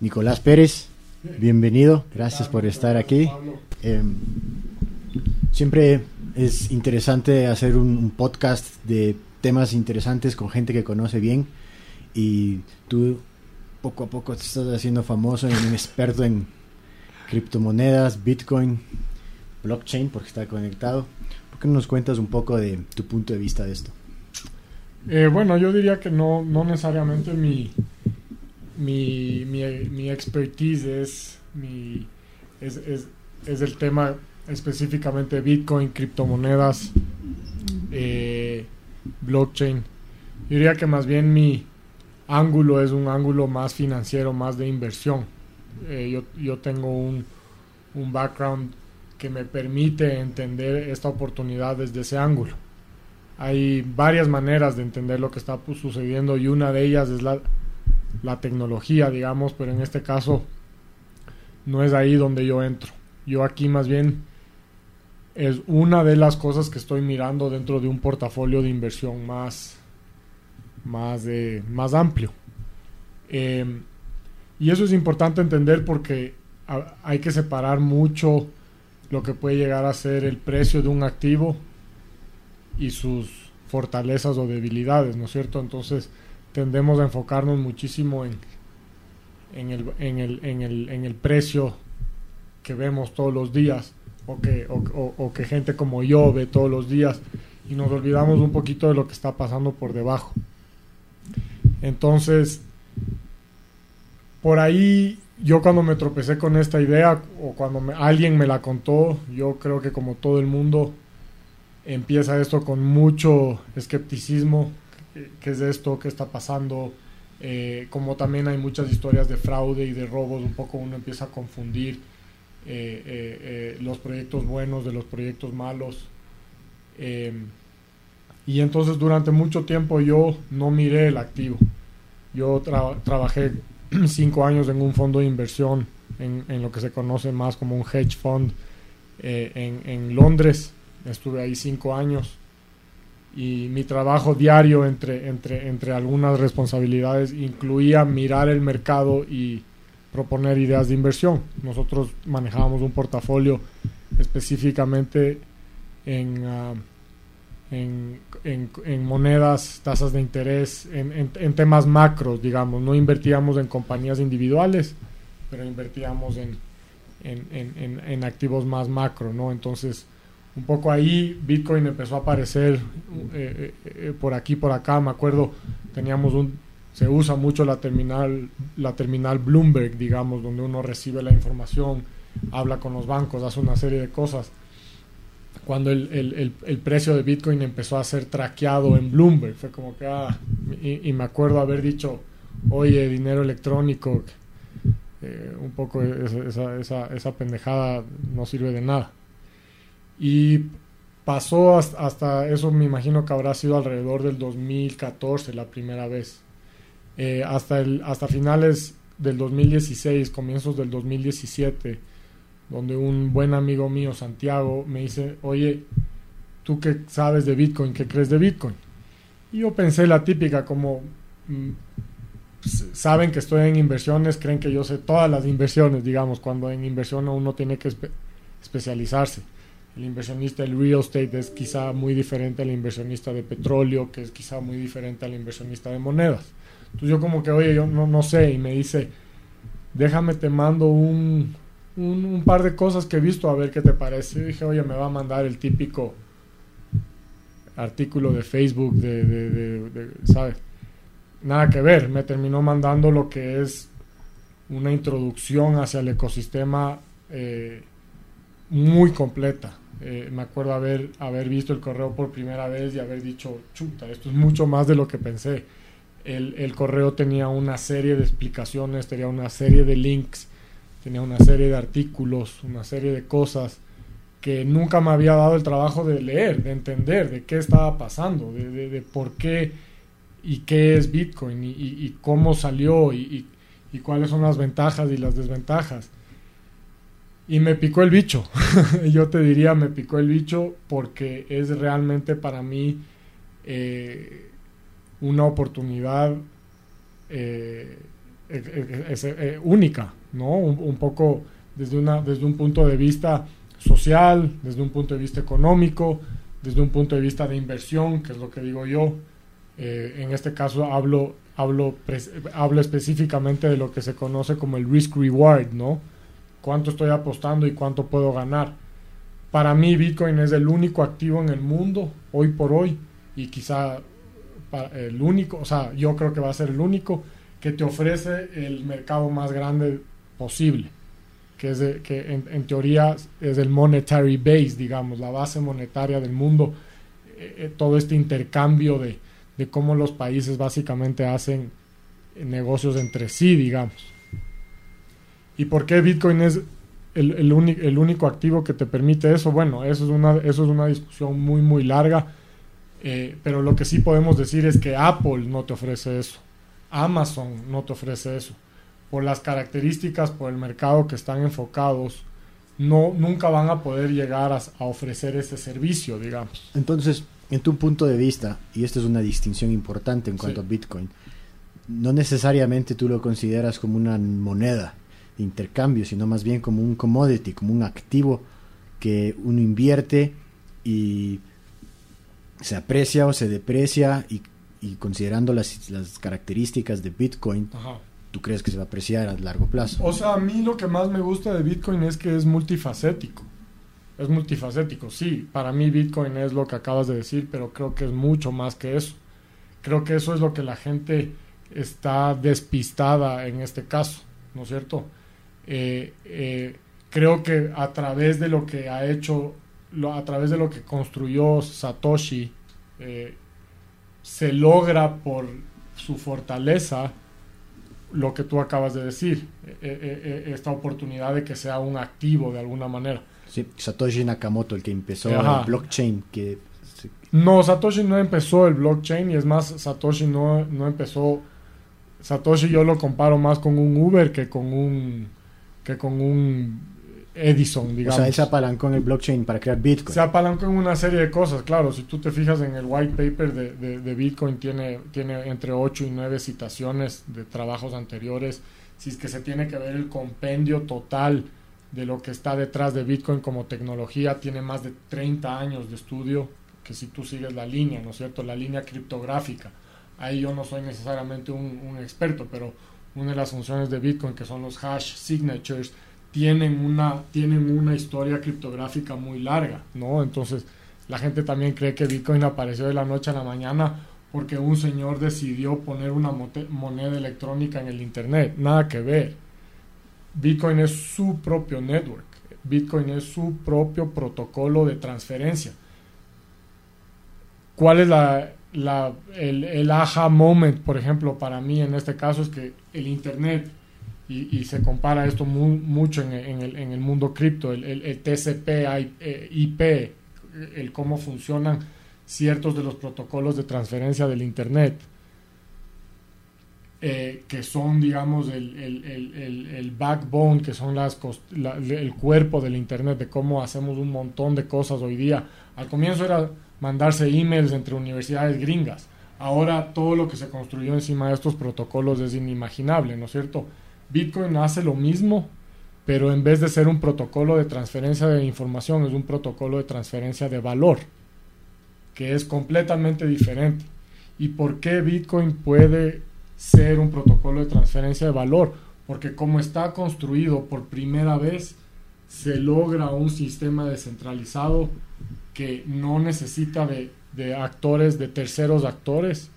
Nicolás Pérez, bienvenido, gracias por estar aquí. Em, siempre es interesante hacer un, podcast de temas interesantes con gente que conoce bien y tú poco a poco te estás haciendo famoso y un experto en criptomonedas, Bitcoin, blockchain, porque está conectado. ¿Por qué no nos cuentas un poco de tu punto de vista de esto? Eh, bueno, yo diría que no, no necesariamente mi, mi, mi, expertise es, mi, es, es, es, el tema específicamente Bitcoin, criptomonedas, eh, blockchain. Yo diría que más bien mi ángulo es un ángulo más financiero, más de inversión. Eh, yo, yo tengo un, un background que me permite entender esta oportunidad desde ese ángulo. Hay varias maneras de entender lo que está sucediendo y una de ellas es la, la tecnología, digamos, pero en este caso no es ahí donde yo entro. Yo aquí más bien es una de las cosas que estoy mirando dentro de un portafolio de inversión más, más, de, más amplio. Em, y eso es importante entender porque hay que separar mucho lo que puede llegar a ser el precio de un activo y sus fortalezas o debilidades, ¿no es cierto? Entonces, tendemos a enfocarnos muchísimo en, en, el, en, el, en, el, en el precio que vemos todos los días o que, o, que gente como yo ve todos los días y nos olvidamos un poquito de lo que está pasando por debajo. Entonces, por ahí yo cuando me tropecé con esta idea o cuando alguien me la contó, yo creo que como todo el mundo empieza esto con mucho escepticismo, qué es esto, qué está pasando. Eh, como también hay muchas historias de fraude y de robos, un poco uno empieza a confundir eh, eh, los proyectos buenos de los proyectos malos. y entonces durante mucho tiempo yo no miré el activo. Yo trabajé cinco años en un fondo de inversión, en, lo que se conoce más como un hedge fund en Londres. Estuve ahí cinco años y mi trabajo diario entre, entre, entre algunas responsabilidades incluía mirar el mercado y proponer ideas de inversión. Nosotros manejábamos un portafolio específicamente en, ah, en, en, monedas, tasas de interés, en, en, temas macros, digamos. No invertíamos en compañías individuales, pero invertíamos en, en, activos más macro, ¿no? Entonces, un poco ahí Bitcoin empezó a aparecer eh, eh, eh, por aquí, por acá. Me acuerdo, teníamos un, se usa mucho la terminal, la terminal Bloomberg, digamos, donde uno recibe la información, habla con los bancos, hace una serie de cosas. Cuando el, precio de Bitcoin empezó a ser traqueado en Bloomberg, fue como que, ah, y, me acuerdo haber dicho, oye, dinero electrónico, un poco esa, esa, esa pendejada no sirve de nada. Y pasó hasta, eso, me imagino que habrá sido alrededor del 2014 la primera vez. Eh, hasta, el, hasta finales del 2016, comienzos del 2017, donde un buen amigo mío, Santiago, me dice, oye, ¿tú qué sabes de Bitcoin? ¿Qué crees de Bitcoin? Y yo pensé la típica, como mm, saben que estoy en inversiones, creen que yo sé todas las inversiones, digamos, cuando en inversión uno tiene que especializarse. El inversionista del real estate es quizá muy diferente al inversionista de petróleo, que es quizá muy diferente al inversionista de monedas. Entonces yo como que, oye, yo no, no sé, y me dice, déjame te mando un, un, par de cosas que he visto a ver qué te parece. Y dije, oye, me va a mandar el típico artículo de Facebook de, de, ¿sabes? Nada que ver, me terminó mandando lo que es una introducción hacia el ecosistema eh, muy completa. Eh, me acuerdo haber, haber visto el correo por primera vez y haber dicho, chuta, esto es mucho más de lo que pensé. El, el, correo tenía una serie de explicaciones, tenía una serie de links, tenía una serie de artículos, una serie de cosas que nunca me había dado el trabajo de leer, de entender, de qué estaba pasando, de, de, por qué y qué es Bitcoin y, y, cómo salió y, y cuáles son las ventajas y las desventajas. Y me picó el bicho. Yo te diría, me picó el bicho porque es realmente para mí eh, una oportunidad eh, eh, única, ¿no? Un, poco desde, una, desde un punto de vista social, desde un punto de vista económico, desde un punto de vista de inversión, que es lo que digo yo. en este caso hablo, hablo, hablo específicamente de lo que se conoce como el risk reward, ¿no? Cuánto estoy apostando y cuánto puedo ganar. Para mí Bitcoin es el único activo en el mundo hoy por hoy y quizá el único, o sea, yo creo que va a ser el único que te ofrece el mercado más grande posible, que es que en, teoría es el monetary base, digamos, la base monetaria del mundo, eh, eh, todo este intercambio de, de cómo los países básicamente hacen negocios entre sí, digamos. ¿Y por qué Bitcoin es el, el, único activo que te permite eso? Bueno, eso es una, eso es una discusión muy, muy larga. Eh, pero lo que sí podemos decir es que Apple no te ofrece eso. Amazon no te ofrece eso. Por las características, por el mercado que están enfocados, no, nunca van a poder llegar a, ofrecer ese servicio, digamos. Entonces, en tu punto de vista, y esta es una distinción importante en cuanto a Bitcoin, no necesariamente tú lo consideras como una moneda intercambio, sino más bien como un commodity, como un activo que uno invierte y se aprecia o se deprecia y, considerando las, las, características de Bitcoin, tú crees que se va a apreciar a largo plazo. O sea, a mí lo que más me gusta de Bitcoin es que es multifacético. Es multifacético, sí. Para mí Bitcoin es lo que acabas de decir, pero creo que es mucho más que eso. Creo que eso es lo que la gente está despistada en este caso, ¿no es cierto? Eh, eh, creo que a través de lo que ha hecho, a través de lo que construyó Satoshi, eh, se logra por su fortaleza lo que tú acabas de decir, esta oportunidad de que sea un activo de alguna manera. Sí, Satoshi Nakamoto, el que empezó el blockchain, que... No, Satoshi no empezó el blockchain y es más, Satoshi no, no empezó... Satoshi yo lo comparo más con un Uber que con un que con un Edison, digamos. O sea, él se apalancó en el blockchain para crear Bitcoin. Se apalancó en una serie de cosas, claro. Si tú te fijas en el white paper de, de, Bitcoin, tiene, tiene entre 8 y 9 citaciones de trabajos anteriores. Si es que se tiene que ver el compendio total de lo que está detrás de Bitcoin como tecnología, tiene más de 30 años de estudio, que si tú sigues la línea, ¿no es cierto? La línea criptográfica. Ahí yo no soy necesariamente un, un experto, pero una de las funciones de Bitcoin, que son los hash signatures, tienen una, tienen una historia criptográfica muy larga, ¿no? Entonces, la gente también cree que Bitcoin apareció de la noche a la mañana porque un señor decidió poner una moneda electrónica en el Internet. Nada que ver. Bitcoin es su propio network. Bitcoin es su propio protocolo de transferencia. ¿Cuál es la, la, el, el, aha moment, por ejemplo, para mí en este caso es que el Internet, y, se compara esto mucho en, el, en, el, mundo cripto, el, el, TCP, IP, eh, el cómo funcionan ciertos de los protocolos de transferencia del Internet, eh, que son, digamos, el, backbone, que son las el cuerpo del Internet, de cómo hacemos un montón de cosas hoy día. Al comienzo era mandarse emails entre universidades gringas. Ahora todo lo que se construyó encima de estos protocolos es inimaginable, ¿no es cierto? Bitcoin hace lo mismo, pero en vez de ser un protocolo de transferencia de información, es un protocolo de transferencia de valor, que es completamente diferente. ¿Y por qué Bitcoin puede ser un protocolo de transferencia de valor? Porque como está construido por primera vez, se logra un sistema descentralizado no necesita de, actores, de terceros actores,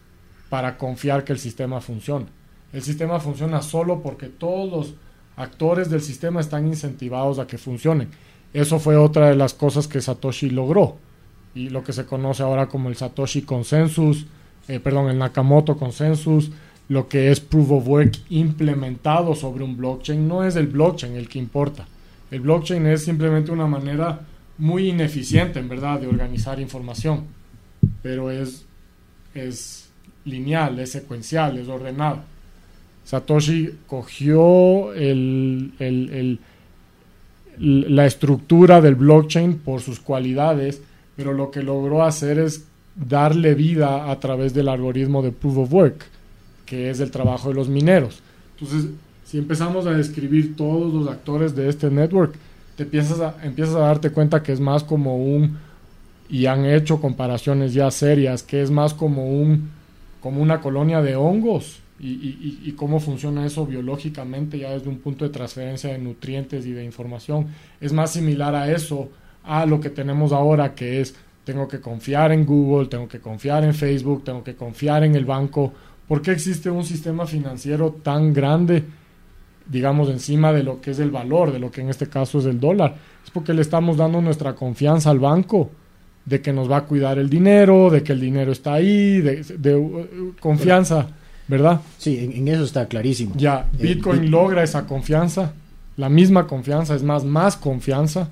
para confiar que el sistema funciona. El sistema funciona solo porque todos los actores del sistema están incentivados a que funcionen. Eso fue otra de las cosas que Satoshi logró y lo que se conoce ahora como el Satoshi Consensus, eh, perdón, el Nakamoto Consensus, lo que es Proof of Work implementado sobre un blockchain. No es el blockchain el que importa. El blockchain es simplemente una manera muy ineficiente, en verdad, de organizar información, pero es, es lineal, es secuencial, es ordenado. Satoshi cogió el, el, la estructura del blockchain por sus cualidades, pero lo que logró hacer es darle vida a través del algoritmo de proof of work, que es el trabajo de los mineros. Entonces, si empezamos a describir todos los actores de este network, te empiezas a, empiezas a darte cuenta que es más como un, y han hecho comparaciones ya serias, que es más como un, como una colonia de hongos y, y, y, cómo funciona eso biológicamente ya desde un punto de transferencia de nutrientes y de información. Es más similar a eso, a lo que tenemos ahora, que es tengo que confiar en Google, tengo que confiar en Facebook, tengo que confiar en el banco. ¿Por qué existe un sistema financiero tan grande, digamos, encima de lo que es el valor, de lo que en este caso es el dólar? Es porque le estamos dando nuestra confianza al banco de que nos va a cuidar el dinero, de que el dinero está ahí, de, uh, confianza, ¿verdad? Sí, en, eso está clarísimo. Ya, eh, Bitcoin logra esa confianza, la misma confianza, es más, más confianza,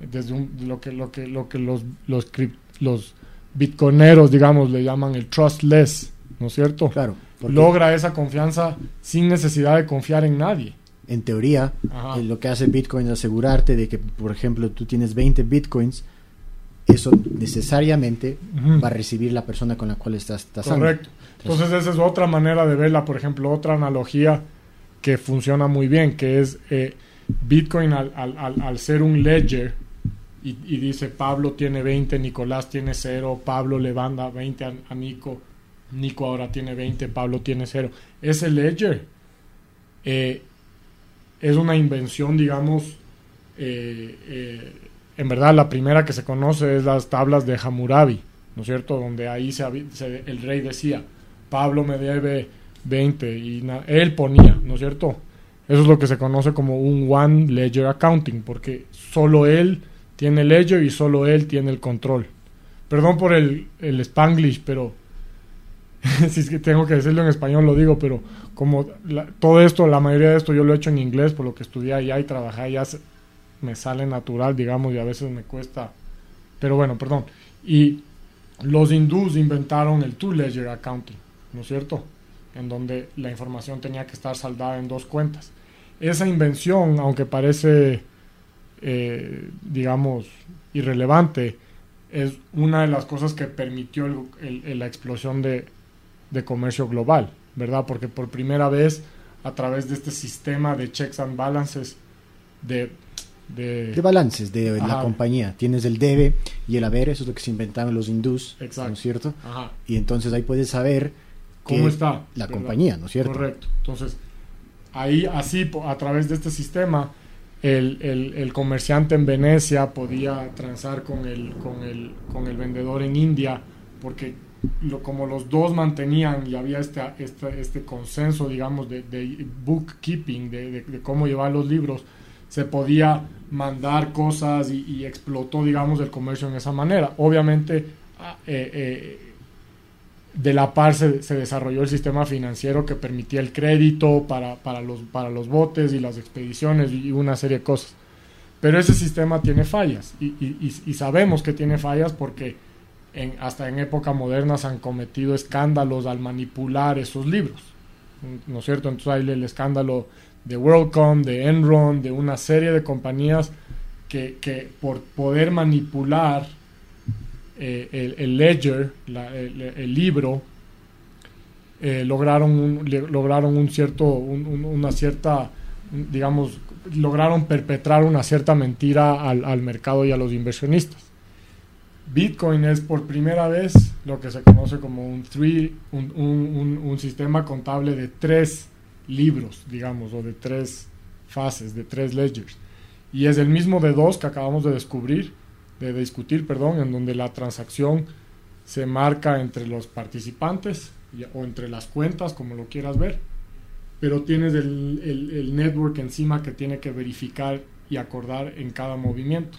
desde lo que, lo que, lo que los, los, los bitcoineros, digamos, le llaman el trustless, ¿no es cierto? Claro. Logra esa confianza sin necesidad de confiar en nadie. En teoría, eh, lo que hace Bitcoin es asegurarte de que, por ejemplo, tú tienes 20 Bitcoins, eso necesariamente va a recibir la persona con la cual estás tasando. Correcto. Entonces, esa es otra manera de verla, por ejemplo, otra analogía que funciona muy bien, que es eh, Bitcoin al, al, al, ser un ledger y, dice Pablo tiene 20, Nicolás tiene 0, Pablo le manda 20 a, Nico, Nico ahora tiene 20, Pablo tiene 0. Ese ledger eh, es una invención, digamos, eh, en verdad la primera que se conoce es las tablas de Hammurabi, ¿no es cierto? Donde ahí el rey decía, Pablo me debe 20 y él ponía, ¿no es cierto? Eso es lo que se conoce como un one ledger accounting, porque solo él tiene ledger y solo él tiene el control. Perdón por el, el spanglish, pero si es que tengo que decirlo en español lo digo, pero como todo esto, la mayoría de esto yo lo he hecho en inglés por lo que estudié allá y trabajé allá, me sale natural, digamos, y a veces me cuesta. Pero bueno, perdón. Y los hindús inventaron el two ledger accounting, ¿no es cierto? En donde la información tenía que estar saldada en dos cuentas. Esa invención, aunque parece, eh, digamos, irrelevante, es una de las cosas que permitió la explosión de, de comercio global, ¿verdad? Porque por primera vez, a través de este sistema de checks and balances, de de, balances de la compañía. Tienes el debe y el haber, eso es lo que se inventaron los hindús, ¿no es cierto? Y entonces ahí puedes saber cómo está la compañía, ¿no es cierto? Correcto. Entonces, ahí así, a través de este sistema, el, el, comerciante en Venecia podía transar con el, con el, con el vendedor en India, porque lo, como los dos mantenían y había este, este, este consenso, digamos, de, de bookkeeping, de, de cómo llevar los libros, se podía mandar cosas y, explotó, digamos, el comercio en esa manera. Obviamente, ah, eh, eh, de la par se, desarrolló el sistema financiero que permitía el crédito para, para, los, para los botes y las expediciones y una serie de cosas. Pero ese sistema tiene fallas y, sabemos que tiene fallas porque hasta en época moderna se han cometido escándalos al manipular esos libros. ¿No es cierto? Entonces hay el escándalo de WorldCom, de Enron, de una serie de compañías que, que por poder manipular eh, el, ledger, el, libro, eh, lograron, lograron un cierto, una cierta, digamos, lograron perpetrar una cierta mentira al, mercado y a los inversionistas. Bitcoin es por primera vez lo que se conoce como un, three, un, un, sistema contable de tres libros, digamos, o de tres fases, de tres ledgers. Y es el mismo de dos que acabamos de descubrir, de discutir, perdón, en donde la transacción se marca entre los participantes o entre las cuentas, como lo quieras ver, pero tienes el, el, network encima que tiene que verificar y acordar en cada movimiento.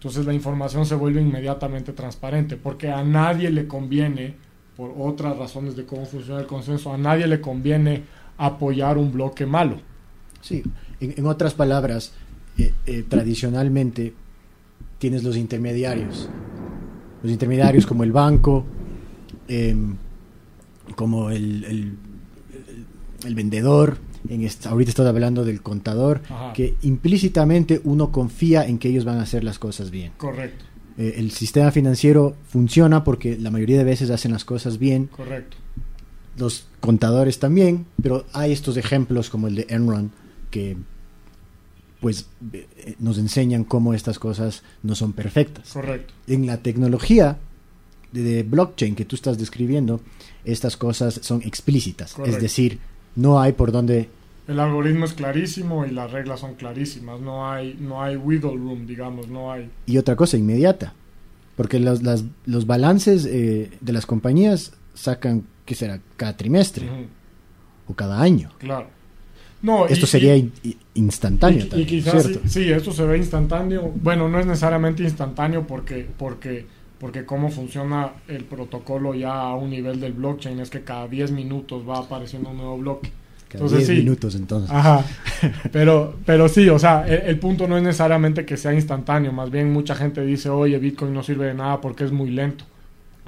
Entonces la información se vuelve inmediatamente transparente, porque a nadie le conviene, por otras razones de cómo funciona el consenso, a nadie le conviene apoyar un bloque malo. Sí, en, otras palabras, eh, eh, tradicionalmente tienes los intermediarios. Los intermediarios como el banco, em, como el, el, vendedor, en ahorita estás hablando del contador, que implícitamente uno confía en que ellos van a hacer las cosas bien. Correcto. eh, el sistema financiero funciona porque la mayoría de veces hacen las cosas bien. Correcto. Los contadores también, pero hay estos ejemplos como el de Enron que pues eh, nos enseñan cómo estas cosas no son perfectas. Correcto. En la tecnología de, de blockchain que tú estás describiendo, estas cosas son explícitas, Correcto. es decir, no hay por dónde El algoritmo es clarísimo y las reglas son clarísimas. No hay, no hay wiggle room, digamos, no hay. y otra cosa inmediata, porque los, las- los balances eh, de las compañías sacan, ¿qué será? Cada trimestre o cada año. claro. No, Esto y- sería instantáneo y, y también, quizás ¿cierto? sí, sí, esto se ve instantáneo. Bueno, no es necesariamente instantáneo porque, porque, porque cómo funciona el protocolo ya a un nivel del blockchain es que cada 10 minutos va apareciendo un nuevo bloque. Cada Entonces 10 sí. minutos entonces. Ajá. Pero, pero sí, o sea, el, el punto no es necesariamente que sea instantáneo. Más bien mucha gente dice, oye, Bitcoin no sirve de nada porque es muy lento.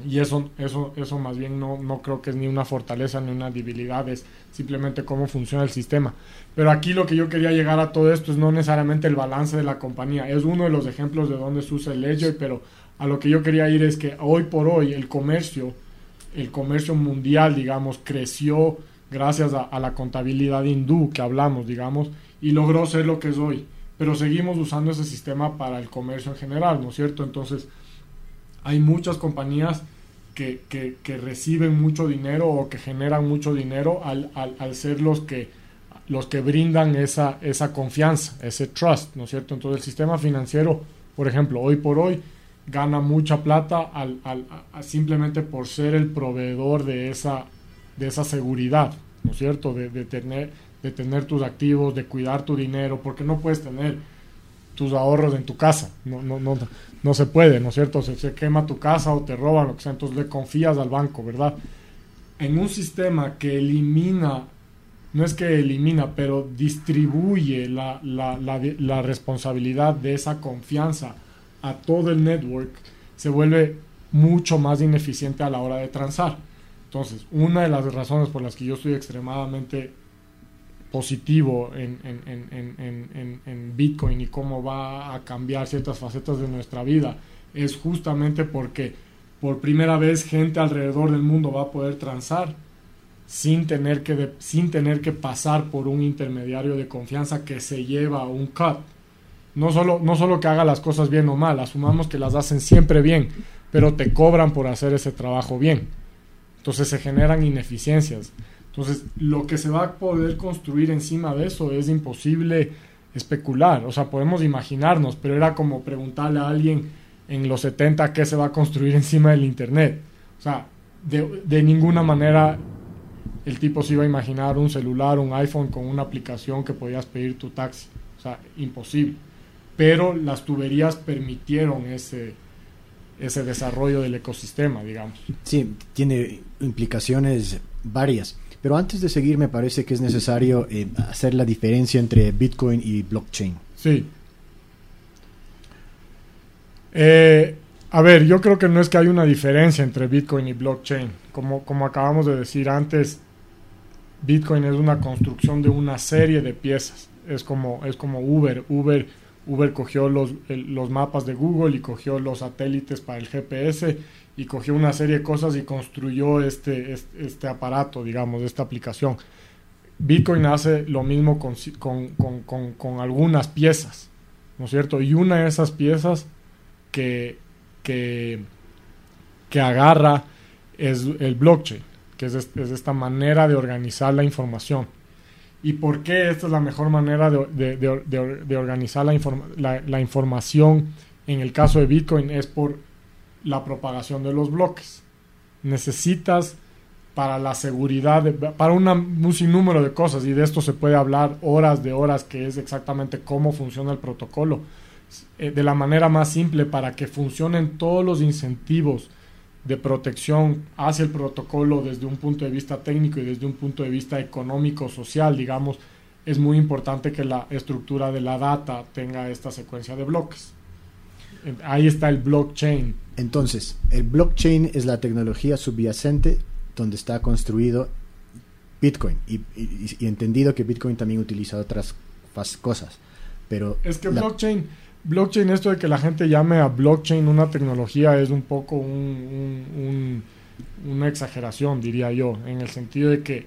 Y eso, eso, eso más bien no, no creo que es ni una fortaleza ni una debilidad, es simplemente cómo funciona el sistema. Pero aquí lo que yo quería llegar a todo esto es no necesariamente el balance de la compañía, es uno de los ejemplos de donde se usa el ledger, pero a lo que yo quería ir es que hoy por hoy el comercio, el comercio mundial, digamos, creció gracias a, la contabilidad hindú que hablamos, digamos, y logró ser lo que es hoy. Pero seguimos usando ese sistema para el comercio en general, ¿no es cierto? Entonces, hay muchas compañías que, que- reciben mucho dinero o que generan mucho dinero al, al- al ser los que, los que brindan esa, esa confianza, ese trust, ¿no es cierto? Entonces el sistema financiero, por ejemplo, hoy por hoy gana mucha plata al, al- simplemente por ser el proveedor de esa, de esa seguridad, ¿no es cierto? De, tener, de tener tus activos, de cuidar tu dinero, porque no puedes tener tus ahorros en tu casa. No, no, no, no se puede, ¿no es cierto? Se, se quema tu casa o te roban, lo que sea. Entonces le confías al banco, ¿verdad? En un sistema que elimina, no es que elimina, pero distribuye la, la, la, la responsabilidad de esa confianza a todo el network, se vuelve mucho más ineficiente a la hora de transar. Entonces, una de las razones por las que yo estoy extremadamente positivo en, en, en, en, Bitcoin y cómo va a cambiar ciertas facetas de nuestra vida es justamente porque por primera vez gente alrededor del mundo va a poder transar sin tener que sin tener que pasar por un intermediario de confianza que se lleva un cut. No solo, no solo que haga las cosas bien o mal, asumamos que las hacen siempre bien, pero te cobran por hacer ese trabajo bien. Entonces se generan ineficiencias. Entonces, lo que se va a poder construir encima de eso es imposible especular. O sea, podemos imaginarnos, pero era como preguntarle a alguien en los 70 qué se va a construir encima del Internet. O sea, de, de ninguna manera el tipo se iba a imaginar un celular, un iPhone con una aplicación que podías pedir tu taxi. O sea, imposible. Pero las tuberías permitieron ese, ese desarrollo del ecosistema, digamos. Sí, tiene implicaciones varias. Pero antes de seguir, me parece que es necesario eh, hacer la diferencia entre Bitcoin y blockchain. Sí. Eh, a ver, yo creo que no es que hay una diferencia entre Bitcoin y blockchain. Como, como acabamos de decir antes, Bitcoin es una construcción de una serie de piezas. Es como, es como Uber. Uber, Uber cogió los, los mapas de Google y cogió los satélites para el GPS y cogió una serie de cosas y construyó este, este, este aparato, digamos, esta aplicación. Bitcoin hace lo mismo con, con, con- con- algunas piezas, ¿no es cierto? Y una de esas piezas que, que, que agarra es el blockchain, que es, es esta manera de organizar la información. ¿Y por qué esta es la mejor manera de- de- de- de organizar la, informa- la- la información en el caso de Bitcoin? Es por la propagación de los bloques. Necesitas para la seguridad, de- para un sinnúmero de cosas, y de esto se puede hablar horas de horas, que es exactamente cómo funciona el protocolo, eh, de la manera más simple para que funcionen todos los incentivos de protección hacia el protocolo desde un punto de vista técnico y desde un punto de vista económico, social, digamos, es muy importante que la estructura de la data tenga esta secuencia de bloques. Ahí está el blockchain. Entonces, el blockchain es la tecnología subyacente donde está construido Bitcoin. Y, y- y entendido que Bitcoin también utiliza otras cosas. Pero Es que la- blockchain, blockchain, esto de que la gente llame a blockchain una tecnología es un poco un, una exageración, diría yo, en el sentido de que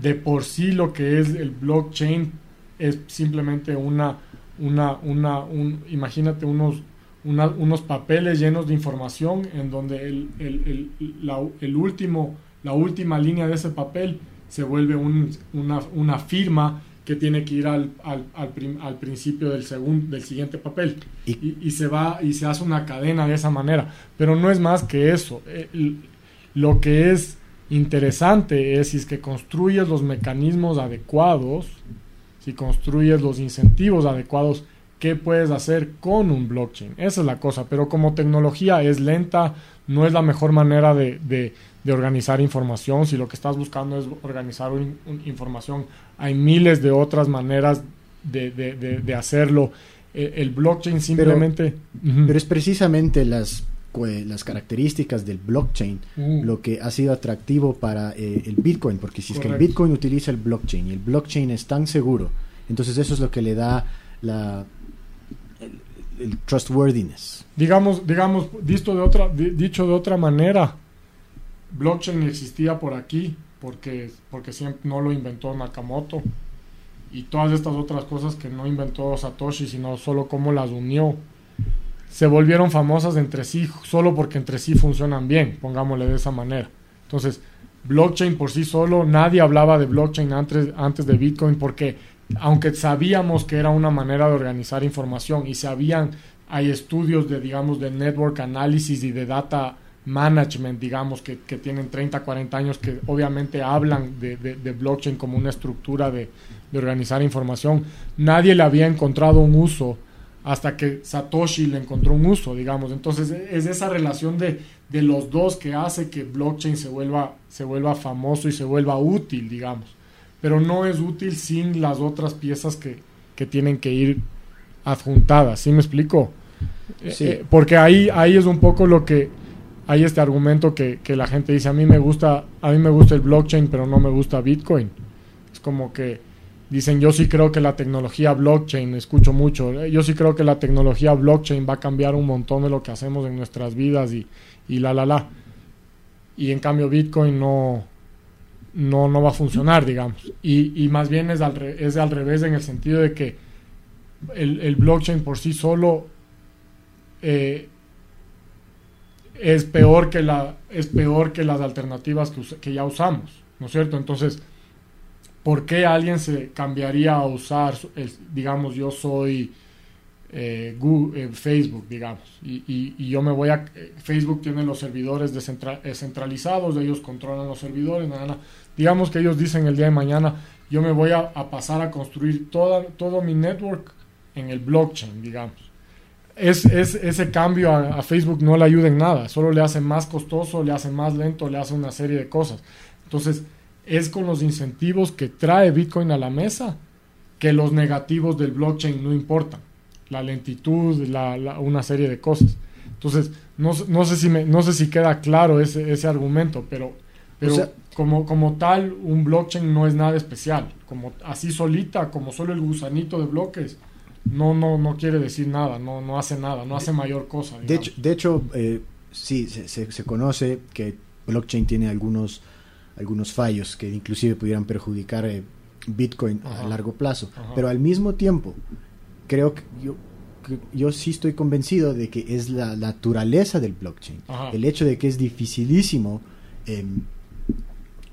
de por sí lo que es el blockchain es simplemente una, una, una un, imagínate unos, unos papeles llenos de información en donde el, el, el, último, la última línea de ese papel se vuelve una, una firma que tiene que ir al, al, al, principio del, segundo del siguiente papel. Y, y, se va y se hace una cadena de esa manera. Pero no es más que eso. Eh, lo que es interesante es si es que construyes los mecanismos adecuados si construyes los incentivos adecuados qué puedes hacer con un blockchain esa es la cosa pero como tecnología es lenta no es la mejor manera de, de, organizar información si lo que estás buscando es organizar información hay miles de otras maneras de, hacerlo. Eh, el blockchain simplemente... Pero, es precisamente las, las características del blockchain uh. lo que ha sido atractivo para eh, el Bitcoin, porque si es que el Bitcoin utiliza el blockchain y el blockchain es tan seguro, entonces eso es lo que le da la, trustworthiness. Digamos, digamos dicho, de otra, dicho de otra manera, blockchain existía por aquí porque, porque siempre no lo inventó Nakamoto y todas estas otras cosas que no inventó Satoshi, sino solo cómo las unió, se volvieron famosas entre sí solo porque entre sí funcionan bien, pongámosle de esa manera. Entonces, blockchain por sí solo, nadie hablaba de blockchain antes, antes de Bitcoin porque aunque sabíamos que era una manera de organizar información y sabían, hay estudios de, digamos, de network analysis y de data management, digamos, que, tienen 30, 40 años, que obviamente hablan de, blockchain como una estructura de, organizar información. Nadie le había encontrado un uso hasta que Satoshi le encontró un uso, digamos. Entonces es esa relación de, los dos que hace que blockchain se vuelva, se vuelva famoso y se vuelva útil, digamos. Pero no es útil sin las otras piezas que, que tienen que ir adjuntadas. ¿Sí me explico? Sí. Eh, porque ahí, ahí es un poco lo que hay este argumento que, la gente dice, a mí me gusta, a mí me gusta el blockchain, pero no me gusta Bitcoin. Es como que dicen, yo sí creo que la tecnología blockchain, escucho mucho, yo sí creo que la tecnología blockchain va a cambiar un montón de lo que hacemos en nuestras vidas y, y la, la, la. Y en cambio Bitcoin no, no, no va a funcionar, digamos. Y, y más bien es al, es al revés en el sentido de que el, el blockchain por sí solo eh, es peor que, la, es peor que las alternativas que, que ya usamos, ¿no es cierto? Entonces, ¿por qué alguien se cambiaría a usar, digamos, yo soy eh, Google, eh, Facebook, digamos, y, y, yo me voy a... Eh, Facebook tiene los servidores descentralizados, ellos controlan los servidores, nada, digamos que ellos dicen el día de mañana, yo me voy a, pasar a construir toda, todo mi network en el blockchain, digamos es, ese cambio a, Facebook no le ayuda en nada, solo le hace más costoso, le hace más lento, le hace una serie de cosas. Entonces, es con los incentivos que trae Bitcoin a la mesa que los negativos del blockchain no importan. La lentitud, la, una serie de cosas. Entonces, no, no, sé, si me, no sé si queda claro ese, ese argumento, pero, pero como, como tal, un blockchain no es nada especial. Como así solita, como solo el gusanito de bloques no, no, no quiere decir nada, no, no hace nada, no hace mayor cosa. De hecho, de hecho eh, sí, se, se, conoce que blockchain tiene algunos, algunos fallos que inclusive pudieran perjudicar eh, Bitcoin a largo plazo. Pero al mismo tiempo, creo que yo, yo sí estoy convencido de que es la naturaleza del blockchain. El hecho de que es dificilísimo em,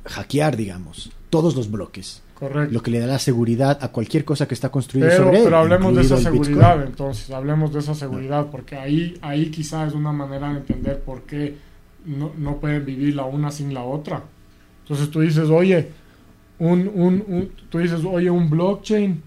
hackear, digamos, todos los bloques. Correcto. Lo que le da la seguridad a cualquier cosa que está construida sobre él. Pero hablemos de esa seguridad, entonces, hablemos de esa seguridad, porque ahí, ahí quizá es una manera de entender por qué no, no pueden vivir la una sin la otra. Entonces tú dices, oye, un, un, tú dices, oye, un blockchain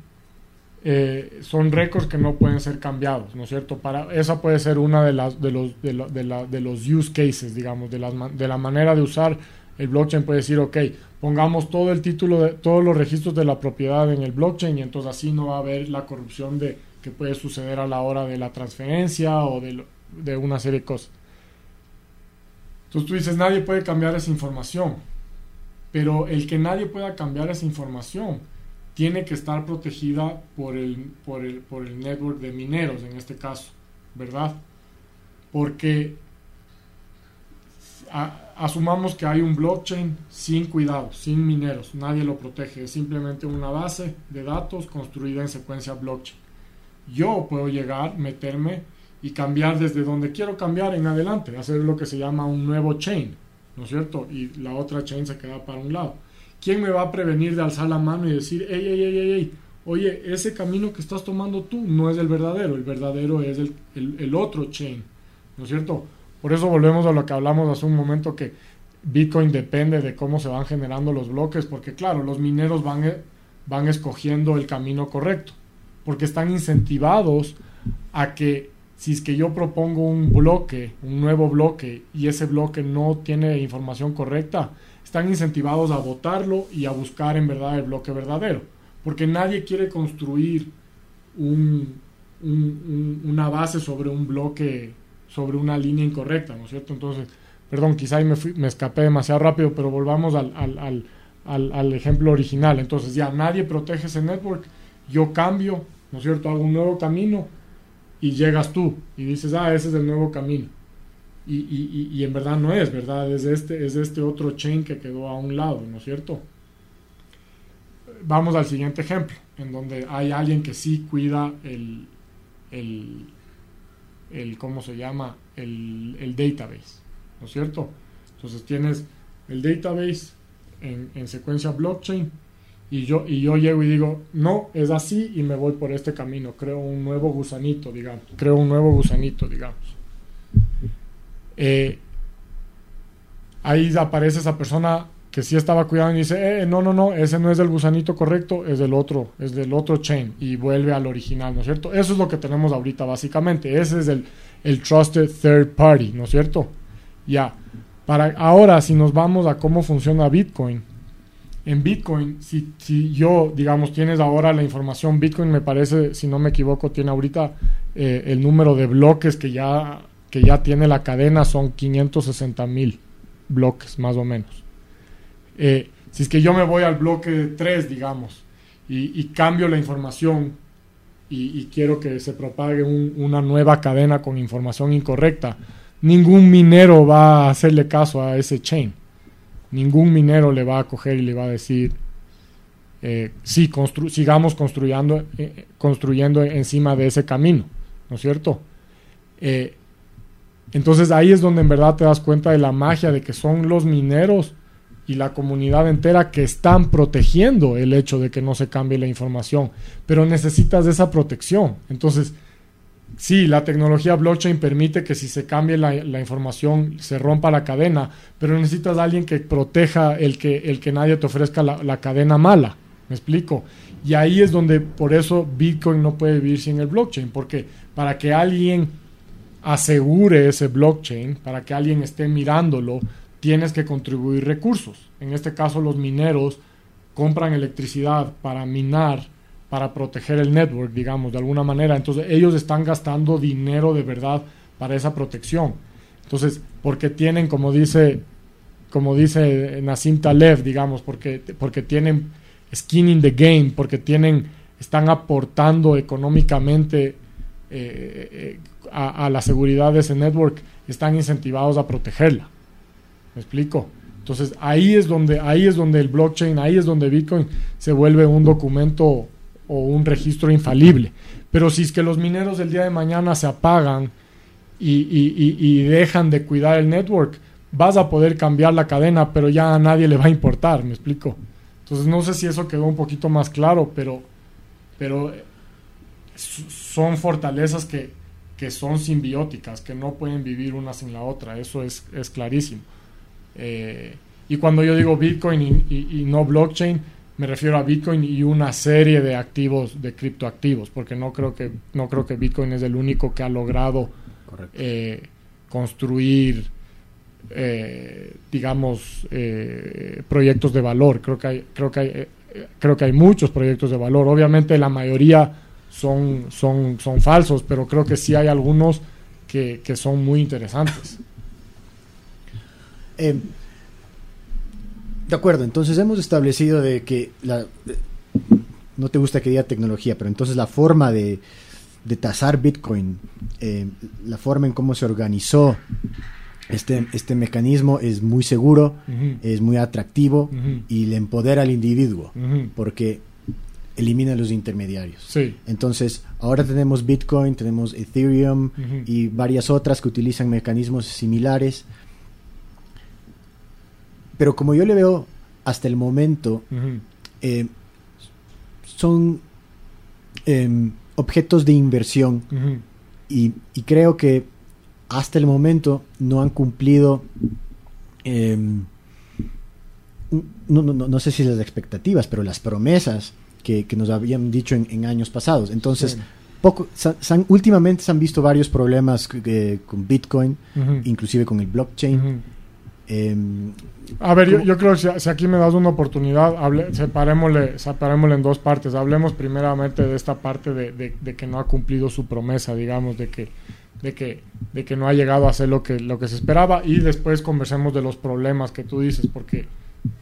eh, son récords que no pueden ser cambiados, ¿no es cierto? Para, esa puede ser una de, las, de, los, de, de, de los use cases, digamos, de, las, de la manera de usar el blockchain puede decir, ok, pongamos todo el título de todos los registros de la propiedad en el blockchain y entonces así no va a haber la corrupción de que puede suceder a la hora de la transferencia o de, de una serie de cosas. Entonces tú dices, nadie puede cambiar esa información, pero el que nadie pueda cambiar esa información tiene que estar protegida por el, por el, por el network de mineros en este caso, ¿verdad? Porque asumamos que hay un blockchain sin cuidado, sin mineros, nadie lo protege, es simplemente una base de datos construida en secuencia blockchain. Yo puedo llegar, meterme y cambiar desde donde quiero cambiar en adelante, hacer lo que se llama un nuevo chain, ¿no es cierto? Y la otra chain se queda para un lado. ¿Quién me va a prevenir de alzar la mano y decir, hey, hey, hey, hey, oye, ese camino que estás tomando tú no es el verdadero, el verdadero es el, el otro chain, ¿no es cierto? Por eso volvemos a lo que hablamos hace un momento que Bitcoin depende de cómo se van generando los bloques, porque claro, los mineros van, eh, van escogiendo el camino correcto, porque están incentivados a que si es que yo propongo un bloque, un nuevo bloque, y ese bloque no tiene información correcta, están incentivados a votarlo y a buscar en verdad el bloque verdadero, porque nadie quiere construir una base sobre un bloque sobre una línea incorrecta, ¿no es cierto? Entonces, perdón, quizá ahí me, me escapé demasiado rápido, pero volvamos al, al, al, al, ejemplo original. Entonces, ya nadie protege ese network, yo cambio, ¿no es cierto? Hago un nuevo camino y llegas tú y dices, ah, ese es el nuevo camino. Y, y, y, en verdad no es, ¿verdad? Es este, es este otro chain que quedó a un lado, ¿no es cierto? Vamos al siguiente ejemplo, en donde hay alguien que sí cuida el, el el, ¿cómo se llama? El, el database, ¿no es cierto? Entonces tienes el database en, en, secuencia blockchain y yo, y yo llego y digo, no, es así y me voy por este camino, creo un nuevo gusanito, digamos, creo un nuevo gusanito, digamos. Eh, ahí aparece esa persona que sí estaba cuidando y dice, eh, no, no, no, ese no es del gusanito correcto, es del otro, es del otro chain y vuelve al original, ¿no es cierto? Eso es lo que tenemos ahorita básicamente, ese es el, el trusted third party, ¿no es cierto? Ya, para ahora si nos vamos a cómo funciona Bitcoin, en Bitcoin, si, si yo, digamos, tienes ahora la información, Bitcoin me parece, si no me equivoco, tiene ahorita eh, el número de bloques que ya, que ya tiene la cadena son 560 mil bloques, más o menos. Eh, si es que yo me voy al bloque 3, digamos, y, cambio la información y, quiero que se propague una nueva cadena con información incorrecta, ningún minero va a hacerle caso a ese chain. Ningún minero le va a coger y le va a decir, eh, sí, sigamos construyendo, eh, construyendo encima de ese camino, ¿no es cierto? entonces ahí es donde en verdad te das cuenta de la magia de que son los mineros y la comunidad entera que están protegiendo el hecho de que no se cambie la información, pero necesitas esa protección. Entonces, sí, la tecnología blockchain permite que si se cambie la, información se rompa la cadena, pero necesitas alguien que proteja el que, el que nadie te ofrezca la cadena mala. ¿Me explico? Y ahí es donde por eso Bitcoin no puede vivir sin el blockchain, porque para que alguien asegure ese blockchain, para que alguien esté mirándolo, tienes que contribuir recursos. En este caso los mineros compran electricidad para minar, para proteger el network, digamos, de alguna manera. Entonces ellos están gastando dinero de verdad para esa protección. Entonces, porque tienen, como dice, como dice Nassim Taleb, digamos, porque, porque tienen skin in the game, porque tienen, están aportando económicamente eh, eh, a, a la seguridad de ese network, están incentivados a protegerla. ¿Me explico? Entonces ahí es donde ahí es donde el blockchain, ahí es donde Bitcoin se vuelve un documento o un registro infalible. Pero si es que los mineros el día de mañana se apagan y, dejan de cuidar el network, vas a poder cambiar la cadena, pero ya a nadie le va a importar, ¿me explico? Entonces no sé si eso quedó un poquito más claro, pero, pero son fortalezas que, que son simbióticas, que no pueden vivir una sin la otra, eso es, es clarísimo. Eh, y cuando yo digo Bitcoin y, no blockchain, me refiero a Bitcoin y una serie de activos, de criptoactivos, porque no creo que, no creo que Bitcoin es el único que ha logrado eh, construir, eh, digamos, proyectos de valor. Creo que hay, creo que hay, creo que hay muchos proyectos de valor. Obviamente la mayoría son, son, son falsos, pero creo que sí hay algunos que, que son muy interesantes. Eh, de acuerdo, entonces hemos establecido de que la, no te gusta que diga tecnología, pero entonces la forma de, de tasar Bitcoin, eh, la forma en cómo se organizó este, este mecanismo es muy seguro, es muy atractivo y le empodera al individuo porque elimina los intermediarios. Sí. Entonces, ahora tenemos Bitcoin, tenemos Ethereum y varias otras que utilizan mecanismos similares. Pero como yo le veo hasta el momento, eh, son em, objetos de inversión y, y creo que hasta el momento no han cumplido, em, no, no- no- sé si las expectativas, pero las promesas que, que nos habían dicho en, en años pasados. Entonces, Sí. poco, sa- se han- últimamente se han visto varios problemas eh, con Bitcoin, inclusive con el blockchain. Em, A ver, yo, yo creo que si, aquí me das una oportunidad, hable, separémosle, separémosle en dos partes. Hablemos primeramente de esta parte de, de- de que no ha cumplido su promesa, digamos, de que, de que, de que no ha llegado a hacer lo que, lo que se esperaba y después conversemos de los problemas que tú dices, porque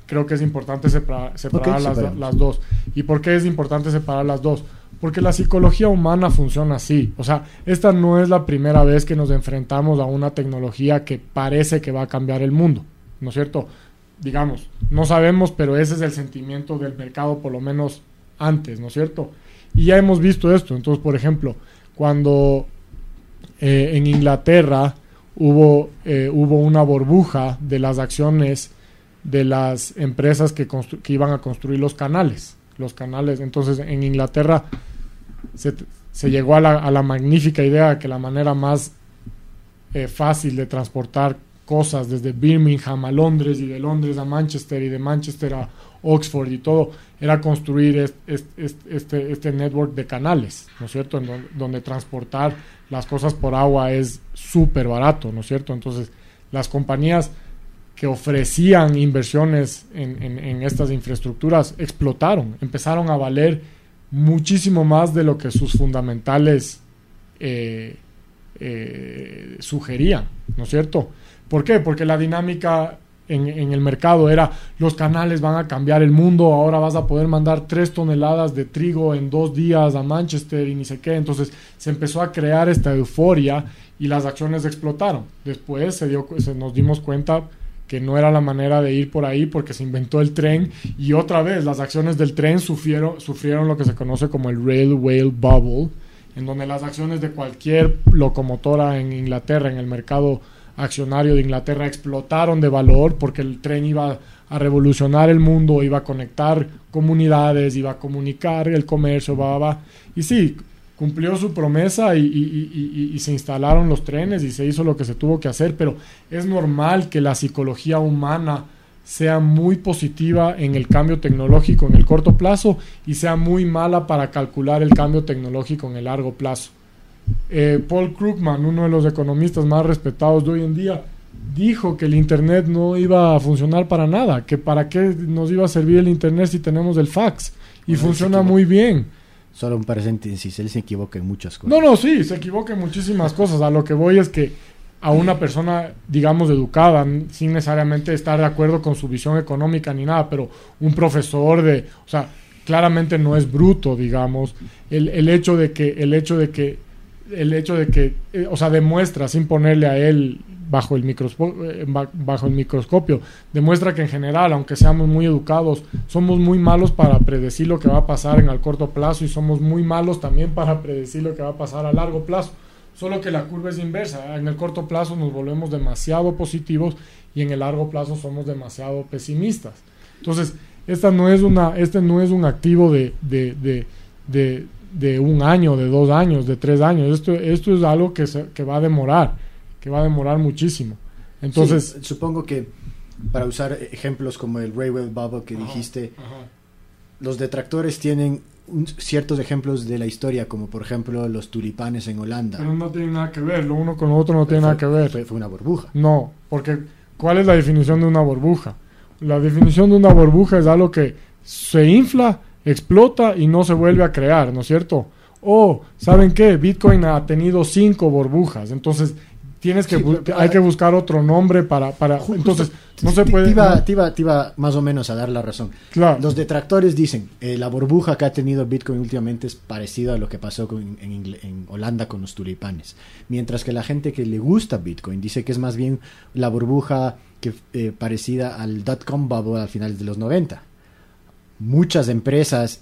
creo que es importante separa- separar Ok, las, las dos. ¿Y por qué es importante separar las dos? Porque la psicología humana funciona así. O sea, esta no es la primera vez que nos enfrentamos a una tecnología que parece que va a cambiar el mundo. ¿No es cierto? Digamos, no sabemos, pero ese es el sentimiento del mercado, por lo menos antes, ¿no es cierto? Y ya hemos visto esto. Entonces, por ejemplo, cuando eh, en Inglaterra hubo, eh, hubo una burbuja de las acciones de las empresas que, que iban a construir los canales. Los canales. Entonces, en Inglaterra se, llegó a la, magnífica idea de que la manera más eh, fácil de transportar cosas desde Birmingham a Londres y de Londres a Manchester y de Manchester a Oxford y todo era construir est- est- est- este, este network de canales, ¿no es cierto? En don- donde transportar las cosas por agua es súper barato, ¿no es cierto? Entonces, las compañías que ofrecían inversiones en estas infraestructuras explotaron, empezaron a valer muchísimo más de lo que sus fundamentales eh, eh, sugerían, ¿no es cierto? ¿Por qué? Porque la dinámica en, el mercado era los canales van a cambiar el mundo, ahora vas a poder mandar tres toneladas de trigo en dos días a Manchester y ni sé qué. Entonces se empezó a crear esta euforia y las acciones explotaron. Después se, dio, se nos dimos cuenta que no era la manera de ir por ahí porque se inventó el tren y otra vez las acciones del tren sufrieron, sufrieron lo que se conoce como el Railway Bubble, en donde las acciones de cualquier locomotora en Inglaterra, en el mercado accionario de Inglaterra, explotaron de valor porque el tren iba a revolucionar el mundo, iba a conectar comunidades, iba a comunicar el comercio, va, va. Y sí, cumplió su promesa y, y- y- y- y se instalaron los trenes y se hizo lo que se tuvo que hacer, pero es normal que la psicología humana sea muy positiva en el cambio tecnológico en el corto plazo y sea muy mala para calcular el cambio tecnológico en el largo plazo. Eh, Paul Krugman, uno de los economistas más respetados de hoy en día, dijo que el Internet no iba a funcionar para nada, que para qué nos iba a servir el Internet si tenemos el fax. Y Bueno, funciona muy bien. Solo un paréntesis, él se equivoca en muchas cosas. No, no, sí, se equivoca en muchísimas cosas. A lo que voy es que a una persona, digamos, educada, sin necesariamente estar de acuerdo con su visión económica ni nada, pero un profesor de, o sea, claramente no es bruto, digamos, el, el hecho de que, el hecho de que, el hecho de que, eh, o sea, demuestra sin ponerle a él bajo el, eh, ba- bajo el microscopio, demuestra que en general, aunque seamos muy educados, somos muy malos para predecir lo que va a pasar en el corto plazo y somos muy malos también para predecir lo que va a pasar a largo plazo. Solo que la curva es inversa. En el corto plazo nos volvemos demasiado positivos y en el largo plazo somos demasiado pesimistas. Entonces, esta no es una, este no es un activo de, de, de, de, de un año, de dos años, de tres años. Esto, esto es algo que, se, que va a demorar, que va a demorar muchísimo. Entonces, Sí, supongo que para usar ejemplos como el Railway Bubble que Ajá. dijiste, ajá, los detractores tienen un- ciertos ejemplos de la historia, como por ejemplo los tulipanes en Holanda. pero no tiene nada que ver, lo uno con lo otro no tiene Fue- nada que ver. Fue, fue una burbuja. No, porque ¿cuál es la definición de una burbuja? La definición de una burbuja es algo que se infla, explota y no se vuelve a crear, ¿no es cierto? O, ¿saben qué? Bitcoin ha tenido cinco burbujas, entonces tienes que Sí, bu- pero- hay que buscar otro nombre para, para entonces no se puede Te iba, no, te iba- te iba más o menos a dar la razón. claro. Los detractores dicen, eh, la burbuja que ha tenido Bitcoin últimamente es parecido a lo que pasó con- en, Holanda con los tulipanes. Mientras que la gente que le gusta Bitcoin dice que es más bien la burbuja que, eh, parecida al dot-com bubble al final de los 90. Muchas empresas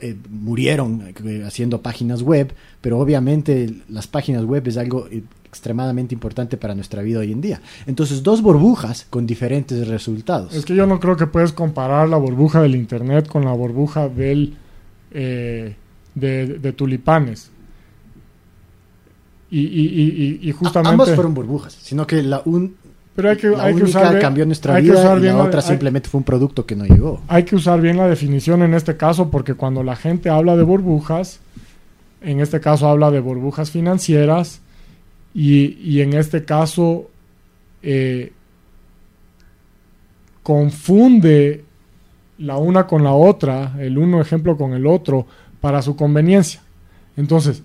eh, murieron eh, haciendo páginas web, pero obviamente las páginas web es algo eh, extremadamente importante para nuestra vida hoy en día. Entonces, dos burbujas con diferentes resultados. Es que yo no creo que puedes comparar la burbuja del internet con la burbuja del eh, de, de tulipanes. Y, y, y, y- A- justamente Ambas fueron burbujas, sino que la, un, pero hay que, la hay que usar cambió nuestra hay que vida usar y bien la la- otra hay- simplemente fue un producto que no llegó. hay que usar bien la definición en este caso porque cuando la gente habla de burbujas, en este caso habla de burbujas financieras y, y en este caso eh, confunde la una con la otra, el uno ejemplo con el otro, para su conveniencia. Entonces,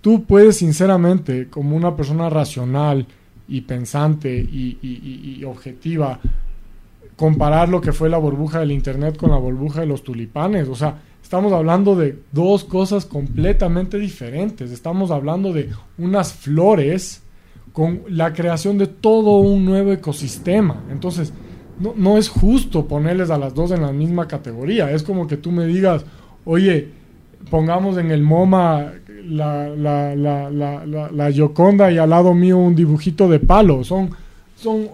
tú puedes sinceramente, como una persona racional y pensante y, objetiva, comparar lo que fue la burbuja del Internet con la burbuja de los tulipanes. O sea, estamos hablando de dos cosas completamente diferentes. Estamos hablando de unas flores con la creación de todo un nuevo ecosistema. Entonces, no, no es justo ponerles a las dos en la misma categoría. Es como que tú me digas, oye, pongamos en el MoMA la, la, la, la, la, la Gioconda y al lado mío un dibujito de palo. Son, son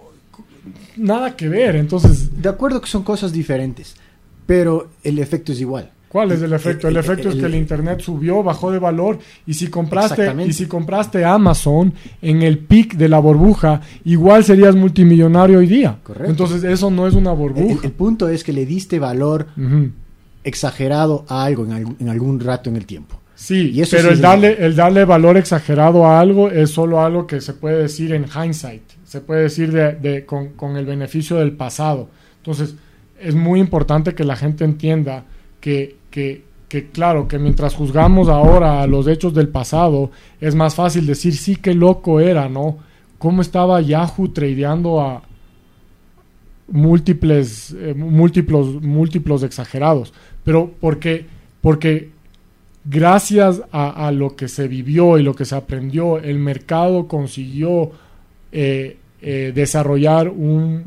nada que ver. Entonces, De acuerdo que son cosas diferentes, pero el efecto es igual. ¿Cuál es el efecto? El Eh, efecto es que el internet subió, bajó de valor y si compraste y si compraste Amazon en el pic de la burbuja, igual serías multimillonario hoy día. Correcto. Entonces eso no es una burbuja. el punto es que le diste valor exagerado a algo en, en algún rato en el tiempo. Sí, Y eso pero sí el darle, el darle valor exagerado a algo es solo algo que se puede decir en hindsight, se puede decir de, de- con, con el beneficio del pasado. Entonces, es muy importante que la gente entienda que, que, que, claro, que mientras juzgamos ahora a los hechos del pasado, es más fácil decir, sí, qué loco era, ¿no? ¿Cómo estaba Yahoo tradeando a múltiples, eh, múltiplos, múltiplos exagerados? Pero porque, porque gracias a, lo que se vivió y lo que se aprendió, el mercado consiguió eh, eh, desarrollar un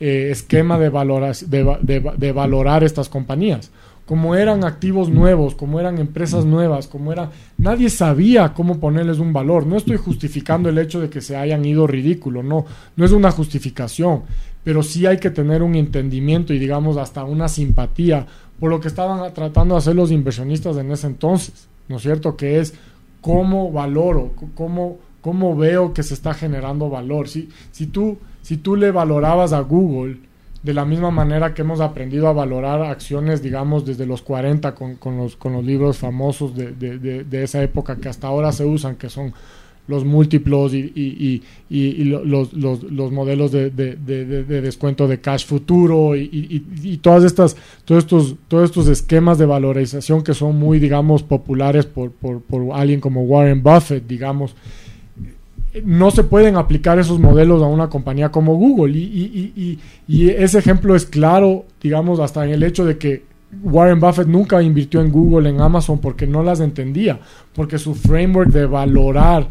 eh, esquema de valorar estas compañías. Como eran activos nuevos, como eran empresas nuevas, como era, nadie sabía cómo ponerles un valor. No estoy justificando el hecho de que se hayan ido ridículo, no, no es una justificación, pero sí hay que tener un entendimiento y digamos hasta una simpatía por lo que estaban tratando de hacer los inversionistas en ese entonces, ¿no es cierto? Que es cómo valoro, cómo, cómo veo que se está generando valor. Si, si, tú, si tú le valorabas a Google de la misma manera que hemos aprendido a valorar acciones, digamos, desde los 40 con, con los, con los libros famosos de, de- de- esa época que hasta ahora se usan, que son los múltiplos y, y- y- y- y lo- los, los- los modelos de, de- de- de- de descuento de cash futuro y todas estas, todos, estos, todos estos esquemas de valorización que son muy, digamos, populares por, por, por alguien como Warren Buffett, digamos, no se pueden aplicar esos modelos a una compañía como Google. Y, y- y- y- ese ejemplo es claro, digamos, hasta en el hecho de que Warren Buffett nunca invirtió en Google, en Amazon, porque no las entendía, porque su framework de valorar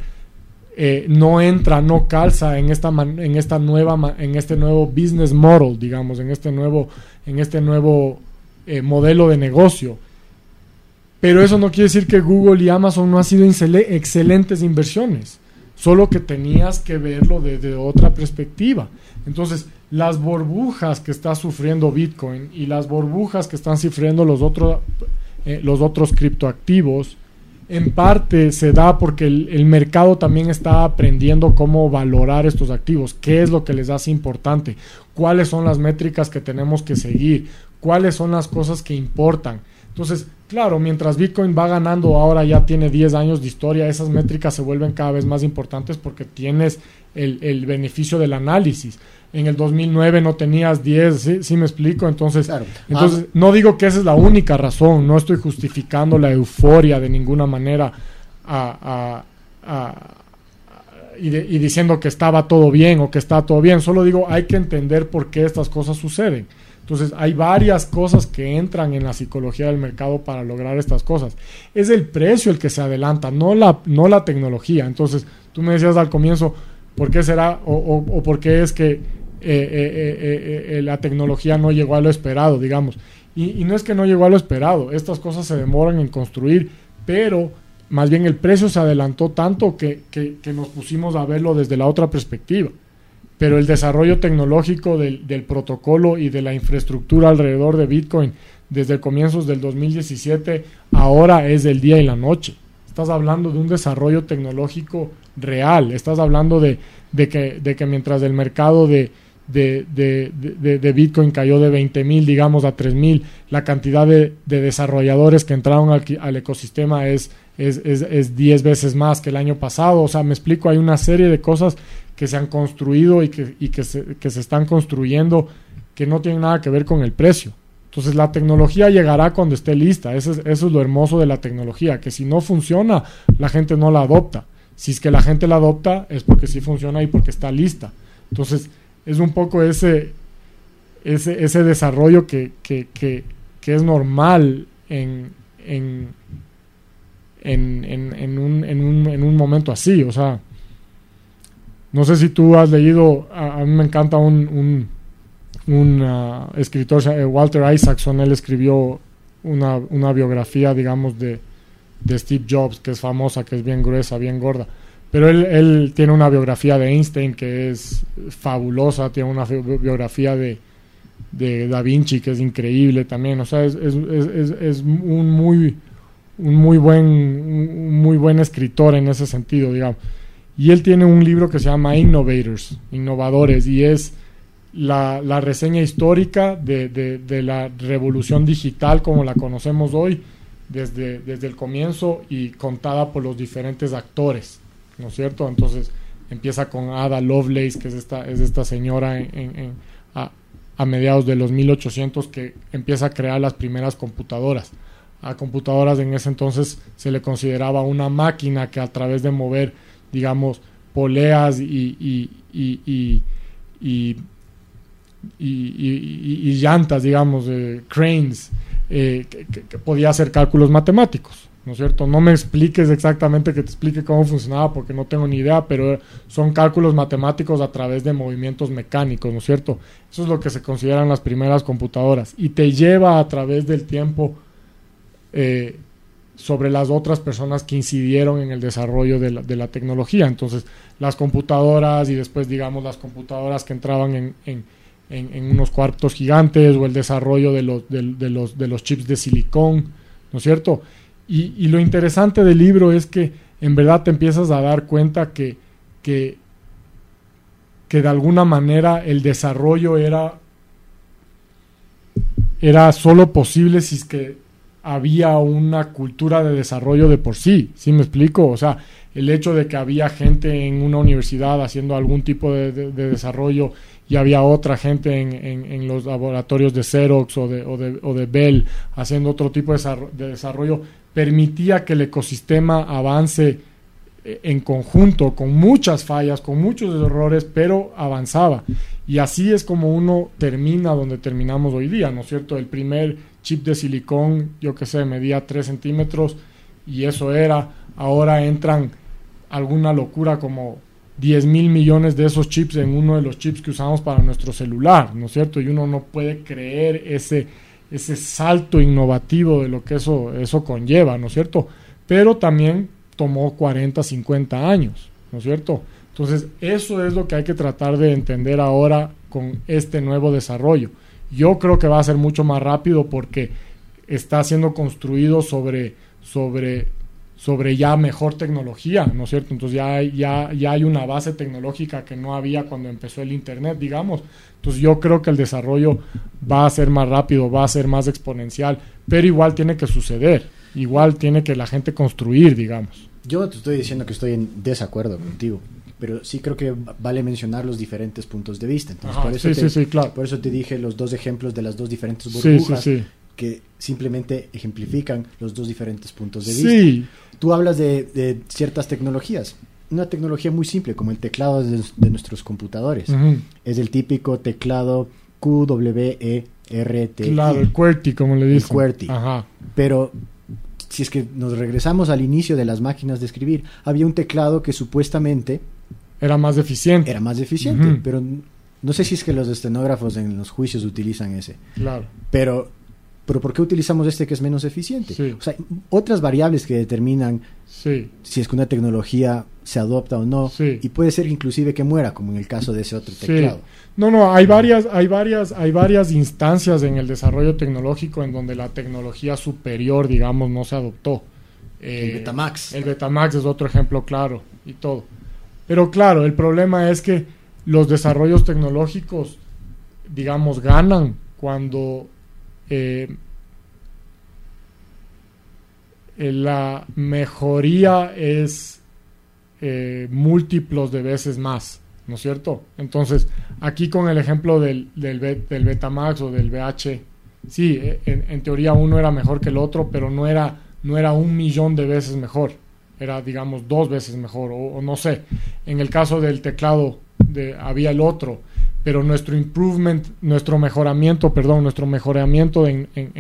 eh, no entra, no calza en esta, man- en esta nueva, en este nuevo business model, digamos, en este nuevo, en este nuevo eh, modelo de negocio. Pero eso no quiere decir que Google y Amazon no han sido excelentes inversiones, solo que tenías que verlo desde otra perspectiva. Entonces, las burbujas que está sufriendo Bitcoin y las burbujas que están sufriendo los, otros eh, los otros criptoactivos, en parte se da porque el, el mercado también está aprendiendo cómo valorar estos activos, qué es lo que les hace importante, cuáles son las métricas que tenemos que seguir, cuáles son las cosas que importan. Entonces, claro, mientras Bitcoin va ganando, ahora ya tiene 10 años de historia, esas métricas se vuelven cada vez más importantes porque tienes el, el beneficio del análisis. En el 2009 no tenías 10, ¿sí, ¿Sí me explico? Entonces, Claro. entonces, no digo que esa es la única razón, no estoy justificando la euforia de ninguna manera a, a- a- y, diciendo que estaba todo bien o que está todo bien. Solo digo, hay que entender por qué estas cosas suceden. Entonces, hay varias cosas que entran en la psicología del mercado para lograr estas cosas. Es el precio el que se adelanta, no la, no la tecnología. Entonces, tú me decías al comienzo, ¿por qué será o, o, por qué es que eh, eh, eh, la tecnología no llegó a lo esperado, digamos? Y, y no es que no llegó a lo esperado, estas cosas se demoran en construir, pero más bien el precio se adelantó tanto que, nos pusimos a verlo desde la otra perspectiva. Pero el desarrollo tecnológico del, protocolo y de la infraestructura alrededor de Bitcoin desde comienzos del 2017 ahora es del día y la noche. Estás hablando de un desarrollo tecnológico real. Estás hablando de, que, mientras el mercado de, de, Bitcoin cayó de 20 mil, digamos, a 3 mil, la cantidad de, desarrolladores que entraron al ecosistema es es, es, 10 veces más que el año pasado. O sea, me explico, hay una serie de cosas que se han construido y que, y que, se, que se están construyendo que no tienen nada que ver con el precio. Entonces la tecnología llegará cuando esté lista. Eso es, eso es lo hermoso de la tecnología, que si no funciona, la gente no la adopta. Si es que la gente la adopta, es porque sí funciona y porque está lista. Entonces, es un poco ese, ese, ese desarrollo que, que, que, que es normal en, en, en, en, un, en, un, en un momento así. O sea, no sé si tú has leído, a, mí me encanta un, un, uh, escritor, Walter Isaacson, él escribió una, una biografía, digamos, de, de, Steve Jobs, que es famosa, que es bien gruesa, bien gorda. Pero él, él tiene una biografía de Einstein que es fabulosa, tiene una biografía de, de Da Vinci que es increíble también. O sea, es, es, es un muy un muy buen, muy buen escritor en ese sentido, digamos. Y él tiene un libro que se llama Innovators, Innovadores, y es la, reseña histórica de, la revolución digital como la conocemos hoy, desde, desde el comienzo y contada por los diferentes actores, ¿no es cierto? Entonces empieza con Ada Lovelace, que es esta, es esta señora en, a, a mediados de los 1800 que empieza a crear las primeras computadoras a computadoras en ese entonces se le consideraba una máquina que a través de mover, digamos, poleas y, y, y, y, llantas, digamos, cranes, eh, que, podía hacer cálculos matemáticos. ¿No es cierto? No me expliques exactamente que te explique cómo funcionaba porque no tengo ni idea, pero son cálculos matemáticos a través de movimientos mecánicos, ¿no es cierto? Eso es lo que se consideran las primeras computadoras y te lleva a través del tiempo eh, sobre las otras personas que incidieron en el desarrollo de la, tecnología. Entonces, las computadoras y después, digamos, las computadoras que entraban en, en, unos cuartos gigantes o el desarrollo de los, de, de los chips de silicón, ¿no es cierto? Y, y, lo interesante del libro es que en verdad te empiezas a dar cuenta que, que, que de alguna manera el desarrollo era, era solo posible si es que había una cultura de desarrollo de por sí, ¿sí me explico? O sea, el hecho de que había gente en una universidad haciendo algún tipo de, desarrollo y había otra gente en, los laboratorios de Xerox o de, o de, o de Bell haciendo otro tipo de desarrollo, permitía que el ecosistema avance eh, en conjunto, con muchas fallas, con muchos errores, pero avanzaba. Y así es como uno termina donde terminamos hoy día, ¿no es cierto? El primer chip de silicón, yo que sé, medía 3 centímetros y eso era. Ahora entran alguna locura como 10 mil millones de esos chips en uno de los chips que usamos para nuestro celular, ¿no es cierto? Y uno no puede creer ese, ese salto innovativo de lo que eso, eso conlleva, ¿no es cierto? Pero también tomó 40, 50 años, ¿no es cierto? Entonces, eso es lo que hay que tratar de entender ahora con este nuevo desarrollo. Yo creo que va a ser mucho más rápido porque está siendo construido sobre, sobre, sobre ya mejor tecnología, ¿no es cierto? Entonces ya, ya, ya hay una base tecnológica que no había cuando empezó el Internet, digamos. Entonces yo creo que el desarrollo va a ser más rápido, va a ser más exponencial, pero igual tiene que suceder, igual tiene que la gente construir, digamos. Yo te estoy diciendo que estoy en desacuerdo contigo pero sí creo que vale mencionar los diferentes puntos de vista. Entonces, por, eso te, por eso te dije los dos ejemplos de las dos diferentes burbujas que simplemente ejemplifican los dos diferentes puntos de vista. Tú hablas de, ciertas tecnologías. una tecnología muy simple, como el teclado de, de nuestros computadores. Es el típico teclado QWERTY. Claro, el QWERTY, como le El dicen. QWERTY. Ajá. Pero si es que nos regresamos al inicio de las máquinas de escribir, había un teclado que supuestamente Era más eficiente. era más eficiente, pero no sé si es que los estenógrafos en los juicios utilizan ese. Claro. Pero, pero ¿por qué utilizamos este que es menos eficiente? Sí. O sea, otras variables que determinan Sí. si es que una tecnología se adopta o no, Sí. y puede ser inclusive que muera, como en el caso de ese otro Sí. teclado. No, no, hay varias, hay varias, hay varias instancias en el desarrollo tecnológico en donde la tecnología superior, digamos, no se adoptó. Eh, el Betamax. El Betamax es otro ejemplo claro y todo. Pero claro, el problema es que los desarrollos tecnológicos, digamos, ganan cuando eh, eh, la mejoría es eh, múltiplos de veces más, ¿no es cierto? Entonces, aquí con el ejemplo del, del, del Betamax o del VH, sí, eh, en, en teoría uno era mejor que el otro, pero no era, no era un millón de veces mejor, era, digamos, dos veces mejor, o, no sé. En el caso del teclado, de, había el otro, pero nuestro improvement, nuestro mejoramiento, perdón, nuestro mejoramiento en, en-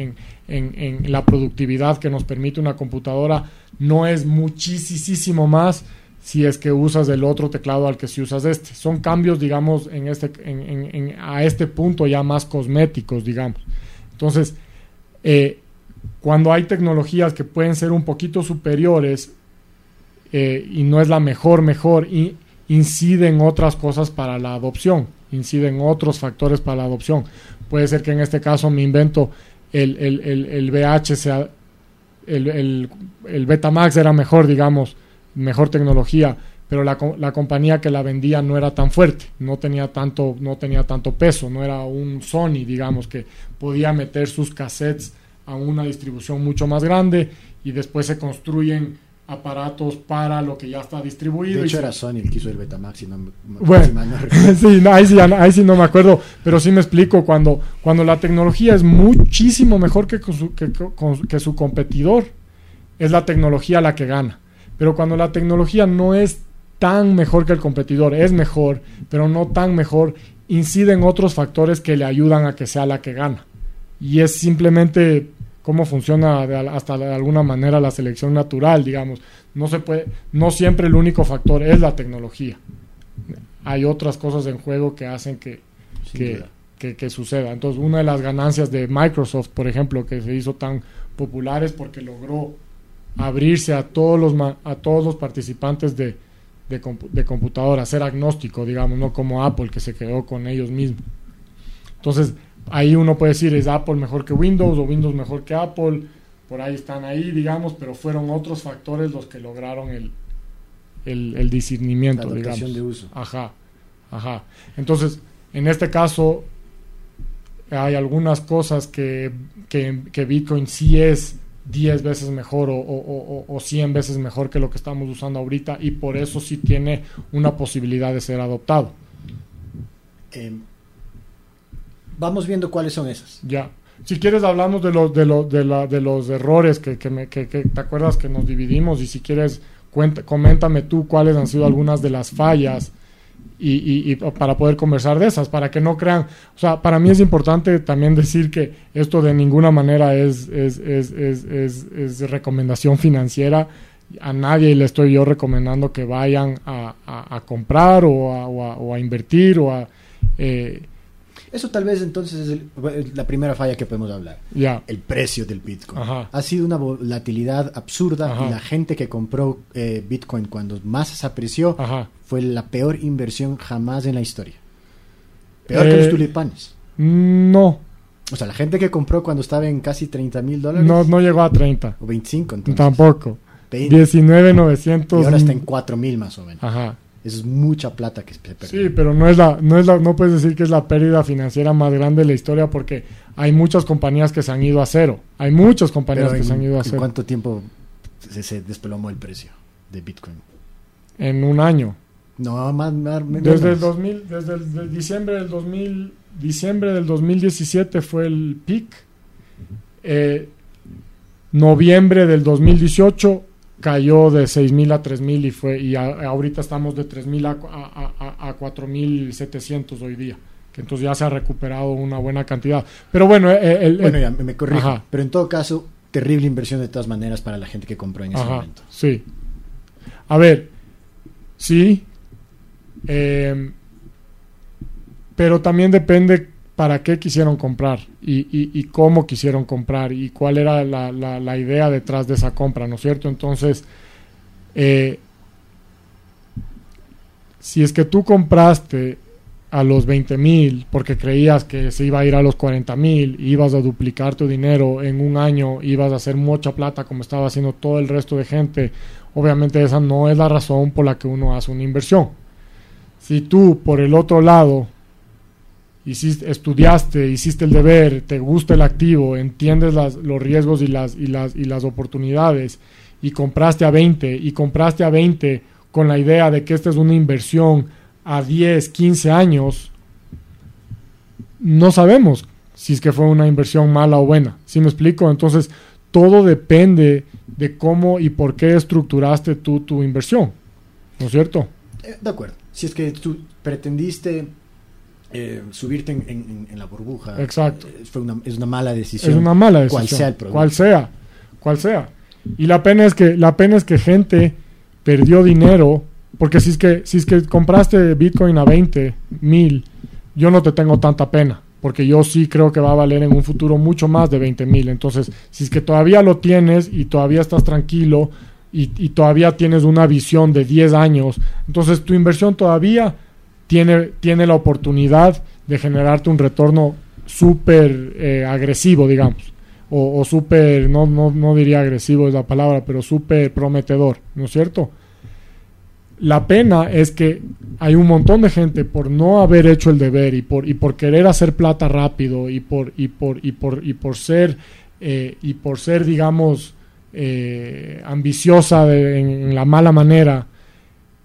en- en- la productividad que nos permite una computadora no es muchísimo más si es que usas el otro teclado al que si usas este. Son cambios, digamos, en este, en- en- a este punto ya más cosméticos, digamos. Entonces, eh, cuando hay tecnologías que pueden ser un poquito superiores eh, y no es la mejor, mejor, y inciden otras cosas para la adopción, inciden otros factores para la adopción. Puede ser que en este caso me invento el, el, el, VH sea, el, el, el Betamax era mejor, digamos, mejor tecnología, pero la, la compañía que la vendía no era tan fuerte, no tenía tanto, no tenía tanto peso, no era un Sony, digamos, que podía meter sus cassettes a una distribución mucho más grande y después se construyen aparatos para lo que ya está distribuido. De y hecho, era Sony el que hizo el Betamax. No, me- Bueno. si no sí, no, ahí, sí, ahí sí no me acuerdo, pero sí me explico, cuando, cuando la tecnología es muchísimo mejor que, su, que su competidor, es la tecnología la que gana. Pero cuando la tecnología no es tan mejor que el competidor, es mejor, pero no tan mejor, inciden otros factores que le ayudan a que sea la que gana. Y es simplemente cómo funciona de hasta de alguna manera la selección natural, digamos. No se puede, no siempre el único factor es la tecnología. Hay otras cosas en juego que hacen que, que, duda. que- que suceda. Entonces, una de las ganancias de Microsoft, por ejemplo, que se hizo tan popular es porque logró abrirse a todos los, a todos los participantes de, de, compu- de computadora, ser agnóstico, digamos, no como Apple que se quedó con ellos mismos. Entonces, ahí uno puede decir, ¿es Apple mejor que Windows o Windows mejor que Apple? Por ahí están ahí, digamos, pero fueron otros factores los que lograron el, el, el La discernimiento, adaptación digamos. de uso. Ajá, ajá. Entonces, en este caso, hay algunas cosas que, que, que Bitcoin sí es 10 veces mejor o, o, o, o 100 veces mejor que lo que estamos usando ahorita y por eso sí tiene una posibilidad de ser adoptado. Eh, vamos viendo cuáles son esas. Ya. Si quieres hablamos de los de los de, de los errores que, que, me, que, que te acuerdas que nos dividimos y si quieres cuenta, coméntame tú cuáles han sido algunas de las fallas y, para poder conversar de esas, para que no crean, o sea, para mí es importante también decir que esto de ninguna manera es, es, es, es, recomendación financiera, a nadie le estoy yo recomendando que vayan a, a, comprar o a, o a, o a invertir o a... Eh, Eso tal vez entonces es el- la primera falla que podemos hablar. ya, El precio del Bitcoin. Ajá. Ha sido una volatilidad absurda Ajá. y la gente que compró eh, Bitcoin cuando más se apreció ajá. fue la peor inversión jamás en la historia. Peor que Eh, los tulipanes. No, O sea, la gente que compró cuando estaba en casi 30 mil dólares. no, no llegó a 30. O 25 entonces. Tampoco. 20, 19,900. y ahora está en 4 mil más o menos. Ajá. Eso es mucha plata que se perdió. Sí, pero no es la, no es la, no puedes decir que es la pérdida financiera más grande de la historia porque hay muchas compañías que se han ido a cero. Hay muchas compañías Pero que en, se han ido a ¿en cero cuánto tiempo se, se desplomó el precio de Bitcoin? en un año. No, más, más menos. Desde el 2000, desde el de diciembre del 2000, diciembre del 2017 fue el peak. Eh, noviembre del 2018 cayó de 6.000 a 3.000 y fue y ahorita estamos de 3.000 a, a, a, 4.700 hoy día. Que entonces ya se ha recuperado una buena cantidad. Pero bueno, eh, el, bueno ya me corrijo. Pero en todo caso, terrible inversión de todas maneras para la gente que compró en ese momento. Sí. A ver, sí. Eh, pero también depende para qué quisieron comprar y, cómo quisieron comprar y cuál era la, idea detrás de esa compra, ¿no es cierto? Entonces, eh, si es que tú compraste a los 20 mil porque creías que se iba a ir a los 40 mil, ibas a duplicar tu dinero en un año, ibas a hacer mucha plata como estaba haciendo todo el resto de gente, obviamente esa no es la razón por la que uno hace una inversión. Si tú, por el otro lado, hiciste, estudiaste, hiciste el deber, te gusta el activo, entiendes los riesgos y las, y, las, y las oportunidades y compraste a 20 y compraste a 20 con la idea de que esta es una inversión a 10, 15 años, no sabemos si es que fue una inversión mala o buena. ¿Sí me explico? Entonces, todo depende de cómo y por qué estructuraste tú tu inversión. ¿No es cierto? Eh, de acuerdo. Si es que tú pretendiste eh, subirte en, la burbuja. Exacto. Eh, es una mala decisión. Es una mala decisión. Cual sea el problema. Cual sea. Cual sea. Y la pena es que, la pena es que gente perdió dinero. Porque si es que, si es que compraste Bitcoin a 20 mil, yo no te tengo tanta pena. Porque yo sí creo que va a valer en un futuro mucho más de 20 mil. Entonces, si es que todavía lo tienes y todavía estás tranquilo y, y todavía tienes una visión de 10 años, entonces tu inversión todavía tiene, tiene la oportunidad de generarte un retorno súper eh, agresivo, digamos. O, o súper, no, no, no diría agresivo es la palabra, pero súper prometedor, ¿no es cierto? La pena es que hay un montón de gente por no haber hecho el deber y por, y por querer hacer plata rápido y por, y por, y por, y por ser, eh, y por ser digamos, eh, ambiciosa en, la mala manera,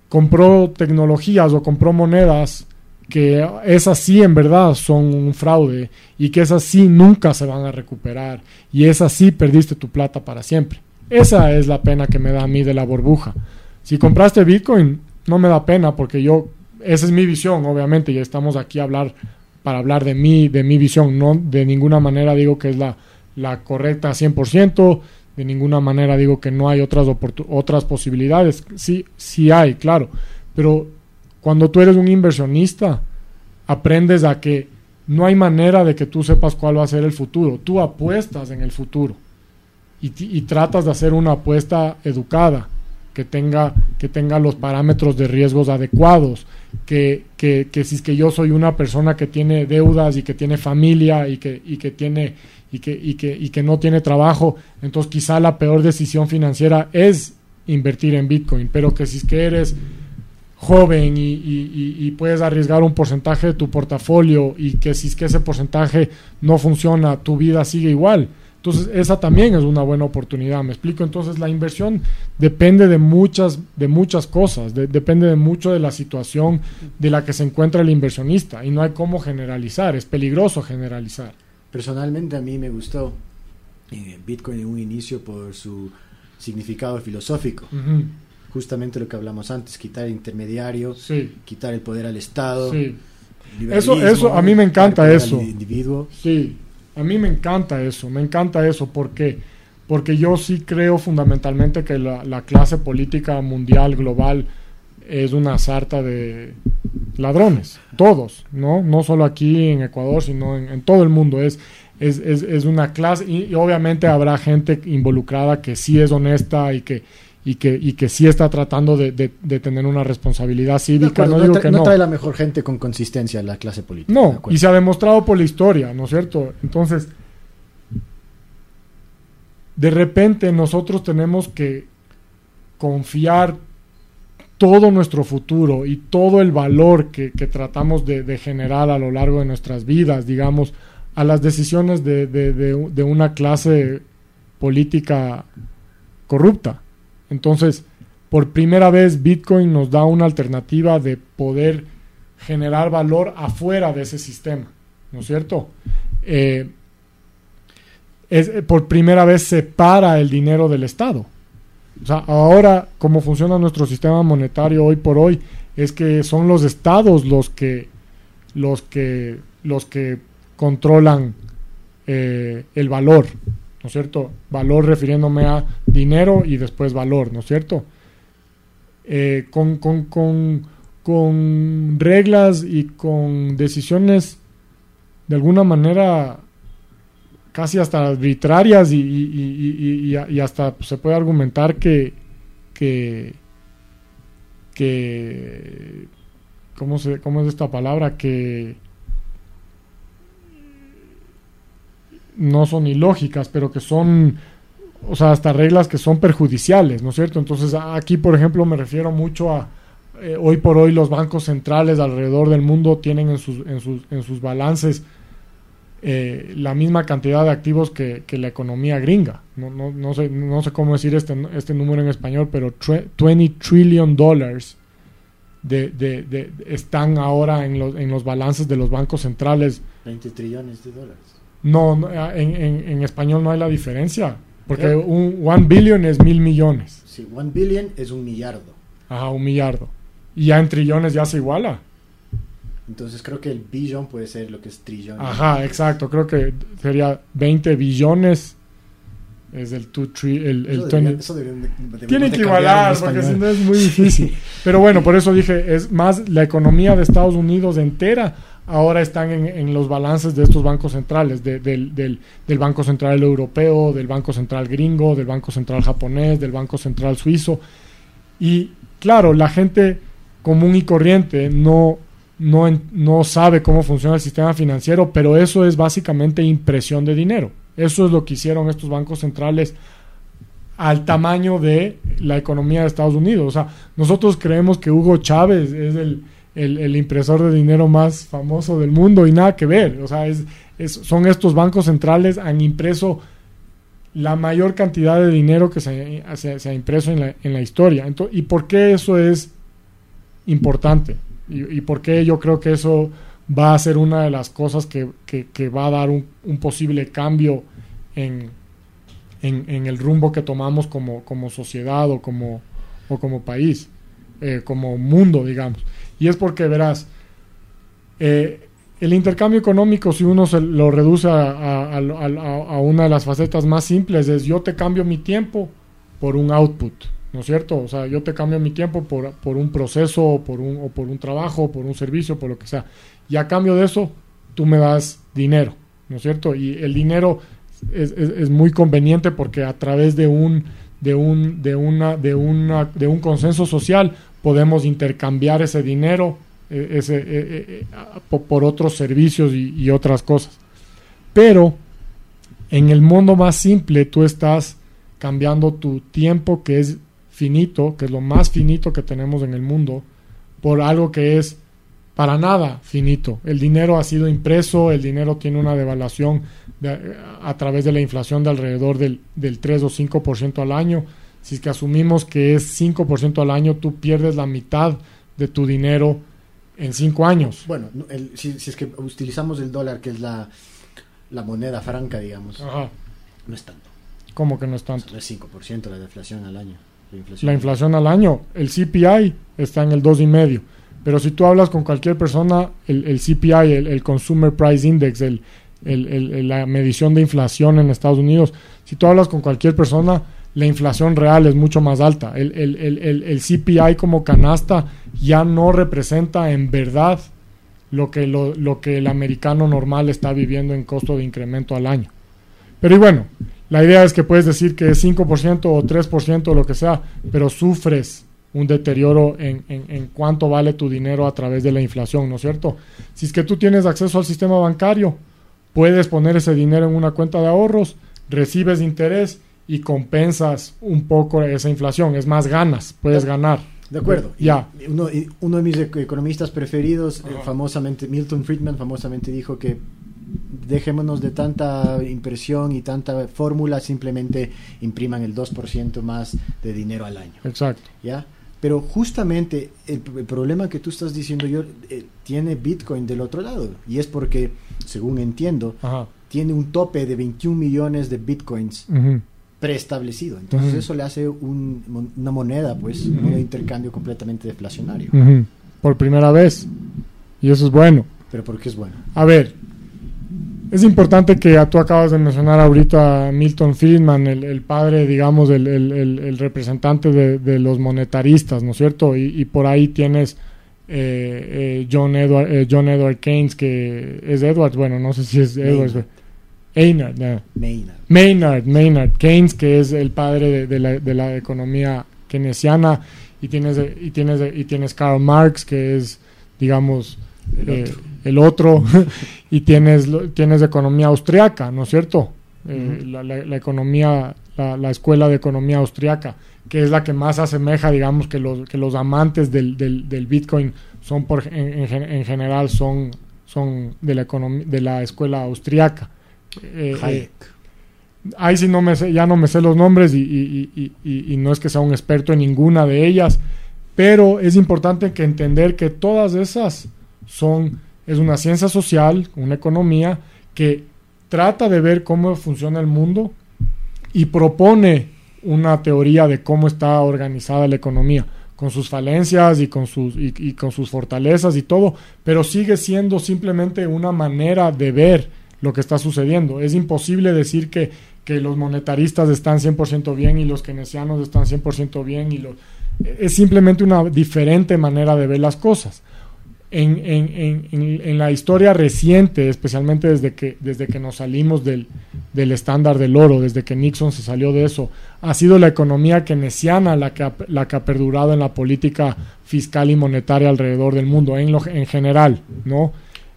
compró tecnologías o compró monedas que esas sí en verdad son un fraude y que esas sí nunca se van a recuperar y esas sí perdiste tu plata para siempre. Esa es la pena que me da a mí de la burbuja. Si compraste Bitcoin, no me da pena porque yo, esa es mi visión, obviamente, y estamos aquí a hablar para hablar de mí, de mi visión, no de ninguna manera digo que es la, la correcta 100%, de ninguna manera digo que no hay otras, otras posibilidades. Sí, sí hay, claro. Pero cuando tú eres un inversionista, aprendes a que no hay manera de que tú sepas cuál va a ser el futuro. Tú apuestas en el futuro y, y tratas de hacer una apuesta educada, que tenga, que tenga los parámetros de riesgos adecuados, que, que, que si es que yo soy una persona que tiene deudas y que tiene familia y que, y que tiene y que, y que, y que no tiene trabajo, entonces quizá la peor decisión financiera es invertir en Bitcoin, pero que si es que eres joven y, y, puedes arriesgar un porcentaje de tu portafolio y que si es que ese porcentaje no funciona, tu vida sigue igual. Entonces, esa también es una buena oportunidad, me explico. Entonces, la inversión depende de muchas, de muchas cosas, depende de mucho de la situación de la que se encuentra el inversionista y no hay cómo generalizar, es peligroso generalizar. Personalmente a mí me gustó eh, Bitcoin en un inicio por su significado filosófico. Justamente lo que hablamos antes, quitar el intermediario, quitar el poder al Estado. Eso, eso, a mí me encanta eso. Individuo. Sí, a mí me encanta eso, me encanta eso porque, porque yo sí creo fundamentalmente que la, la clase política mundial, global, es una sarta de ladrones, todos, ¿no? No solo aquí en Ecuador, sino en, todo el mundo. Es, es, es, una clase y, obviamente habrá gente involucrada que sí es honesta y que, y que, y que sí está tratando de, de, tener una responsabilidad cívica. No, digo que no. trae la mejor gente con consistencia la clase política. No, y se ha demostrado por la historia, ¿no es cierto? Entonces, de repente nosotros tenemos que confiar todo nuestro futuro y todo el valor que, tratamos de, generar a lo largo de nuestras vidas, digamos, a las decisiones de, una clase política corrupta. Entonces, por primera vez Bitcoin nos da una alternativa de poder generar valor afuera de ese sistema, ¿no es cierto? Eh, es, por primera vez separa el dinero del Estado O sea, ahora como funciona nuestro sistema monetario hoy por hoy es que son los estados los que los que los que controlan eh, el valor, ¿no es cierto? Valor refiriéndome a dinero y después valor, ¿no es cierto? Eh, con, con, con, con reglas y con decisiones de alguna manera casi hasta arbitrarias y, hasta se puede argumentar que, que, que ¿cómo, se, ¿cómo es esta palabra? Que no son ilógicas, pero que son, o sea, hasta reglas que son perjudiciales, ¿no es cierto? Entonces aquí, por ejemplo, me refiero mucho a, eh, hoy por hoy los bancos centrales alrededor del mundo tienen en sus, en sus, en sus balances eh, la misma cantidad de activos que, la economía gringa. No, no, no, sé, no sé cómo decir este, este número en español, pero 20 trillion dollars de, de, de, están ahora en los, en los balances de los bancos centrales. 20 trillones de dólares. No, en, en, en, español no hay la diferencia. Porque un one billion es mil millones. Sí, one billion es un millardo. Ajá, un millardo. Y ya en trillones ya se iguala. Entonces creo que el billón puede ser lo que es trillón. Ajá, exacto. Creo que sería 20 billones. Es el 2 tri el, el Tiene que igualar, porque si no es muy difícil. Pero bueno, por eso dije, es más la economía de Estados Unidos entera ahora están en, en los balances de estos bancos centrales, del, del, del, Banco Central Europeo, del Banco Central Gringo, del Banco Central Japonés, del Banco Central Suizo. Y claro, la gente común y corriente no, no, no sabe cómo funciona el sistema financiero, pero eso es básicamente impresión de dinero. Eso es lo que hicieron estos bancos centrales al tamaño de la economía de Estados Unidos. O sea, nosotros creemos que Hugo Chávez es el, el, impresor de dinero más famoso del mundo y nada que ver. O sea, es, son estos bancos centrales han impreso la mayor cantidad de dinero que se, se, ha impreso en la, en la historia. Entonces, ¿Y por qué eso es importante? ¿Y, por qué yo creo que eso va a ser una de las cosas que, que, va a dar un, posible cambio en, en, en, el rumbo que tomamos como, como sociedad o como, o como país, eh, como mundo, digamos? Y es porque, verás, eh, el intercambio económico, si uno se lo reduce a, a, una de las facetas más simples, es yo te cambio mi tiempo por un output, ¿no es cierto? O sea, yo te cambio mi tiempo por, por un proceso, o por un, o por un trabajo, por un servicio, por lo que sea. Y a cambio de eso, tú me das dinero, ¿no es cierto? Y el dinero es, es, es muy conveniente porque a través de un, de un, de una, de una, de un consenso social podemos intercambiar ese dinero eh, ese, eh, eh, por otros servicios y, otras cosas. Pero en el mundo más simple tú estás cambiando tu tiempo que es finito, que es lo más finito que tenemos en el mundo, por algo que es para nada finito. El dinero ha sido impreso, el dinero tiene una devaluación a través de la inflación de alrededor del, del 3 o 5% al año si es que asumimos que es 5% al año, tú pierdes la mitad de tu dinero en 5 años. Bueno, si, es que utilizamos el dólar, que es la, la moneda franca, digamos, no es tanto. ¿Cómo que no es tanto? no es 5% la deflación al año. La inflación, al año, el CPI está en el 2,5%. Pero si tú hablas con cualquier persona, el, el CPI, el, Consumer Price Index, el, la medición de inflación en Estados Unidos, si tú hablas con cualquier persona, la inflación real es mucho más alta. El, CPI como canasta ya no representa en verdad lo que, lo, que el americano normal está viviendo en costo de incremento al año. Pero y bueno, la idea es que puedes decir que es 5% o 3% o lo que sea, pero sufres un deterioro en, en, en, cuánto vale tu dinero a través de la inflación, ¿no es cierto? Si es que tú tienes acceso al sistema bancario, puedes poner ese dinero en una cuenta de ahorros, recibes interés y compensas un poco esa inflación. Es más ganas, puedes ganar. De acuerdo. Ya. Uno, uno, de mis economistas preferidos, eh, famosamente, Milton Friedman, famosamente dijo que dejémonos de tanta impresión y tanta fórmula, simplemente impriman el 2% más de dinero al año. Exacto. ¿Ya? Pero justamente el, problema que tú estás diciendo yo eh, tiene Bitcoin del otro lado. Y es porque, según entiendo, tiene un tope de 21 millones de Bitcoins preestablecido. Entonces Ujú. eso le hace un- una moneda, pues, un Ujú. modo de intercambio completamente deflacionario. Ujú. Por primera vez. Y eso es bueno. Pero ¿por qué es bueno? A ver, es importante que tú acabas de mencionar ahorita a Milton Friedman, el, el padre, digamos, el, el- el- el representante de, de los monetaristas, ¿no es cierto? Y, y por ahí tienes eh, eh, John, Edward, eh, John Edward Keynes, que es Edwards, bueno, no sé si es Edwards. Maynard. Maynard, no. Maynard. Maynard, Maynard Keynes, que es el padre de, de la, de la economía keynesiana, y tienes, y, tienes, y tienes Karl Marx, que es, digamos, El eh, otro. El otro, y tienes, tienes economía austriaca, ¿no es cierto? Eh, la, la- la economía, la, la escuela de economía austriaca, que es la que más asemeja, digamos, que los, que los amantes del, del, del Bitcoin son, por, en, en gen- en general, son, son de, la economía, de la escuela austriaca. Eh, eh, Hayek. ahí sí no me sé, ya no me sé los nombres y, y- y- y- y no es que sea un experto en ninguna de ellas, pero es importante que entender que todas esas son, es una ciencia social, una economía que trata de ver cómo funciona el mundo y propone una teoría de cómo está organizada la economía con sus falencias y con sus, y, con sus fortalezas y todo, pero sigue siendo simplemente una manera de ver lo que está sucediendo. Es imposible decir que, que los monetaristas están 100% bien y los keynesianos están 100% bien. Y lo, es simplemente una diferente manera de ver las cosas. En, en, en, en, en la historia reciente, especialmente desde que, desde que nos salimos del, del estándar del oro, desde que Nixon se salió de eso, ha sido la economía keynesiana la que ha, la que ha perdurado en la política fiscal y monetaria alrededor del mundo, en, lo, en general, ¿no?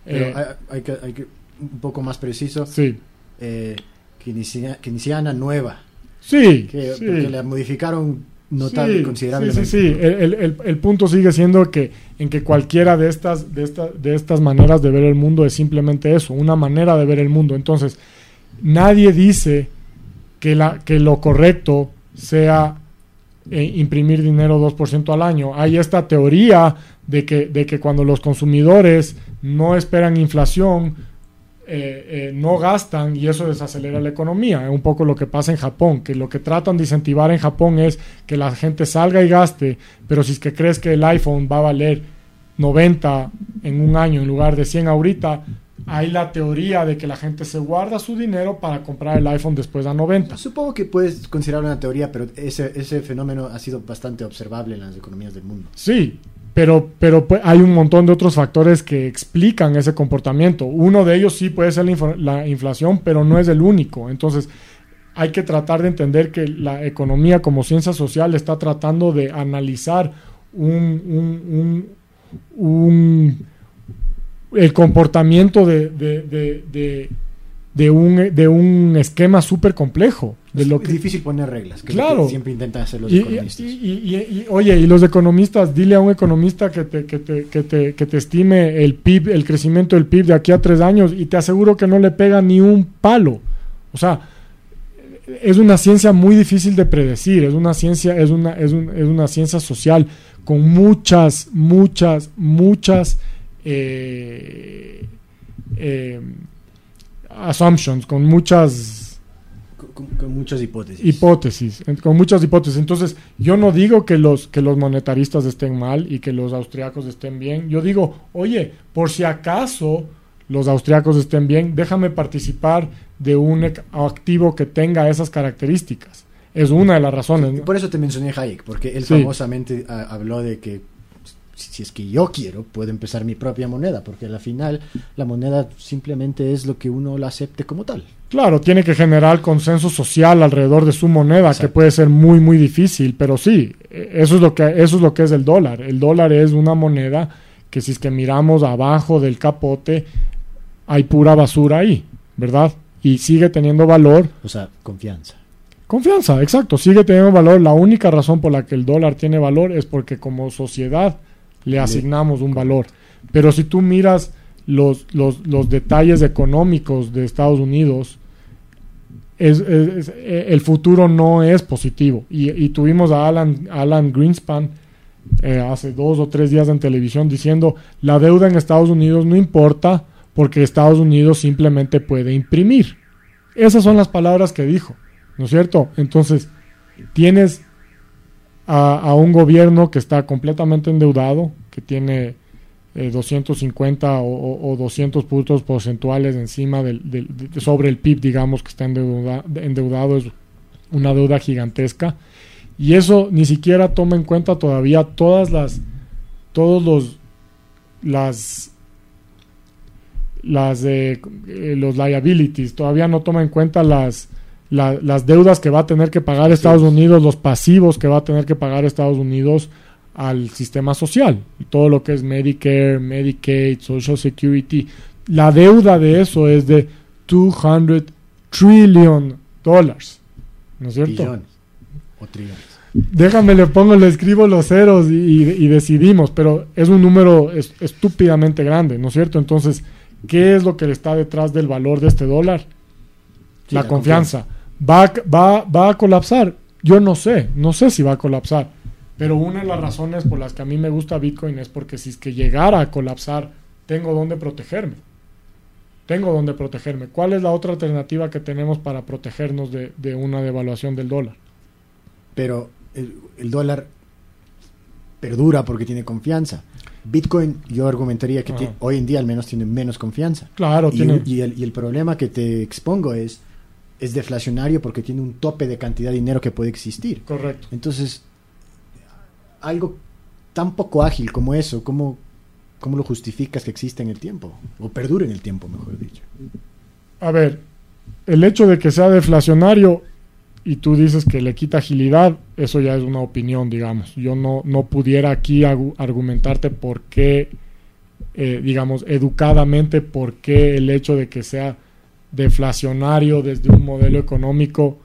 Pero Eh, hay, hay que, hay que un poco más preciso. sí, Eh, keynesiana, keynesiana nueva. sí, Que, sí. Porque la modificaron notable, Sí, considerablemente. Sí, sí, sí. El, el- el- punto sigue siendo que en que cualquiera de estas, de, esta- de estas maneras de ver el mundo es simplemente eso, una manera de ver el mundo. Entonces, nadie dice que, la, que lo correcto sea eh, imprimir dinero 2% al año. Hay esta teoría de que, de que cuando los consumidores no esperan inflación, eh, eh, no gastan y eso desacelera la economía. Es un poco lo que pasa en Japón, que lo que tratan de incentivar en Japón es que la gente salga y gaste, pero si es que crees que el iPhone va a valer 90 en un año en lugar de 100 ahorita, hay la teoría de que la gente se guarda su dinero para comprar el iPhone después a 90. Supongo que puedes considerar una teoría, pero ese, ese fenómeno ha sido bastante observable en las economías del mundo. Sí, pero, pero pues, hay un montón de otros factores que explican ese comportamiento. Uno de ellos sí puede ser la, inflación, pero no es el único. Entonces, hay que tratar de entender que la economía como ciencia social está tratando de analizar un, el comportamiento de- de un, de un esquema súper complejo. De lo es que, difícil poner reglas, que Claro. siempre intentan hacer los y- economistas. y- y- y- oye, y los economistas, dile a un economista que te, que, te, que, te, que te estime el PIB, el crecimiento del PIB de aquí a tres años, y te aseguro que no le pega ni un palo. O sea, es una ciencia muy difícil de predecir, es una ciencia, es una, es un- es una ciencia social con muchas, muchas, muchas eh, eh, assumptions, con muchas con, muchas hipótesis. hipótesis, con muchas hipótesis. Entonces, yo no digo que los, que los monetaristas estén mal y que los austriacos estén bien. Yo digo, oye, por si acaso los austriacos estén bien, déjame participar de un activo que tenga esas características. Es una de las razones. Por eso te mencioné Hayek, porque él Sí. famosamente ah, habló de que si, es que yo quiero, puedo empezar mi propia moneda, porque al final la moneda simplemente es lo que uno la acepte como tal. Claro, tiene que generar consenso social alrededor de su moneda, Exacto. que puede ser muy, muy difícil, pero sí, eso es lo que eso es lo que es el dólar. El dólar es una moneda que si es que miramos abajo del capote, hay pura basura ahí, ¿verdad? Y sigue teniendo valor. O sea, confianza. Confianza, exacto, sigue teniendo valor. La única razón por la que el dólar tiene valor es porque como sociedad le asignamos un valor. Pero si tú miras los, los, los detalles económicos de Estados Unidos, es, es- es- eh, el futuro no es positivo. Y, y tuvimos a Alan, Alan Greenspan eh, hace dos o tres días en televisión diciendo la deuda en Estados Unidos no importa porque Estados Unidos simplemente puede imprimir. Esas son las palabras que dijo. ¿no es cierto? Entonces, tienes a, un gobierno que está completamente endeudado, que tiene 250 eh, o, 200 puntos porcentuales encima del, sobre el PIB, digamos, que está endeudado, es una deuda gigantesca. Y eso ni siquiera toma en cuenta todavía todas las, todos los, las, las de eh, los liabilities, todavía no toma en cuenta las, las deudas que va a tener que pagar Estados Unidos, los pasivos que va a tener que pagar Estados Unidos al sistema social, todo lo que es Medicare, Medicaid, Social Security. La deuda de eso es de 200 trillion dólares. ¿No es cierto? Billones o trillones. Déjame, le pongo, le escribo los ceros y, decidimos, pero es un número estúpidamente grande, ¿no es cierto? Entonces, ¿qué es lo que está detrás del valor de este dólar? la, confianza. ¿Va, va, ¿Va a colapsar? Yo no sé, no sé si va a colapsar. Pero una de las razones por las que a mí me gusta Bitcoin es porque si es que llegara a colapsar, tengo donde protegerme. Tengo donde protegerme. ¿Cuál es la otra alternativa que tenemos para protegernos de, una devaluación del dólar? Pero el, dólar perdura porque tiene confianza. Bitcoin, yo argumentaría que hoy en día al menos tiene menos confianza. Claro, y, tiene... y, el, y el problema que te expongo es es deflacionario porque tiene un tope de cantidad de dinero que puede existir. Correcto. Entonces, algo tan poco ágil como eso, ¿cómo, cómo lo justificas que existe en el tiempo? O perdure en el tiempo, mejor dicho. A ver, el hecho de que sea deflacionario y tú dices que le quita agilidad, eso ya es una opinión, digamos. Yo no, no pudiera aquí argumentarte por qué, eh, digamos, educadamente, por qué el hecho de que sea deflacionario desde un modelo económico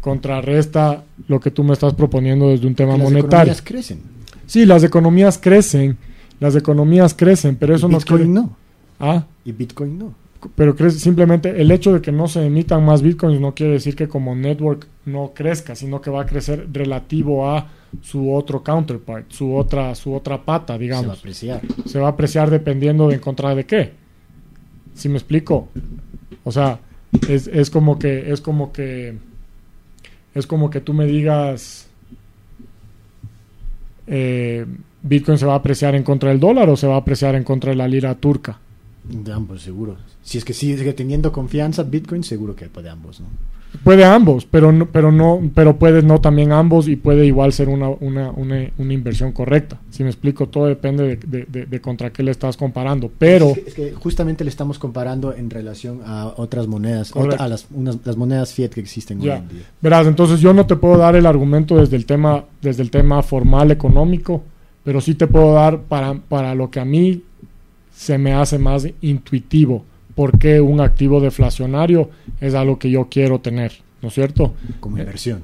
contrarresta lo que tú me estás proponiendo desde un tema monetario. Las economías crecen. Sí, las economías crecen, las economías crecen, pero eso no Bitcoin no. Ah. Y Bitcoin no. Pero crece, simplemente el hecho de que no se emitan más Bitcoins no quiere decir que como network no crezca, sino que va a crecer relativo a su otro counterpart, su otra, su otra pata, digamos. Se va a apreciar. Se va a apreciar dependiendo de en contra de qué. Si me explico? O sea, es, es como que, es como que, es como que tú me digas, eh, Bitcoin se va a apreciar en contra del dólar o se va a apreciar en contra de la lira turca. De ambos, seguro. Si es que sigue teniendo confianza Bitcoin, seguro que de ambos, ¿no? Puede ambos, pero no, pero no, pero puede no también ambos y puede igual ser una, una, una, inversión correcta. Si me explico, todo depende de, contra qué le estás comparando. Pero es que, justamente le estamos comparando en relación a otras monedas, a las, las monedas fiat que existen hoy en día. Verás, entonces yo no te puedo dar el argumento desde el tema, desde el tema formal económico, pero sí te puedo dar para, para lo que a mí se me hace más intuitivo porque un activo deflacionario es algo que yo quiero tener, ¿no es cierto? Como inversión.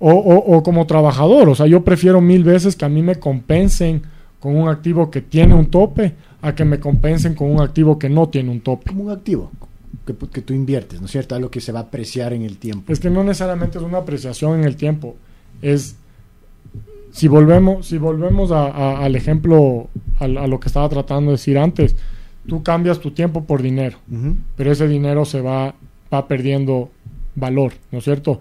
O, o, como trabajador, o sea, yo prefiero mil veces que a mí me compensen con un activo que tiene un tope a que me compensen con un activo que no tiene un tope. Como un activo que, que tú inviertes, ¿no es cierto? Algo que se va a apreciar en el tiempo. Es que no necesariamente es una apreciación en el tiempo, es si volvemos, si volvemos al ejemplo, a, lo que estaba tratando de decir antes, tú cambias tu tiempo por dinero, pero ese dinero se va, va perdiendo valor, ¿no es cierto?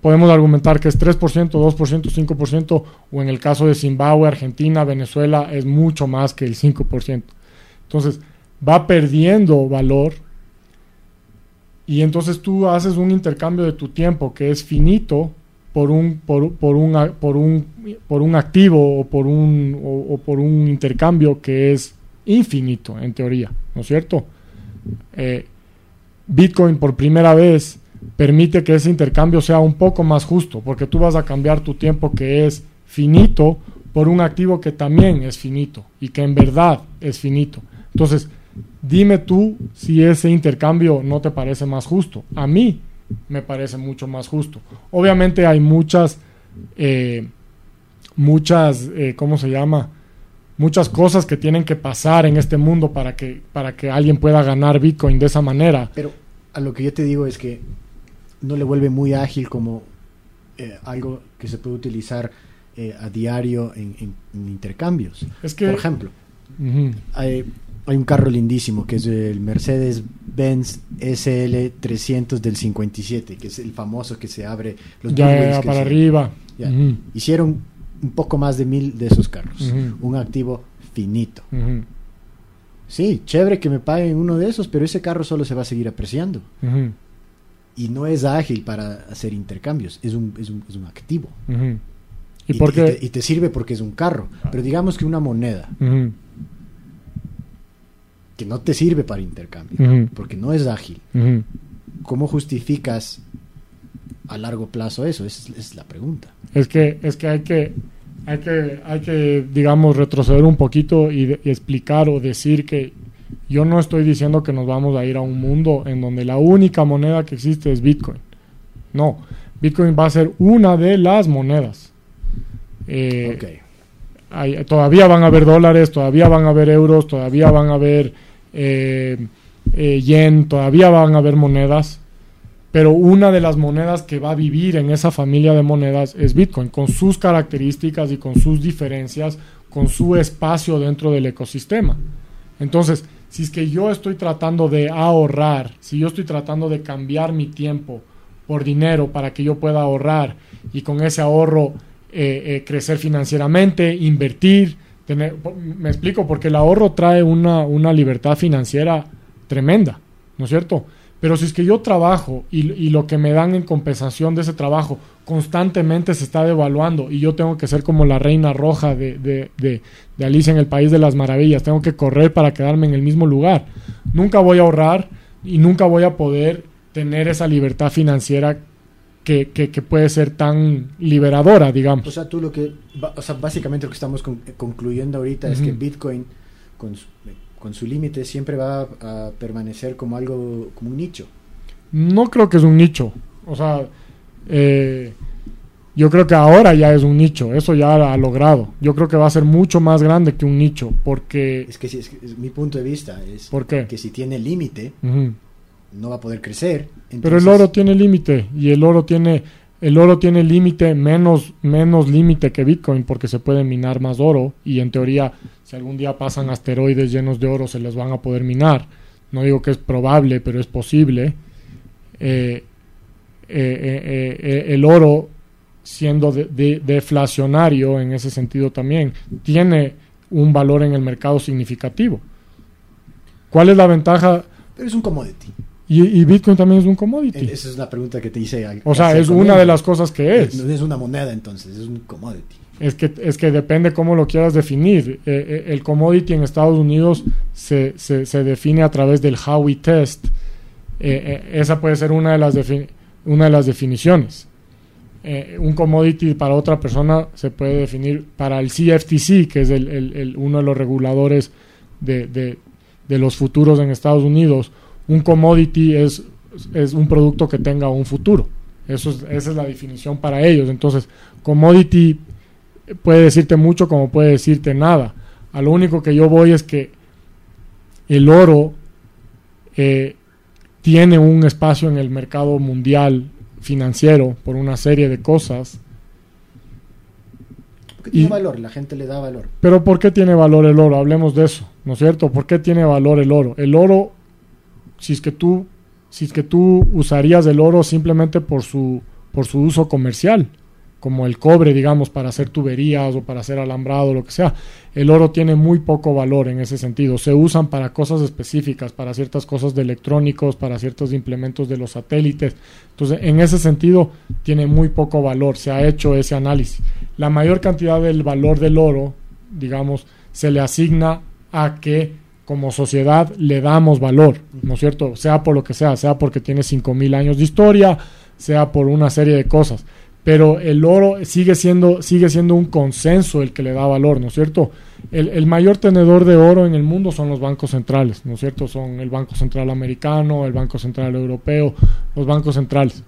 Podemos argumentar que es 3%, 2%, 5%, o en el caso de Zimbabue, Argentina, Venezuela, es mucho más que el 5%. Entonces, va perdiendo valor y entonces tú haces un intercambio de tu tiempo que es finito por un, por, por un, por un, por un activo o por un, o por un intercambio que es infinito, en teoría, ¿no es cierto? Eh, Bitcoin por primera vez permite que ese intercambio sea un poco más justo, porque tú vas a cambiar tu tiempo que es finito por un activo que también es finito y que en verdad es finito. Entonces, dime tú si ese intercambio no te parece más justo. A mí me parece mucho más justo. Obviamente hay muchas, eh, muchas, eh, ¿cómo se llama? Muchas cosas que tienen que pasar en este mundo para que, para que alguien pueda ganar Bitcoin de esa manera. Pero a lo que yo te digo es que no le vuelve muy ágil como eh, algo que se puede utilizar eh, a diario en, intercambios. Es que, Por ejemplo, hay, un carro lindísimo que es el Mercedes-Benz SL300 del 57, que es el famoso que se abre los ya, para arriba. Hicieron un poco más de mil de esos carros. Un activo finito. Sí, chévere que me paguen uno de esos, pero ese carro solo se va a seguir apreciando. Y no es ágil para hacer intercambios, es un, es un, es un activo. ¿Y, por qué? Y, te, sirve porque es un carro. Pero digamos que una moneda que no te sirve para intercambio, porque no es ágil. ¿Cómo justificas a largo plazo eso? Esa es, la pregunta. Es que, es que hay que hay que, hay que digamos, retroceder un poquito y, explicar o decir que yo no estoy diciendo que nos vamos a ir a un mundo en donde la única moneda que existe es Bitcoin. No, Bitcoin va a ser una de las monedas. Eh, todavía van a haber dólares, todavía van a haber euros, todavía van a haber eh, eh, yen, todavía van a haber monedas pero una de las monedas que va a vivir en esa familia de monedas es Bitcoin, con sus características y con sus diferencias, con su espacio dentro del ecosistema. Entonces, si es que yo estoy tratando de ahorrar, si yo estoy tratando de cambiar mi tiempo por dinero para que yo pueda ahorrar y con ese ahorro eh, eh, crecer financieramente, invertir, tener, me explico, porque el ahorro trae una, una libertad financiera tremenda, ¿no es cierto? Pero si es que yo trabajo y, lo que me dan en compensación de ese trabajo constantemente se está devaluando y yo tengo que ser como la reina roja de, de, de, Alicia en el País de las Maravillas, tengo que correr para quedarme en el mismo lugar, nunca voy a ahorrar y nunca voy a poder tener esa libertad financiera que, que, puede ser tan liberadora, digamos. O sea, tú lo que, o sea, básicamente lo que estamos concluyendo ahorita es que Bitcoin, con con su límite siempre va a, permanecer como algo, como un nicho. No creo que es un nicho. O sea, eh, yo creo que ahora ya es un nicho, eso ya ha logrado. Yo creo que va a ser mucho más grande que un nicho, porque... Es que, es, mi punto de vista es ¿Por qué? que si tiene límite, no va a poder crecer. Pero el oro tiene límite y el oro tiene el oro tiene límite menos, menos límite que Bitcoin porque se puede minar más oro y en teoría si algún día pasan asteroides llenos de oro se les van a poder minar. No digo que es probable, pero es posible. Eh, eh, eh, el oro, siendo deflacionario en ese sentido también, tiene un valor en el mercado significativo. ¿Cuál es la ventaja? Pero es un commodity. Y, Bitcoin también es un commodity. Esa es la pregunta que te hice. O sea, es una de las cosas que es. No es una moneda entonces, es un commodity. Es que, es que depende cómo lo quieras definir. Eh, eh, el commodity en Estados Unidos se, se, define a través del Howey Test. Eh, esa puede ser una de las, una de las definiciones. un commodity para otra persona se puede definir para el CFTC, que es el, el, uno de los reguladores de, de, de los futuros en Estados Unidos un commodity es, es un producto que tenga un futuro. Eso esa es la definición para ellos. Entonces, commodity puede decirte mucho como puede decirte nada. A lo único que yo voy es que el oro eh, tiene un espacio en el mercado mundial financiero por una serie de cosas. Porque tiene valor, la gente le da valor. Pero ¿por qué tiene valor el oro? Hablemos de eso, ¿no es cierto? ¿Por qué tiene valor el oro? El oro si es que tú, si es que tú usarías el oro simplemente por su, por su uso comercial, como el cobre, digamos, para hacer tuberías o para hacer alambrado, lo que sea. El oro tiene muy poco valor en ese sentido. Se usan para cosas específicas, para ciertas cosas de electrónicos, para ciertos implementos de los satélites. Entonces, en ese sentido, tiene muy poco valor. Se ha hecho ese análisis. La mayor cantidad del valor del oro, digamos, se le asigna a que como sociedad le damos valor, ¿no es cierto? Sea por lo que sea, sea porque tiene 5.000 años de historia, sea por una serie de cosas. Pero el oro sigue siendo, sigue siendo un consenso el que le da valor, ¿no es cierto? El, mayor tenedor de oro en el mundo son los bancos centrales, ¿no es cierto? Son el Banco Central Americano, el Banco Central Europeo, los bancos centrales.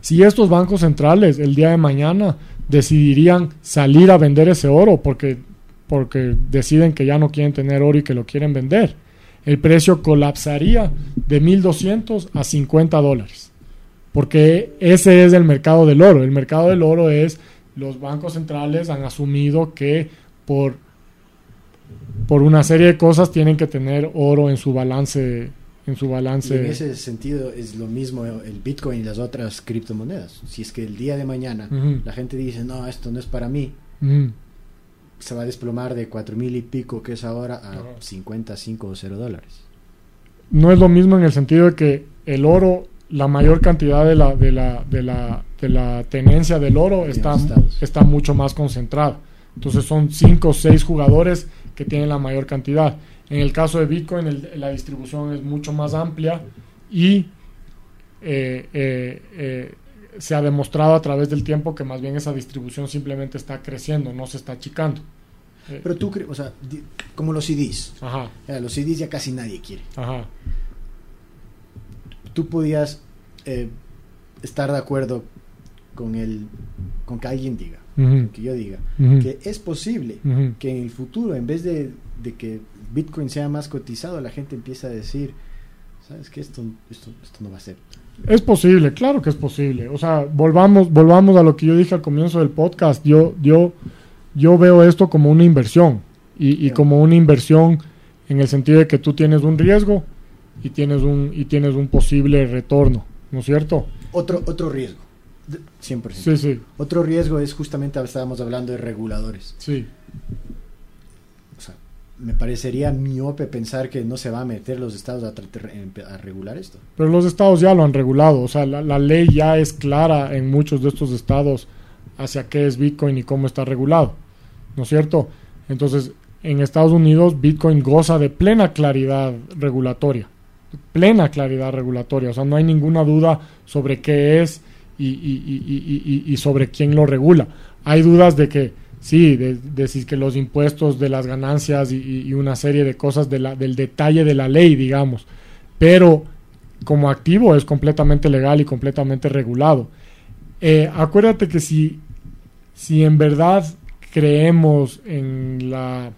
Si estos bancos centrales el día de mañana decidirían salir a vender ese oro porque porque deciden que ya no quieren tener oro y que lo quieren vender. El precio colapsaría de 1.200 a 50 dólares. Porque ese es el mercado del oro. El mercado del oro es los bancos centrales han asumido que por por una serie de cosas tienen que tener oro en su balance en su Y balance en ese sentido es lo mismo el Bitcoin y las otras criptomonedas. Si es que el día de mañana la gente dice, no, esto no es para mí. Se va a desplomar de cuatro mil y pico que es ahora a Ajá. 55 o 0 dólares. no es lo mismo en el sentido de que el oro la mayor cantidad de la de la de la de la tenencia del oro está está mucho más concentrada entonces son cinco o seis jugadores que tienen la mayor cantidad en el caso de Bitcoin el- la distribución es mucho más amplia y eh, eh, eh, se ha demostrado a través del tiempo que más bien esa distribución simplemente está creciendo no se está achicando Eh, Pero tú, cre- o sea, como los CDs, ajá eh, los CDs ya casi nadie quiere. ajá Tú podías eh, estar de acuerdo con el, con que alguien diga, que yo diga, que es posible que en el futuro, en vez de, de que Bitcoin sea más cotizado, la gente empieza a decir, ¿sabes qué? Esto, esto, esto no va a ser. Es posible, claro que es posible. O sea, volvamos, volvamos a lo que yo dije al comienzo del podcast. Yo, yo, yo veo esto como una inversión y, como una inversión en el sentido de que tú tienes un riesgo y tienes un y tienes un posible retorno, ¿no es cierto? Otro, otro riesgo, de- 100%. Sí, sí, Otro riesgo es justamente, estábamos hablando de reguladores. sí. Me parecería miope pensar que no se va a meter los estados a, a regular esto. Pero los estados ya lo han regulado. O sea, la, ley ya es clara en muchos de estos estados hacia qué es Bitcoin y cómo está regulado. ¿No es cierto? Entonces, en Estados Unidos, Bitcoin goza de plena claridad regulatoria. Plena claridad regulatoria. O sea, no hay ninguna duda sobre qué es y- y- y- y sobre quién lo regula. Hay dudas de que, sí, de, de si es que los impuestos de las ganancias y, una serie de cosas del detalle de la ley, digamos. Pero como activo es completamente legal y completamente regulado. Eh, acuérdate que si, si en verdad creemos en la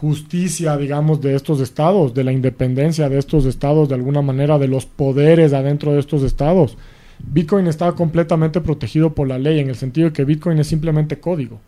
justicia, digamos, de estos estados, de la independencia de estos estados, de alguna manera, de los poderes adentro de estos estados, Bitcoin está completamente protegido por la ley, en el sentido de que Bitcoin es simplemente código.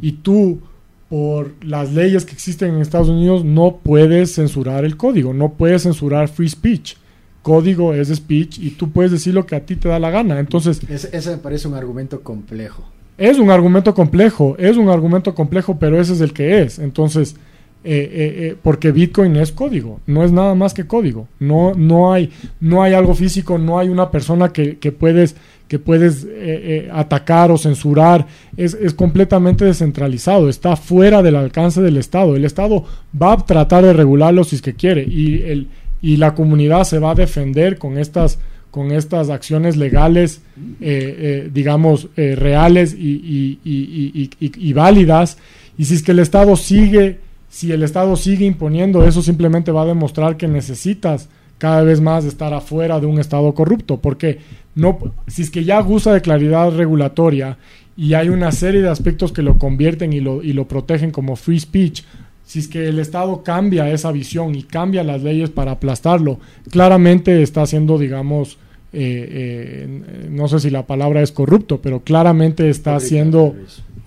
Y tú, por las leyes que existen en Estados Unidos, no puedes censurar el código, no puedes censurar free speech. Código es speech y tú puedes decir lo que a ti te da la gana. Entonces, Ese, ese me parece un argumento complejo. es un argumento complejo, es un argumento complejo, pero ese es el que es. Entonces, eh, eh, eh, porque Bitcoin es código, no es nada más que código. No, no, hay, no hay algo físico, no hay una persona que, que puedes, que puedes eh, atacar o censurar. Es, es completamente descentralizado, está fuera del alcance del Estado. El Estado va a tratar de regularlo si es que quiere y, el, y la comunidad se va a defender con estas con estas acciones legales, eh, digamos, eh, reales y- y- y- y válidas. Y si es que el Estado sigue, si el Estado sigue imponiendo eso, simplemente va a demostrar que necesitas cada vez más estar afuera de un Estado corrupto, porque no, si es que ya gusta de claridad regulatoria y hay una serie de aspectos que lo convierten y lo, y lo protegen como free speech, si es que el Estado cambia esa visión y cambia las leyes para aplastarlo, claramente está haciendo, digamos, eh, eh, no sé si la palabra es corrupto, pero claramente está haciendo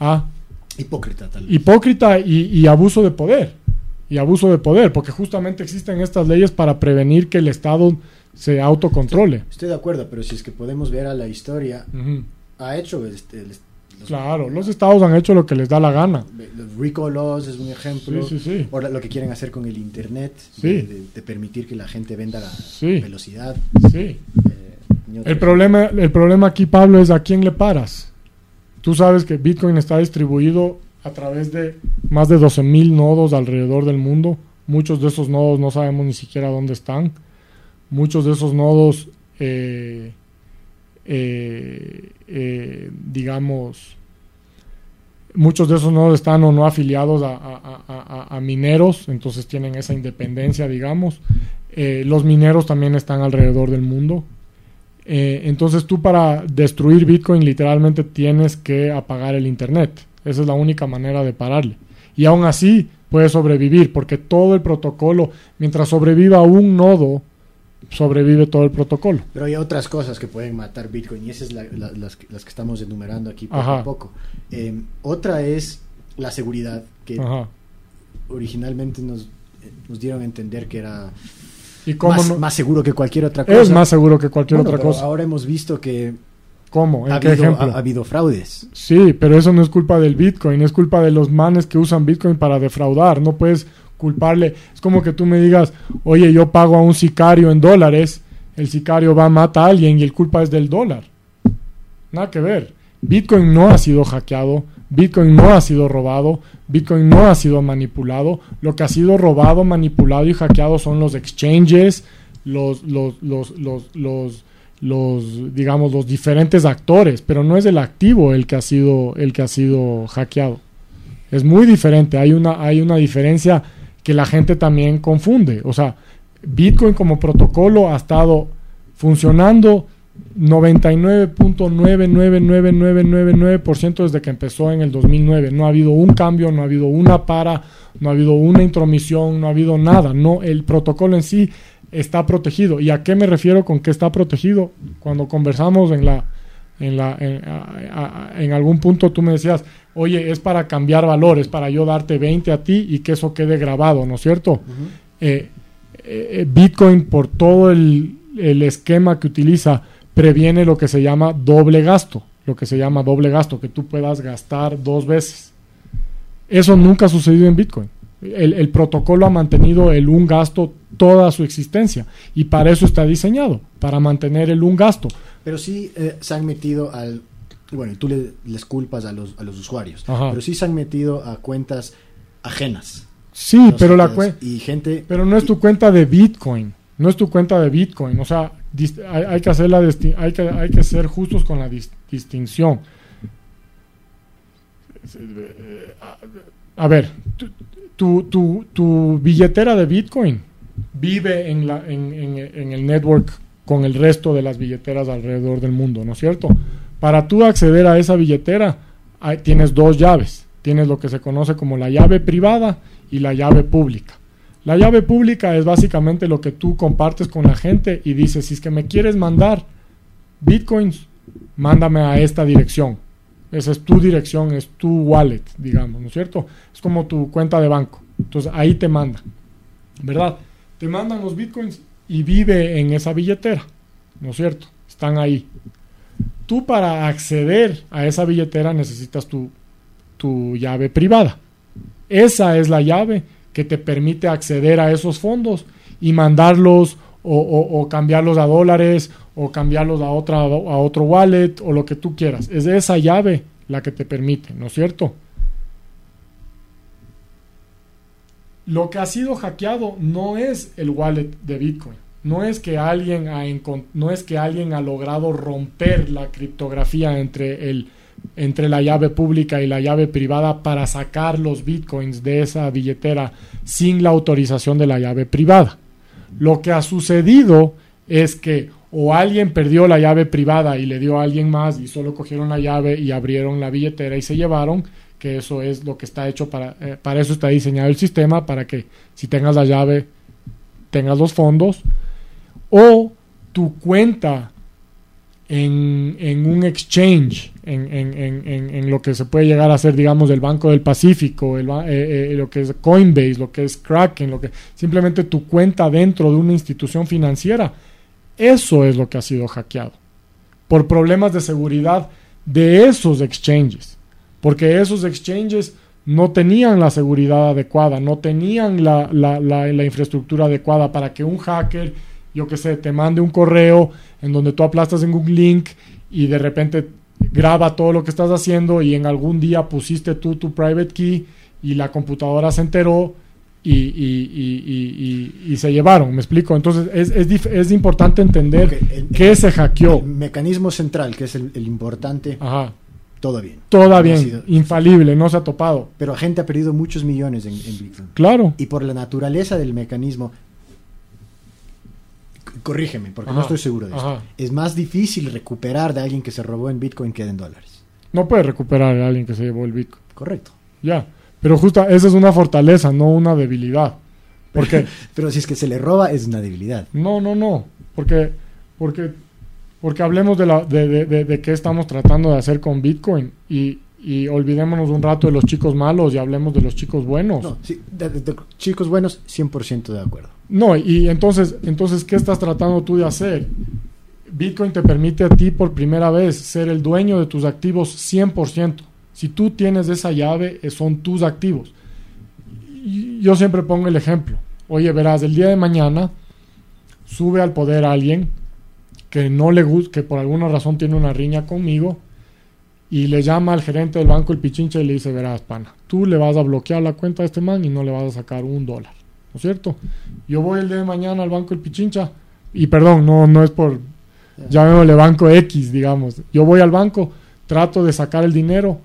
ah, Hipócrita, tal vez. hipócrita y, y abuso de poder. Y abuso de poder, porque justamente existen estas leyes para prevenir que el Estado se autocontrole. Estoy de acuerdo, pero si es que podemos ver a la historia, Ujú. ha hecho este, el- los, Claro, los estados han hecho lo que les da la gana. los RICO laws es un ejemplo. Sí, sí, sí. Ahora lo que quieren hacer con el internet, Sí. de, de- de permitir que la gente venda la Sí. velocidad. Sí. eh, El problema, el problema aquí, Pablo, es a quién le paras. Tú sabes que Bitcoin está distribuido a través de más de 12.000 nodos alrededor del mundo. Muchos de esos nodos no sabemos ni siquiera dónde están. Muchos de esos nodos, eh, eh, eh, digamos, muchos de esos nodos están o no afiliados a, mineros, entonces tienen esa independencia, digamos. Eh, los mineros también están alrededor del mundo. Eh, entonces tú para destruir Bitcoin literalmente tienes que apagar el Internet. Esa es la única manera de pararle. Y aún así puede sobrevivir porque todo el protocolo, mientras sobreviva un nodo, sobrevive todo el protocolo. Pero hay otras cosas que pueden matar Bitcoin y esas son las, que- las que estamos enumerando aquí poco Ajá. a poco. Eh, otra es la seguridad, que Ajá. originalmente nos, nos dieron a entender que era ¿Y cómo más, no? más seguro que cualquier otra cosa. Es más seguro que cualquier Bueno, otra pero cosa. Ahora hemos visto que ¿Cómo? ¿En ha qué habido, ejemplo? ha- ha habido fraudes. Sí, pero eso no es culpa del Bitcoin, es culpa de los manes que usan Bitcoin para defraudar. No puedes culparle. Es como que tú me digas, oye, yo pago a un sicario en dólares, el sicario va a matar a alguien y el culpa es del dólar. Nada que ver. Bitcoin no ha sido hackeado, Bitcoin no ha sido robado, Bitcoin no ha sido manipulado. Lo que ha sido robado, manipulado y hackeado son los exchanges, los, los, los, los, los, digamos, los diferentes actores, pero no es el activo el que ha sido, el que ha sido hackeado. Es muy diferente. Hay una, hay una diferencia que la gente también confunde. O sea, Bitcoin como protocolo ha estado funcionando 99.99999% desde que empezó en el 2009. No ha habido un cambio, no ha habido una para, no ha habido una intromisión, no ha habido nada. No, el protocolo en sí está protegido. ¿Y a qué me refiero con que está protegido? Cuando conversamos en la en, la, en, a- a- en algún punto tú me decías, oye, es para cambiar valores, para yo darte 20 a ti y que eso quede grabado, ¿no es cierto? Eh, eh, Bitcoin, por todo el, el esquema que utiliza, previene lo que se llama doble gasto, lo que se llama doble gasto, que tú puedas gastar dos veces. Eso nunca ha sucedido en Bitcoin. El, el protocolo ha mantenido el un gasto toda su existencia y para eso está diseñado, para mantener el un gasto. Pero sí eh, se han metido al... Bueno, y tú le- les culpas a los, a los usuarios. Ajá. Pero sí se han metido a cuentas ajenas. Sí, pero la qué cue- es. Y gente... Pero no es tu cuenta de Bitcoin. No es tu cuenta de Bitcoin. O sea, hay, hay que hacer la hay que, hay que ser justos con la dis- distinción. A ver, tu, tu, tu- tu billetera de Bitcoin vive en, la, en, en- en el network con el resto de las billeteras alrededor del mundo, ¿no es cierto? Para tú acceder a esa billetera, hay- tienes dos llaves. Tienes lo que se conoce como la llave privada y la llave pública. La llave pública es básicamente lo que tú compartes con la gente y dices, si es que me quieres mandar bitcoins, mándame a esta dirección. Esa es tu dirección, es tu wallet, digamos, ¿no es cierto? Es como tu cuenta de banco. Entonces ahí te mandan, ¿verdad? Te mandan los bitcoins y vive en esa billetera, ¿no es cierto? Están ahí. Tú para acceder a esa billetera necesitas tu, tu llave privada. Esa es la llave que te permite acceder a esos fondos y mandarlos o, cambiarlos a dólares o cambiarlos a, otra, a otro wallet o lo que tú quieras. Es esa llave la que te permite, ¿no es cierto? Lo que ha sido hackeado no es el wallet de Bitcoin. No es que alguien ha, no es que alguien ha logrado romper la criptografía entre el, entre la llave pública y la llave privada para sacar los bitcoins de esa billetera sin la autorización de la llave privada. Lo que ha sucedido es que o alguien perdió la llave privada y le dio a alguien más y solo cogieron la llave y abrieron la billetera y se llevaron, que eso es lo que está hecho para, eh, para eso está diseñado el sistema, para que si tengas la llave tengas los fondos, o tu cuenta en, en un exchange, en, en- en- lo que se puede llegar a ser, digamos, el Banco del Pacífico, el eh, eh, lo que es Coinbase, lo que es Kraken, lo que simplemente tu cuenta dentro de una institución financiera, eso es lo que ha sido hackeado. Por problemas de seguridad de esos exchanges, porque esos exchanges no tenían la seguridad adecuada, no tenían la- la- la infraestructura adecuada para que un hacker, yo que sé, te mande un correo en donde tú aplastas en un link y de repente graba todo lo que estás haciendo y en algún día pusiste tú tu private key y la computadora se enteró y, y- y- y- y- y se llevaron, ¿me explico? Entonces es, es, dif- es importante entender el- qué se hackeó. El mecanismo central, que es el, el importante, Ajá. todo bien. Ha bien, sido- infalible, no se ha topado. Pero la gente ha perdido muchos millones en, en Bitcoin. Claro. Y por la naturaleza del mecanismo, corrígeme, porque no estoy seguro de esto. ajá. Es más difícil recuperar de alguien que se robó en Bitcoin que en dólares. No puede recuperar a alguien que se llevó el Bitcoin. Correcto. Ya. Pero justo esa es una fortaleza, no una debilidad. Porque, Pero si es que se le roba, es una debilidad. no, no, no. Porque, porque, porque hablemos de, la, de, de, de- de qué estamos tratando de hacer con Bitcoin. Y y olvidémonos un rato de los chicos malos y hablemos de los chicos buenos. No, sí, de, de- de chicos buenos, 100% de acuerdo. No, y entonces, entonces, ¿qué estás tratando tú de hacer? Bitcoin te permite a ti por primera vez ser el dueño de tus activos 100%. Si tú tienes esa llave, eh, son tus activos. Yo siempre pongo el ejemplo. Oye, verás, el día de mañana sube al poder alguien que no le gusta, que por alguna razón tiene una riña conmigo y le llama al gerente del banco el pichincha y le dice, verás, pana, tú le vas a bloquear la cuenta de este man y no le vas a sacar un dólar. ¿No es cierto? Yo voy el día de mañana al banco El Pichincha y perdón, no, no es por, llamémosle banco X, digamos. Yo voy al banco, trato de sacar el dinero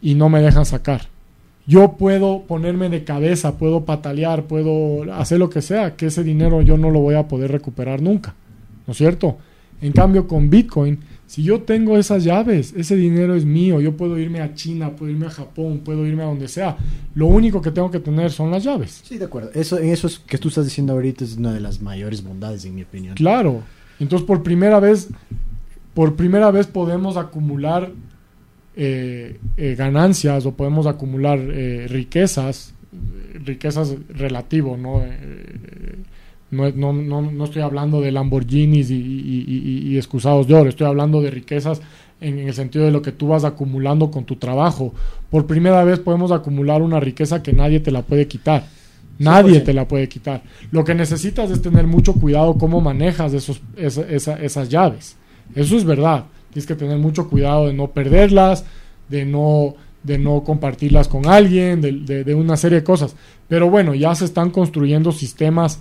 y no me dejan sacar. Yo puedo ponerme de cabeza, puedo patalear, puedo hacer lo que sea, que ese dinero yo no lo voy a poder recuperar nunca. ¿No es cierto? En cambio, con Bitcoin, si yo tengo esas llaves, ese dinero es mío, yo puedo irme a China, puedo irme a Japón, puedo irme a donde sea. Lo único que tengo que tener son las llaves. Sí, de acuerdo. Eso, eso es- que tú estás diciendo ahorita es una de las mayores bondades, en mi opinión. Claro. Entonces, por primera vez, por primera vez podemos acumular eh, eh, ganancias o podemos acumular eh, riquezas, riquezas relativo, ¿no? No, no, no, no estoy hablando de Lamborghinis y, y- y- y excusados de oro, estoy hablando de riquezas en, en el sentido de lo que tú vas acumulando con tu trabajo. Por primera vez podemos acumular una riqueza que nadie te la puede quitar. Nadie 100%. te la puede quitar. Lo que necesitas es tener mucho cuidado cómo manejas esos, esa- esa- esas llaves. Eso es verdad. Tienes que tener mucho cuidado de no perderlas, de no, de no compartirlas con alguien, de, de- de una serie de cosas. Pero bueno, ya se están construyendo sistemas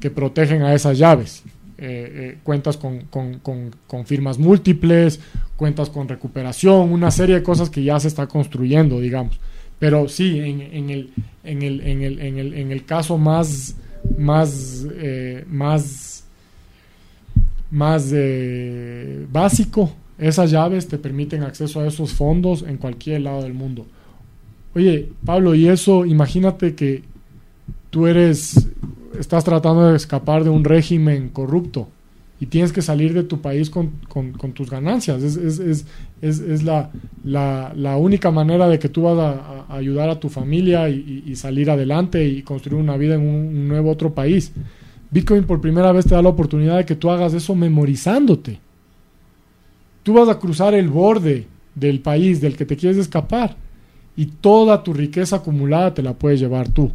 que protegen a esas llaves. Eh, eh, cuentas con, con- con- firmas múltiples, cuentas con recuperación, una serie de cosas que ya se está construyendo, digamos. Pero sí, en, en el, en, el, en, el, el, en el caso más, más, eh, más, más básico, esas llaves te permiten acceso a esos fondos en cualquier lado del mundo. Oye, Pablo, y eso, imagínate que tú eres, estás tratando de escapar de un régimen corrupto y tienes que salir de tu país con, tus ganancias. Es, la, la, la única manera de que tú vas a, ayudar a tu familia y salir adelante y construir una vida en un, un nuevo otro país. Bitcoin por primera vez te da la oportunidad de que tú hagas eso memorizándote. Tú vas a cruzar el borde del país del que te quieres escapar y toda tu riqueza acumulada te la puedes llevar tú.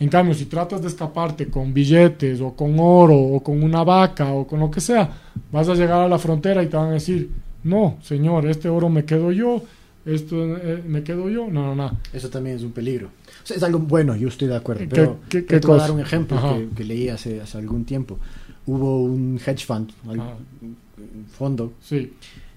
En cambio, si tratas de escaparte con billetes o con oro o con una vaca o con lo que sea, vas a llegar a la frontera y te van a decir, no, señor, este oro me quedo yo, esto eh, me quedo yo. No, no, no. Eso también es un peligro. O sea, es algo bueno, yo estoy de acuerdo. ¿Qué- Pero qué- yo qué te voy a dar un ejemplo que, que leí hace, hace algún tiempo. Hubo un hedge fund, un fondo, Sí,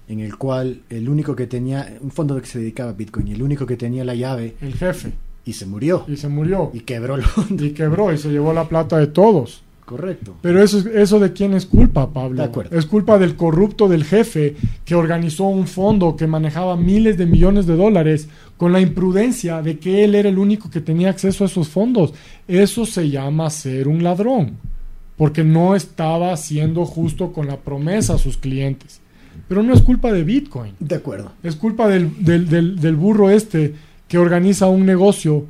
en el cual el único que tenía, un fondo que se dedicaba a Bitcoin, y el único que tenía la llave el jefe. Y se murió Y se murió. y quebró fondo. Y quebró y se llevó la plata de todos. Correcto. Pero eso, es- eso de quién es culpa, Pablo. De acuerdo. Es culpa del corrupto del jefe que organizó un fondo que manejaba miles de millones de dólares con la imprudencia de que él era el único que tenía acceso a esos fondos. Eso se llama ser un ladrón, porque no estaba siendo justo con la promesa a sus clientes. Pero no es culpa de Bitcoin, De acuerdo. es culpa del, del- del- del burro este que organiza un negocio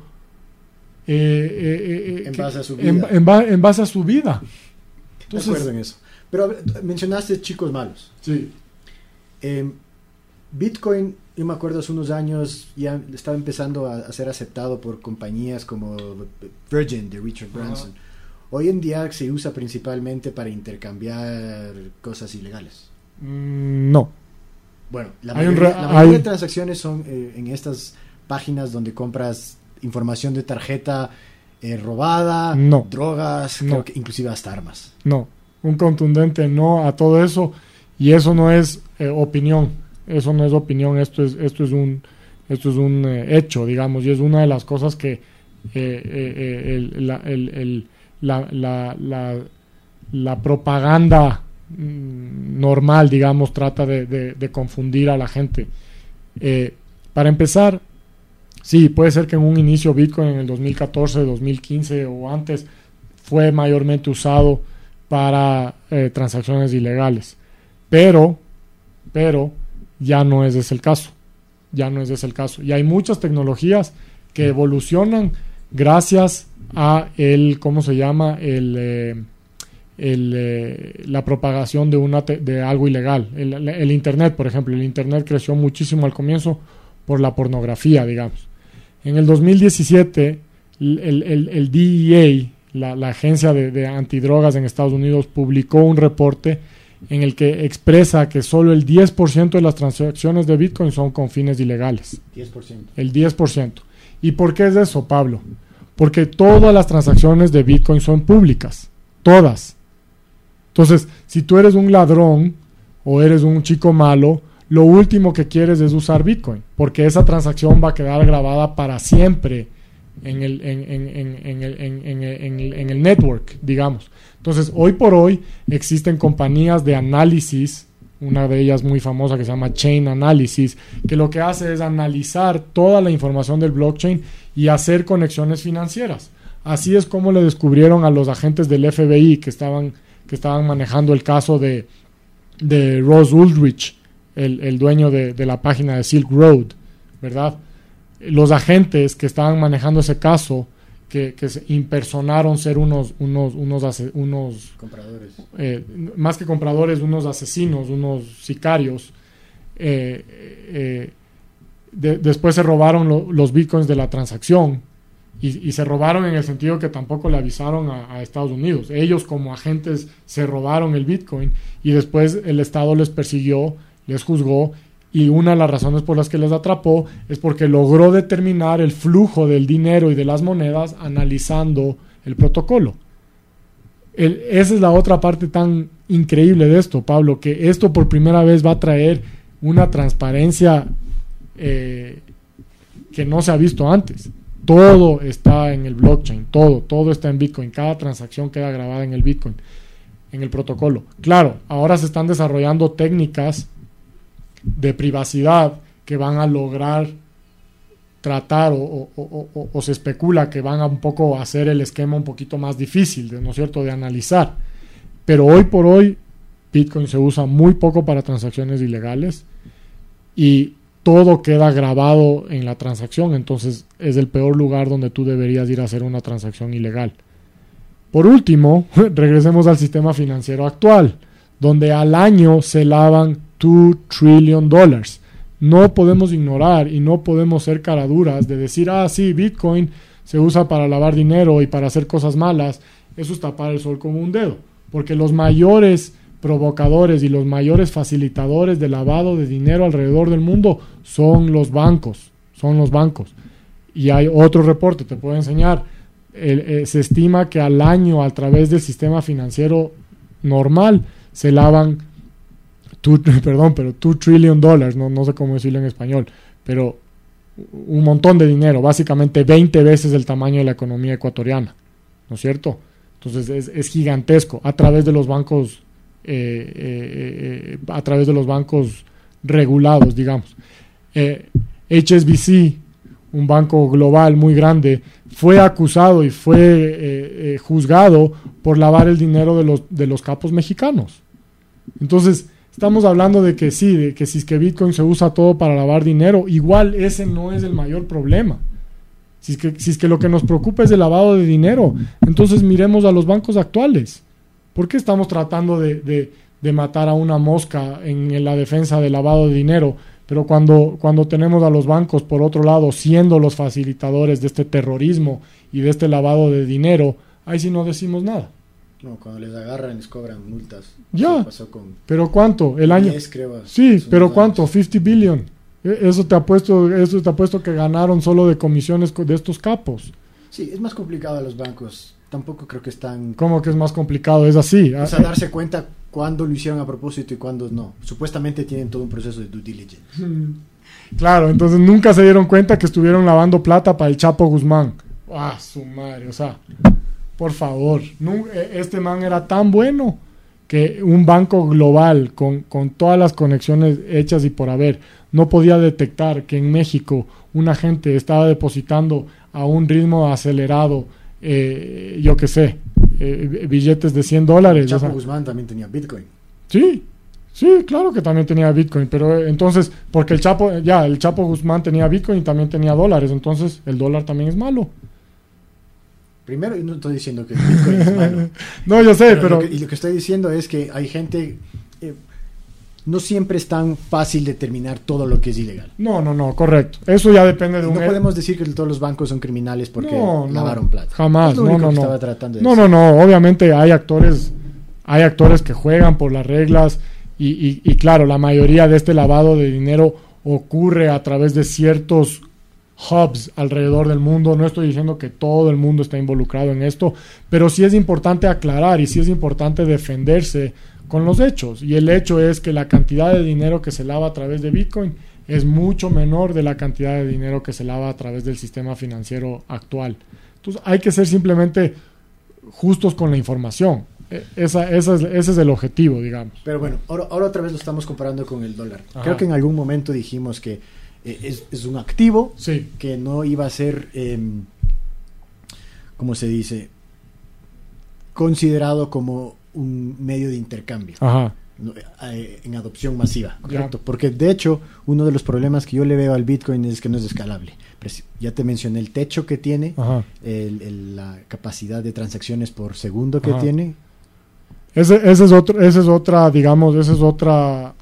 eh, eh, eh, En base a su vida. en ba- en base a su vida. Entonces, acuerdo en eso. Pero mencionaste chicos malos. Sí, Eh, Bitcoin, yo me acuerdo hace unos años, ya estaba empezando a, a ser aceptado por compañías como Virgin de Richard. Branson. Hoy en día se usa principalmente para intercambiar cosas ilegales. Mm, no. Bueno, la mayoría, la de transacciones son eh, en estas páginas donde compras información de tarjeta eh, robada, No. drogas, No. creo que inclusive hasta armas. No, un contundente no a todo eso y eso no es eh, opinión, eso no es opinión, esto es esto es un esto es un eh, hecho, digamos, y es una de las cosas que el- la, el- el- la- la- la- la propaganda mm, normal, digamos, trata de, de- de confundir a la gente. Para empezar, sí, puede ser que en un inicio Bitcoin en el 2014, 2015 o antes fue mayormente usado para eh, transacciones ilegales. Pero, pero ya no es ese el caso. ya no es ese el caso. Y hay muchas tecnologías que evolucionan gracias a el, ¿cómo se llama? El, eh, eh, la propagación de, una de algo ilegal. El, Internet, por ejemplo, el Internet creció muchísimo al comienzo por la pornografía, digamos. En el 2017, el, DEA, la, agencia de, de, antidrogas en Estados Unidos, publicó un reporte en el que expresa que solo el 10% de las transacciones de Bitcoin son con fines ilegales. 10%. El 10%. ¿Y por qué es eso, Pablo? Porque todas las transacciones de Bitcoin son públicas. Todas. Entonces, si tú eres un ladrón o eres un chico malo, lo último que quieres es usar Bitcoin, porque esa transacción va a quedar grabada para siempre en el, network, digamos. Entonces, hoy por hoy existen compañías de análisis, una de ellas muy famosa que se llama Chain Analysis, que lo que hace es analizar toda la información del blockchain y hacer conexiones financieras. Así es como le descubrieron a los agentes del FBI que estaban, que estaban manejando el caso de, de Ross Ulrich, el, dueño de, de la página de Silk Road, ¿verdad? los agentes que estaban manejando ese caso, que, se impersonaron ser unos, unos, unos, unos compradores. Eh, más que compradores, unos asesinos, unos sicarios, eh, eh, después se robaron los bitcoins de la transacción. Y, se robaron en el sentido que tampoco le avisaron a, a, Estados Unidos. Ellos como agentes se robaron el Bitcoin y después el Estado les persiguió, les juzgó y una de las razones por las que les atrapó es porque logró determinar el flujo del dinero y de las monedas analizando el protocolo. esa es la otra parte tan increíble de esto, Pablo, que esto por primera vez va a traer una transparencia eh, que no se ha visto antes. Todo está en el blockchain, todo, todo está en Bitcoin, cada transacción queda grabada en el Bitcoin, en el protocolo. Claro, ahora se están desarrollando técnicas de privacidad que van a lograr tratar o, se especula que van a un poco hacer el esquema un poquito más difícil, ¿no es cierto?, de analizar. Pero hoy por hoy Bitcoin se usa muy poco para transacciones ilegales y todo queda grabado en la transacción, entonces es el peor lugar donde tú deberías ir a hacer una transacción ilegal. Por último, regresemos al sistema financiero actual, donde al año se lavan 2 trillion dollars. No podemos ignorar y no podemos ser caraduras de decir, ah, sí, Bitcoin se usa para lavar dinero y para hacer cosas malas. Eso es tapar el sol como un dedo. Porque los mayores provocadores y los mayores facilitadores de lavado de dinero alrededor del mundo son los bancos. Son los bancos. Y hay otro reporte, te puedo enseñar. Eh, se estima que al año, a través del sistema financiero normal, se lavan perdón, pero 2 trillion dólares, no, no sé cómo decirlo en español, pero un montón de dinero, básicamente 20 veces el tamaño de la economía ecuatoriana, ¿no es cierto? Entonces es, gigantesco a través de los bancos, eh, eh, eh, a través de los bancos regulados, digamos. HSBC, un banco global muy grande, fue acusado y fue juzgado por lavar el dinero de los, de los capos mexicanos. Entonces, Estamos hablando de que sí, de que si es que Bitcoin se usa todo para lavar dinero, igual ese no es el mayor problema. Si es que, si es que lo que nos preocupa es el lavado de dinero, entonces miremos a los bancos actuales. ¿Por qué estamos tratando de, de, matar a una mosca en, la defensa del lavado de dinero? Pero cuando, cuando tenemos a los bancos, por otro lado, siendo los facilitadores de este terrorismo y de este lavado de dinero, ahí sí no decimos nada. No, cuando les agarran les cobran multas. Ya. pero ¿cuánto? El año. sí, pero ¿cuánto? 50 billion. E, eso te ha puesto, eso te ha puesto que ganaron solo de comisiones de estos capos. Sí, es más complicado a los bancos. Tampoco creo que están. ¿Cómo que es más complicado? Es así. O sea, darse cuenta cuándo lo hicieron a propósito y cuándo no. Supuestamente tienen todo un proceso de due diligence. Claro, entonces nunca se dieron cuenta que estuvieron lavando plata para el Chapo Guzmán. Ah, su madre, o sea. Por favor, e, este man era tan bueno que un banco global con, todas las conexiones hechas y por haber no podía detectar que en México una gente estaba depositando a un ritmo acelerado, eh, yo qué sé, eh, billetes de 100 dólares. Chapo Guzmán también tenía Bitcoin. Sí, Sí, claro que también tenía Bitcoin, pero eh, entonces, porque el Chapo, ya, el Chapo Guzmán tenía Bitcoin y también tenía dólares, entonces el dólar también es malo. Primero, no estoy diciendo que Bitcoin es malo. no, yo sé, pero... Lo que, y lo que estoy diciendo es que hay gente... Eh, no siempre es tan fácil determinar todo lo que es ilegal. No, no, no, correcto. Eso ya depende de un... No podemos decir que todos los bancos son criminales porque no, lavaron plata. Jamás, es lo no, no, que no. Estaba tratando de no, decir. no, no, obviamente hay actores, hay actores que juegan por las reglas y, y, y claro, la mayoría de este lavado de dinero ocurre a través de ciertos hubs alrededor del mundo. No estoy diciendo que todo el mundo está involucrado en esto, pero sí es importante aclarar y sí es importante defenderse con los hechos. Y el hecho es que la cantidad de dinero que se lava a través de Bitcoin es mucho menor de la cantidad de dinero que se lava a través del sistema financiero actual. Entonces hay que ser simplemente justos con la información. E, Esa, esa es, ese es el objetivo, digamos. Pero bueno, ahora, ahora otra vez lo estamos comparando con el dólar. Ajá. Creo que en algún momento dijimos que eh, es, es un activo Sí, que no iba a ser, eh, ¿cómo se dice? Considerado como un medio de intercambio ajá. eh, en adopción masiva, ¿correcto? Porque de hecho, uno de los problemas que yo le veo al Bitcoin es que no es escalable. Ya te mencioné el techo que tiene, el- el- la capacidad de transacciones por segundo que Ajá. tiene. Ese, ese es otro, esa es otra, digamos, esa es otra,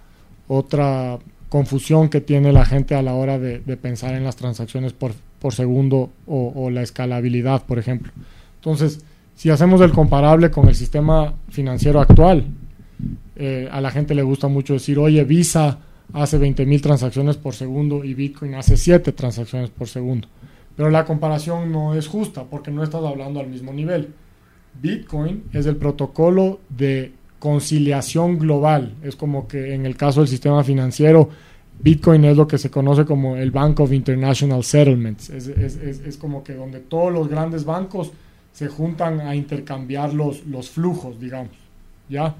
otra confusión que tiene la gente a la hora de, pensar en las transacciones por, por segundo o, o la escalabilidad, por ejemplo. Entonces, si hacemos el comparable con el sistema financiero actual, eh, a la gente le gusta mucho decir, oye, Visa hace 20.000 transacciones por segundo y Bitcoin hace 7 transacciones por segundo. Pero la comparación no es justa porque no estás hablando al mismo nivel. Bitcoin es el protocolo de conciliación global. Es como que en el caso del sistema financiero, Bitcoin es lo que se conoce como el Bank of International Settlements. Es, como que donde todos los grandes bancos se juntan a intercambiar los, los flujos, digamos. ¿Ya?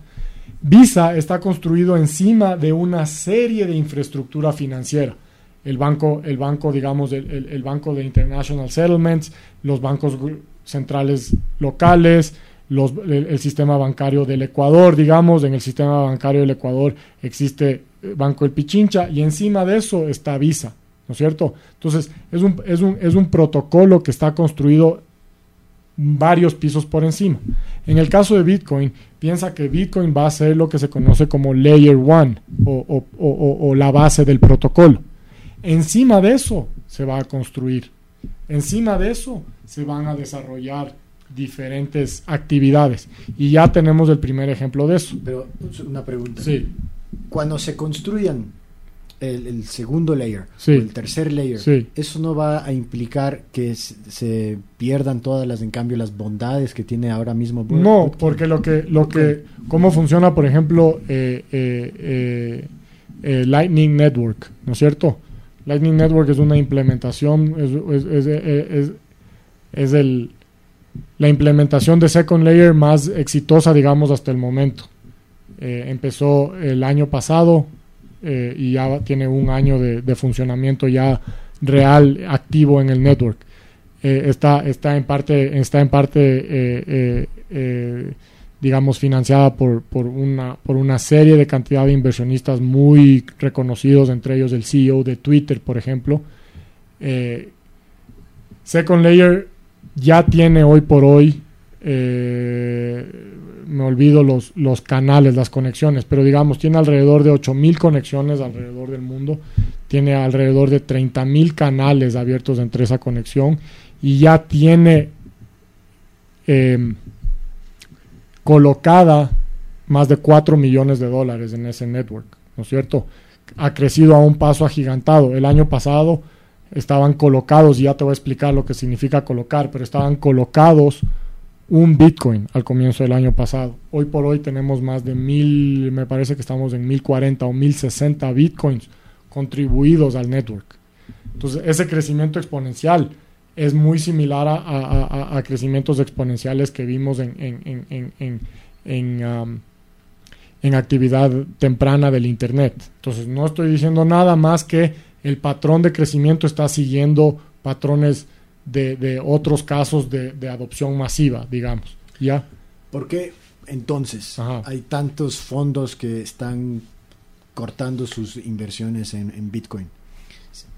Visa está construido encima de una serie de infraestructura financiera. El banco, el banco digamos, el, el- banco de International Settlements, los bancos centrales locales, el, el sistema bancario del Ecuador, digamos, en el sistema bancario del Ecuador existe eh, Banco del Pichincha y encima de eso está Visa, ¿no es cierto? Entonces, es un, es un, es un protocolo que está construido varios pisos por encima. En el caso de Bitcoin, piensa que Bitcoin va a ser lo que se conoce como Layer 1 o, o- o- o- o la base del protocolo. Encima de eso se va a construir. Encima de eso se van a desarrollar diferentes actividades. Y ya tenemos el primer ejemplo de eso. Pero una pregunta. Sí, Cuando se construyan el, el segundo layer Sí. o el tercer layer, Sí. eso no va a implicar que se, pierdan todas las, en cambio, las bondades que tiene ahora mismo. No, porque lo que, lo que, cómo funciona, por ejemplo, eh, eh, eh, eh, Lightning Network, ¿no es cierto? Lightning Network es una implementación, es- es- es el, la implementación de Second Layer más exitosa, digamos, hasta el momento. Eh, empezó el año pasado eh, y ya tiene un año de, funcionamiento ya real, activo en el network. Eh, está, está en parte, está en parte digamos, financiada por, por, una, por una serie de cantidad de inversionistas muy reconocidos, entre ellos el CEO de Twitter, por ejemplo. Second Layer ya tiene hoy por hoy, eh, me olvido los, los canales, las conexiones, pero digamos, tiene alrededor de 8.000 conexiones alrededor del mundo, tiene alrededor de 30.000 canales abiertos entre esa conexión y ya tiene eh, colocada más de 4 millones de dólares en ese network, ¿no es cierto? Ha crecido a un paso agigantado. El año pasado estaban colocados, ya te voy a explicar lo que significa colocar, pero estaban colocados un Bitcoin al comienzo del año pasado. Hoy por hoy tenemos más de mil, me parece que estamos en 1040 o 1060 Bitcoins contribuidos al network. Entonces, ese crecimiento exponencial es muy similar a, a- a- crecimientos exponenciales que vimos en, en, en, en, um, en actividad temprana del Internet. Entonces, no estoy diciendo nada más que el patrón de crecimiento está siguiendo patrones de, de otros casos de, de adopción masiva, digamos. ¿Ya? ¿Por qué entonces Ajá. hay tantos fondos que están cortando sus inversiones en, en Bitcoin.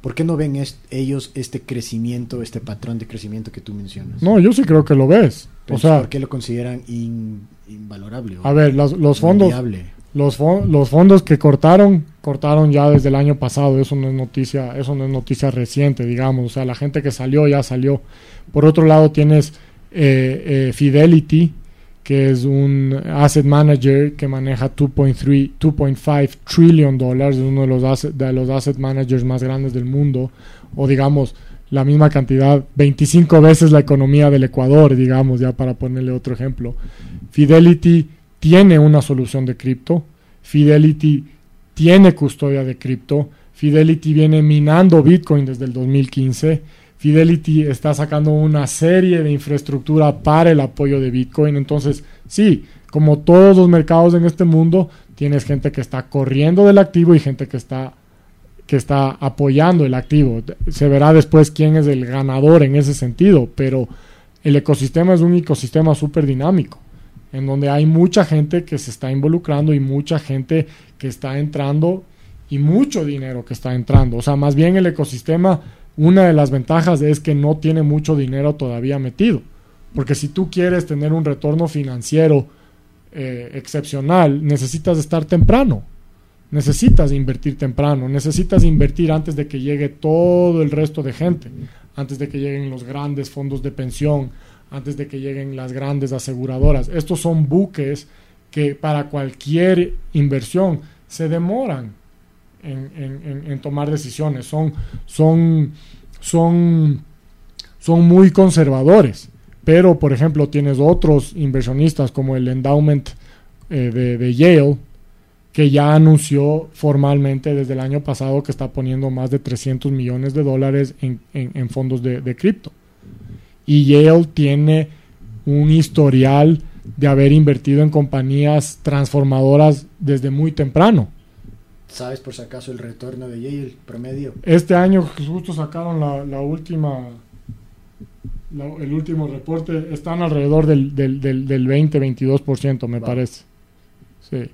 ¿Por qué no ven est- ellos este crecimiento, este patrón de crecimiento que tú mencionas? No, yo sí creo que lo ves. O sea, ¿Por qué lo consideran in- invalorable? o a ver, los fondos, inviable? Los, los fondos que cortaron, cortaron ya desde el año pasado. Eso no es noticia, eso no es noticia reciente, digamos. O sea, la gente que salió ya salió. Por otro lado, tienes eh, eh, Fidelity, que es un asset manager que maneja 2.3, 2.5 trillion dólares, es uno de los, de los asset managers más grandes del mundo, o digamos la misma cantidad, 25 veces la economía del Ecuador, digamos, ya para ponerle otro ejemplo. Fidelity tiene una solución de cripto, Fidelity tiene custodia de cripto, Fidelity viene minando Bitcoin desde el 2015, Fidelity está sacando una serie de infraestructura para el apoyo de Bitcoin. Entonces, sí, como todos los mercados en este mundo, tienes gente que está corriendo del activo y gente que está, que está apoyando el activo. Se verá después quién es el ganador en ese sentido, pero el ecosistema es un ecosistema súper dinámico, en donde hay mucha gente que se está involucrando y mucha gente que está entrando y mucho dinero que está entrando. O sea, más bien el ecosistema una de las ventajas es que no tiene mucho dinero todavía metido. Porque si tú quieres tener un retorno financiero eh, excepcional, necesitas estar temprano. Necesitas invertir temprano. Necesitas invertir antes de que llegue todo el resto de gente. Antes de que lleguen los grandes fondos de pensión. Antes de que lleguen las grandes aseguradoras. Estos son buques que para cualquier inversión se demoran en, tomar decisiones. Son, son, son, son muy conservadores. Pero, por ejemplo, tienes otros inversionistas como el Endowment eh, de, Yale, que ya anunció formalmente desde el año pasado que está poniendo más de 300 millones de dólares en, fondos de cripto. Y Yale tiene un historial de haber invertido en compañías transformadoras desde muy temprano. ¿Sabes por si acaso el retorno de Yale promedio? Este año justo sacaron la, la última, la, el último reporte, están alrededor del, del, del, del 20-22%, me wow. parece. Sí.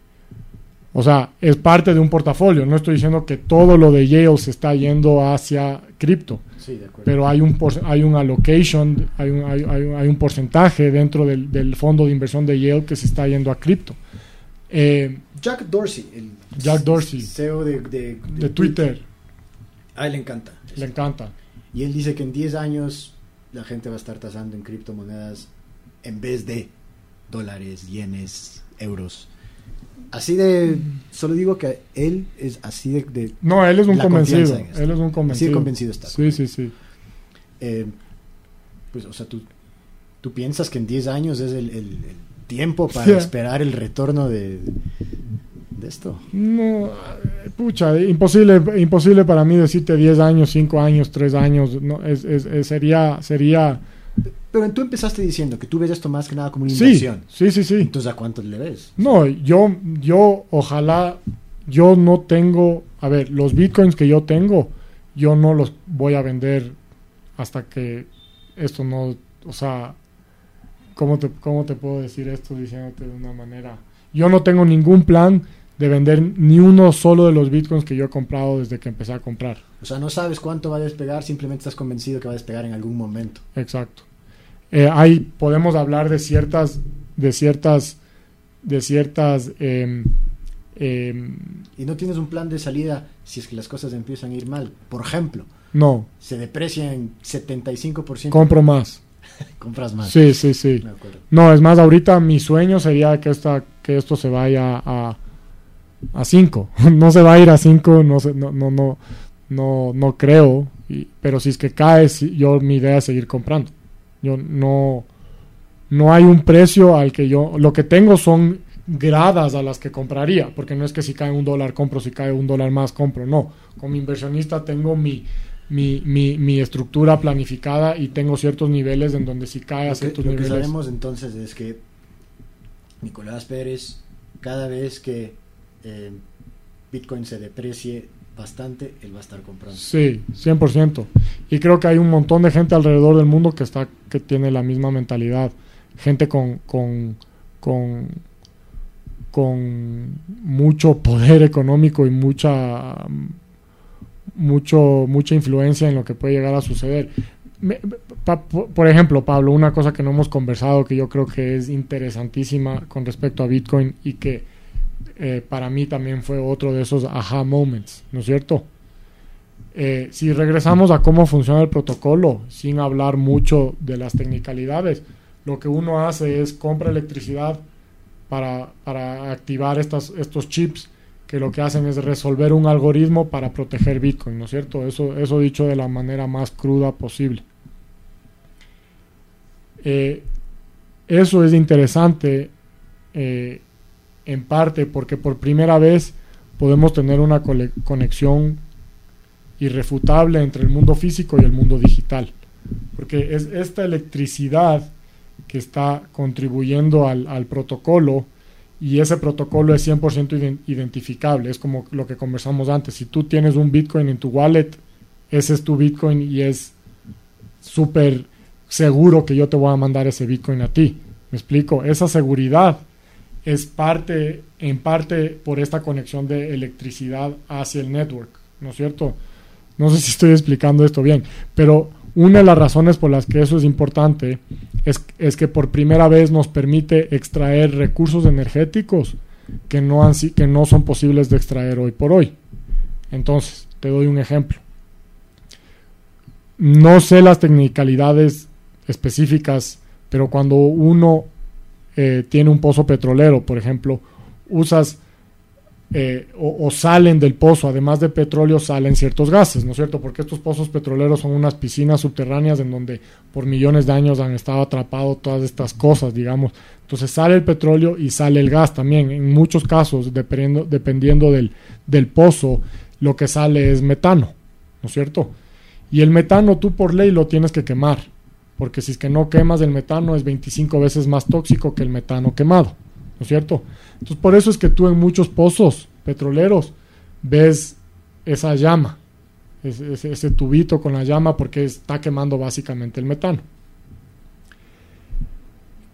O sea, es parte de un portafolio. No estoy diciendo que todo lo de Yale se está yendo hacia cripto. Sí, pero hay un, hay un allocation, hay un, hay, un porcentaje dentro del, del, fondo de inversión de Yale que se está yendo a cripto. Eh, Jack Dorsey, el Jack Dorsey, CEO de, de, de, de Twitter. A él le encanta. Le encanta. Y él dice que en 10 años la gente va a estar tasando en criptomonedas en vez de dólares, yenes, euros. Así de. Solo digo que él es así de. de no, él es un convencido. Él es un convencido. Así de convencido está. Sí, sí, sí. Eh, pues, o sea, tú, tú piensas que en 10 años es el, el, el tiempo para esperar el retorno de, de esto. No, pucha, imposible, imposible para mí decirte 10 años, 5 años, 3 años. No, es, es, es, sería, sería. Pero tú empezaste diciendo que tú ves esto más que nada como una sí, inversión. Sí, sí, sí. Entonces, ¿a cuántos le ves? No, yo, yo, ojalá, yo no tengo, a ver, los bitcoins que yo tengo, yo no los voy a vender hasta que esto no, o sea, ¿cómo te, cómo te puedo decir esto diciéndote de una manera? Yo no tengo ningún plan de vender ni uno solo de los bitcoins que yo he comprado desde que empecé a comprar. O sea, no sabes cuánto va a despegar, simplemente estás convencido que va a despegar en algún momento. Exacto. Eh, hay, podemos hablar de ciertas, de ciertas, de ciertas. Eh, eh, y no tienes un plan de salida si es que las cosas empiezan a ir mal. Por ejemplo, no. Se deprecia en 75%. Compro más. Compras más. Sí, sí, sí. No, es más, ahorita mi sueño sería que, esta, que esto se vaya a a 5. no se va a ir a 5, no, no, no, no, no, no creo. Y, pero si es que cae, yo mi idea es seguir comprando. Yo no, no hay un precio al que yo, lo que tengo son gradas a las que compraría, porque no es que si cae un dólar compro, si cae un dólar más compro, no. Como inversionista tengo mi, mi, mi, mi estructura planificada y tengo ciertos niveles en donde si cae lo a ciertos que, lo niveles. que sabemos entonces es que Nicolás Pérez, cada vez que eh, Bitcoin se deprecie bastante, él va a estar comprando. Sí, 100%. Y creo que hay un montón de gente alrededor del mundo que está que tiene la misma mentalidad. Gente con con con, con mucho poder económico y mucha mucho mucha influencia en lo que puede llegar a suceder. por ejemplo, Pablo, una cosa que no hemos conversado que yo creo que es interesantísima con respecto a Bitcoin y que eh, para mí también fue otro de esos aha moments, ¿no es cierto? Eh, si regresamos a cómo funciona el protocolo, sin hablar mucho de las tecnicalidades, lo que uno hace es compra electricidad para, para activar estos chips que lo que hacen es resolver un algoritmo para proteger Bitcoin, ¿no es cierto? Eso, eso dicho de la manera más cruda posible. Eh, eso es interesante en parte porque por primera vez podemos tener una conexión irrefutable entre el mundo físico y el mundo digital. Porque es esta electricidad que está contribuyendo al, protocolo y ese protocolo es 100% identificable. Es como lo que conversamos antes. Si tú tienes un Bitcoin en tu wallet, ese es tu Bitcoin y es súper seguro que yo te voy a mandar ese Bitcoin a ti. ¿Me explico? Esa seguridad es parte, en parte por esta conexión de electricidad hacia el network, ¿no es cierto? No sé si estoy explicando esto bien, pero una de las razones por las que eso es importante es, que por primera vez nos permite extraer recursos energéticos que no, han, que no son posibles de extraer hoy por hoy. Entonces, te doy un ejemplo. No sé las tecnicalidades específicas, pero cuando uno eh, tiene un pozo petrolero, por ejemplo, usas eh, o, salen del pozo, además de petróleo, salen ciertos gases, ¿no es cierto? Porque estos pozos petroleros son unas piscinas subterráneas en donde por millones de años han estado atrapados todas estas cosas, digamos. Entonces sale el petróleo y sale el gas también. En muchos casos, dependiendo, dependiendo del, del pozo, lo que sale es metano, ¿no es cierto? Y el metano tú por ley lo tienes que quemar, porque si es que no quemas el metano es 25 veces más tóxico que el metano quemado. ¿no es cierto? Entonces por eso es que tú en muchos pozos petroleros ves esa llama, ese, ese tubito con la llama porque está quemando básicamente el metano.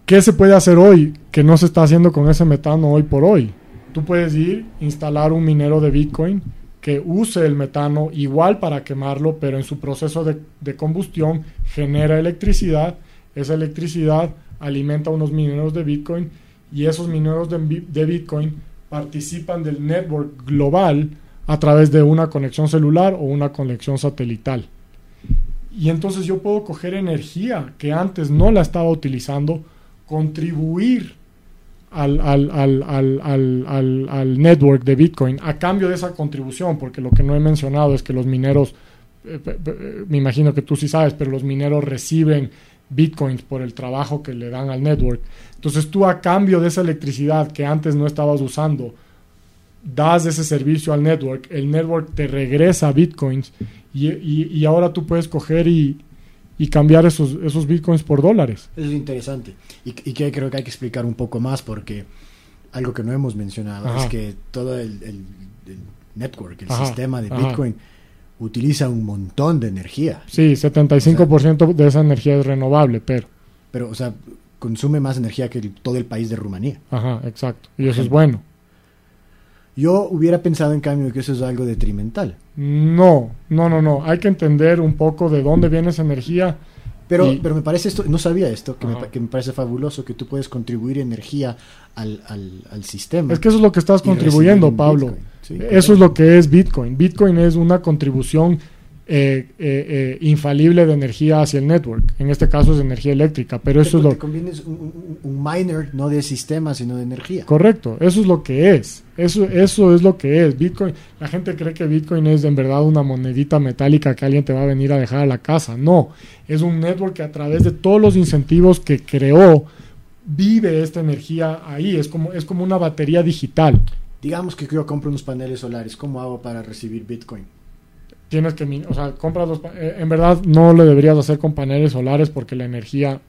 ¿Qué se puede hacer hoy que no se está haciendo con ese metano hoy por hoy? Tú puedes ir, instalar un minero de Bitcoin que use el metano igual para quemarlo, pero en su proceso de, combustión genera electricidad. Esa electricidad alimenta unos mineros de Bitcoin y esos mineros de, Bitcoin participan del network global a través de una conexión celular o una conexión satelital. Y entonces yo puedo coger energía que antes no la estaba utilizando, contribuir al, al, network de Bitcoin a cambio de esa contribución, porque lo que no he mencionado es que los mineros, eh, eh, me imagino que tú sí sabes, pero los mineros reciben bitcoins por el trabajo que le dan al network. Entonces tú a cambio de esa electricidad que antes no estabas usando, das ese servicio al network, el network te regresa bitcoins y, ahora tú puedes coger y, cambiar esos, esos bitcoins por dólares. Eso es interesante y, que creo que hay que explicar un poco más porque algo que no hemos mencionado es que todo el, network, el sistema de bitcoin utiliza un montón de energía. Sí, 75% de esa energía es renovable, pero... Pero, o sea, consume más energía que todo el país de Rumanía. Ajá, exacto. Y eso es bueno. Yo hubiera pensado, en cambio, que eso es algo detrimental. No, no, no, no. Hay que entender un poco de dónde viene esa energía. Pero, pero me parece esto, no sabía esto, que me, que me, parece fabuloso, que tú puedes contribuir energía al, al, al sistema. Es que eso es lo que estás contribuyendo, Pablo. Eso es lo que es Bitcoin. Bitcoin es una contribución eh, eh, eh, infalible de energía hacia el network. En este caso es energía eléctrica, pero eso es lo que conviene un, miner no de sistema, sino de energía. Correcto, eso es lo que es. Eso, eso es lo que es. Bitcoin, la gente cree que Bitcoin es en verdad una monedita metálica que alguien te va a venir a dejar a la casa. No, es un network que a través de todos los incentivos que creó vive esta energía ahí. Es como, es como una batería digital. Digamos que yo compro unos paneles solares, ¿cómo hago para recibir Bitcoin? Tienes que, o sea, compras los, eh, en verdad no lo deberías hacer con paneles solares porque la energía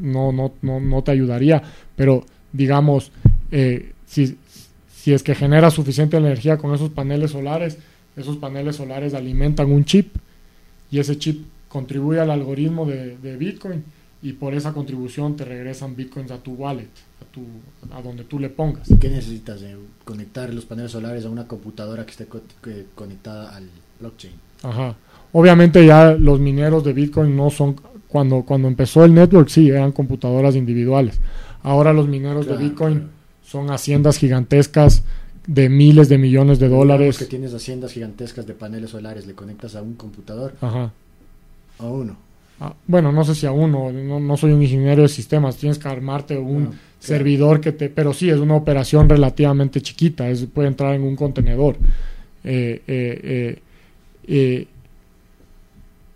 no, no, no, no te ayudaría, pero digamos, eh, si, si es que genera suficiente energía con esos paneles solares, esos paneles solares alimentan un chip y ese chip contribuye al algoritmo de, de Bitcoin y por esa contribución te regresan bitcoins a tu wallet, a, tu, a donde tú le pongas. ¿Qué necesitas? Eh, conectar los paneles solares a una computadora que esté co que conectada al blockchain. Ajá. Obviamente ya los mineros de Bitcoin no son, cuando, cuando empezó el network sí, eran computadoras individuales. Ahora los mineros Claro, de Bitcoin claro. son haciendas gigantescas de miles de millones de dólares. que tienes haciendas gigantescas de paneles solares, le conectas a un computador Ajá. a uno. Ah, bueno, no sé si a uno, no, no soy un ingeniero de sistemas, tienes que armarte un claro. servidor que te... Pero sí, es una operación relativamente chiquita, es, puede entrar en un contenedor. Eh, eh, eh, eh,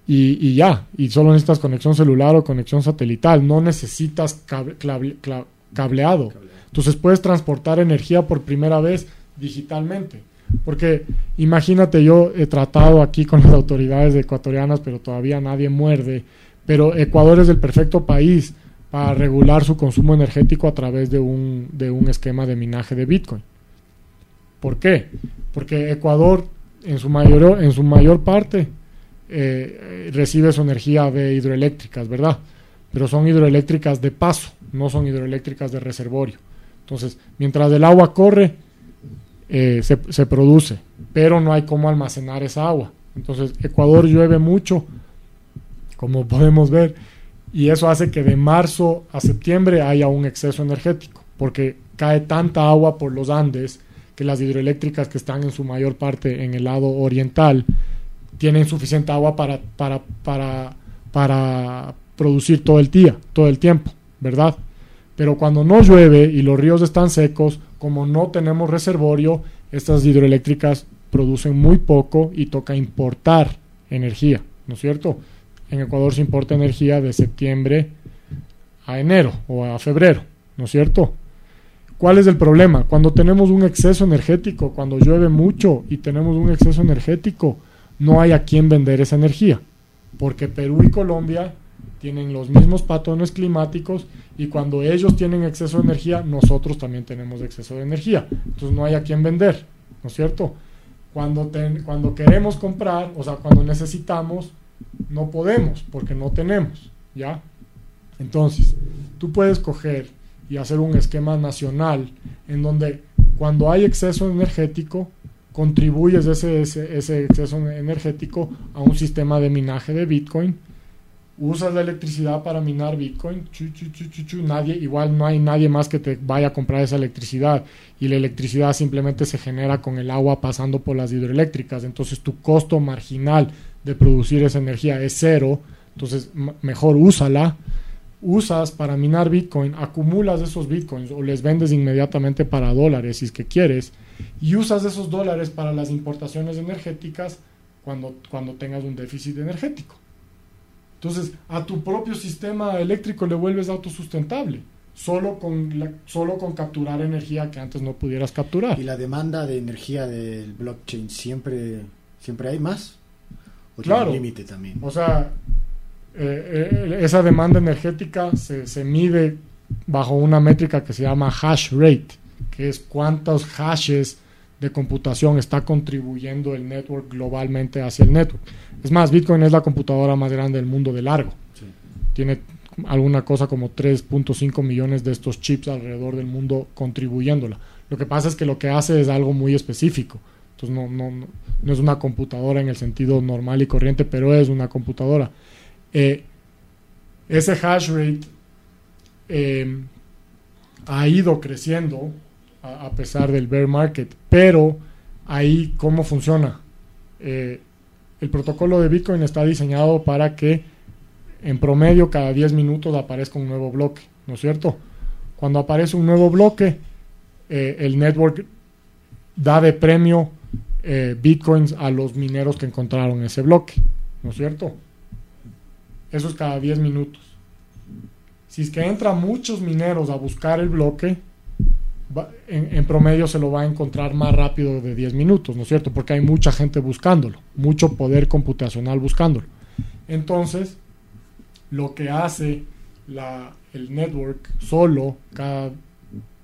y, y ya, y solo necesitas conexión celular o conexión satelital, no necesitas cableado. Entonces puedes transportar energía por primera vez digitalmente. Porque imagínate, yo he tratado aquí con las autoridades ecuatorianas, pero todavía nadie muerde. Pero Ecuador es el perfecto país para regular su consumo energético a través de un, de un esquema de minaje de Bitcoin. ¿Por qué? Porque Ecuador, en su mayor, en su mayor parte, eh, recibe su energía de hidroeléctricas, ¿verdad? Pero son hidroeléctricas de paso, no son hidroeléctricas de reservorio. Entonces, mientras el agua corre, eh, se, se produce, pero no hay cómo almacenar esa agua. Entonces, Ecuador llueve mucho, como podemos ver, y eso hace que de marzo a septiembre haya un exceso energético, porque cae tanta agua por los Andes que las hidroeléctricas que están en su mayor parte en el lado oriental tienen suficiente agua para, para, para, para producir todo el día, todo el tiempo, ¿verdad? Pero cuando no llueve y los ríos están secos, como no tenemos reservorio, estas hidroeléctricas producen muy poco y toca importar energía, ¿no es cierto? En Ecuador se importa energía de septiembre a enero o a febrero, ¿no es cierto? ¿Cuál es el problema? Cuando tenemos un exceso energético, cuando llueve mucho y tenemos un exceso energético, no hay a quién vender esa energía, porque Perú y Colombia tienen los mismos patrones climáticos y cuando ellos tienen exceso de energía, nosotros también tenemos exceso de energía. Entonces no hay a quién vender, ¿no es cierto? Cuando, cuando queremos comprar, o sea, cuando necesitamos, no podemos porque no tenemos, ¿ya? Entonces, tú puedes coger y hacer un esquema nacional en donde cuando hay exceso energético, contribuyes ese, ese, ese exceso energético a un sistema de minaje de Bitcoin. Usas la electricidad para minar Bitcoin, chu, nadie, igual no hay nadie más que te vaya a comprar esa electricidad. Y la electricidad simplemente se genera con el agua pasando por las hidroeléctricas, entonces tu costo marginal de producir esa energía es cero, entonces mejor úsala, usas para minar Bitcoin, acumulas esos Bitcoins o les vendes inmediatamente para dólares si es que quieres y usas esos dólares para las importaciones energéticas cuando, cuando tengas un déficit energético. Entonces, a tu propio sistema eléctrico le vuelves autosustentable, solo con, la- solo con capturar energía que antes no pudieras capturar. ¿Y la demanda de energía del blockchain siempre, siempre hay más? ¿O Claro. límite también? O sea, eh, eh, esa demanda energética se, se mide bajo una métrica que se llama hash rate, que es cuántos hashes de computación está contribuyendo el network globalmente hacia el network. Es más, Bitcoin es la computadora más grande del mundo de largo. Sí. Tiene alguna cosa como 3.5 millones de estos chips alrededor del mundo contribuyéndola. Lo que pasa es que lo que hace es algo muy específico. Entonces no, no, no es una computadora en el sentido normal y corriente, pero es una computadora. Eh, ese hash rate eh, ha ido creciendo a, pesar del bear market, pero ahí cómo funciona. Eh, el protocolo de Bitcoin está diseñado para que en promedio cada 10 minutos aparezca un nuevo bloque, ¿no es cierto? Cuando aparece un nuevo bloque, eh, el network da de premio bitcoins a los mineros que encontraron ese bloque, ¿no es cierto? Eso es cada 10 minutos. Si es que entran muchos mineros a buscar el bloque, en, promedio se lo va a encontrar más rápido de 10 minutos, ¿no es cierto? Porque hay mucha gente buscándolo, mucho poder computacional buscándolo. Entonces, lo que hace el network solo cada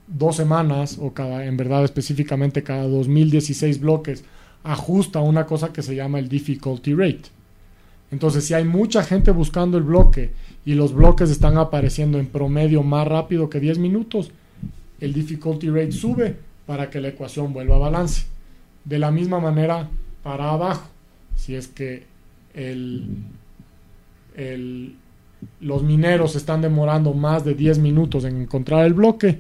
dos semanas o cada, en verdad específicamente cada 2016 bloques, ajusta una cosa que se llama el difficulty rate. Entonces, si hay mucha gente buscando el bloque y los bloques están apareciendo en promedio más rápido que 10 minutos, el difficulty rate sube para que la ecuación vuelva a balance. De la misma manera, para abajo, si es que los mineros están demorando más de 10 minutos en encontrar el bloque,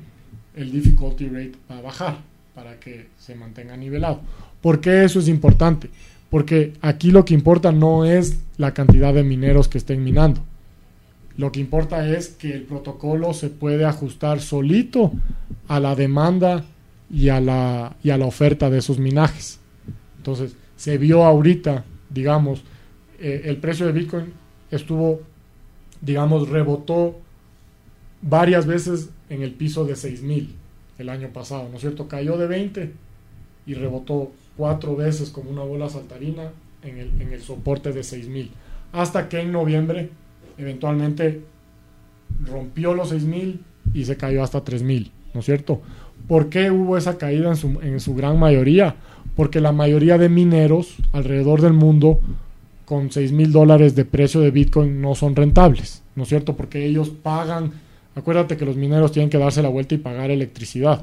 el difficulty rate va a bajar para que se mantenga nivelado. ¿Por qué eso es importante? Porque aquí lo que importa no es la cantidad de mineros que estén minando. Lo que importa es que el protocolo se puede ajustar solito a la demanda y a la, y a la oferta de esos minajes. Entonces, se vio ahorita, digamos, eh, el precio de Bitcoin estuvo, digamos, rebotó varias veces en el piso de 6000 el año pasado, ¿no es cierto? Cayó de 20 y rebotó cuatro veces como una bola saltarina en el, en el soporte de 6000. Hasta que en noviembre eventualmente rompió los 6000 y se cayó hasta 3000, ¿no es cierto? ¿Por qué hubo esa caída en su, en su gran mayoría? Porque la mayoría de mineros alrededor del mundo con 6 mil dólares de precio de Bitcoin no son rentables, ¿no es cierto? Porque ellos pagan, acuérdate que los mineros tienen que darse la vuelta y pagar electricidad,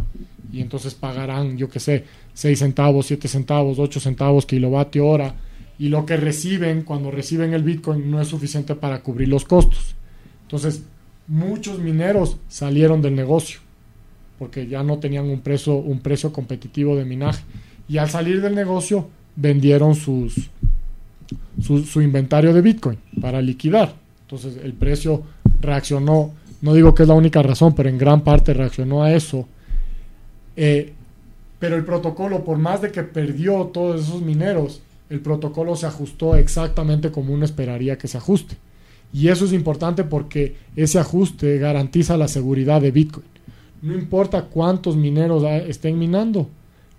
y entonces pagarán, yo qué sé, 6 centavos, 7 centavos, 8 centavos kilovatio hora, y lo que reciben cuando reciben el Bitcoin no es suficiente para cubrir los costos. Entonces, muchos mineros salieron del negocio porque ya no tenían un precio, un precio competitivo de minaje. Y al salir del negocio, vendieron sus, su, inventario de Bitcoin para liquidar. Entonces el precio reaccionó, no digo que es la única razón, pero en gran parte reaccionó a eso. Eh, pero el protocolo, por más de que perdió todos esos mineros, el protocolo se ajustó exactamente como uno esperaría que se ajuste. Y eso es importante porque ese ajuste garantiza la seguridad de Bitcoin. No importa cuántos mineros estén minando,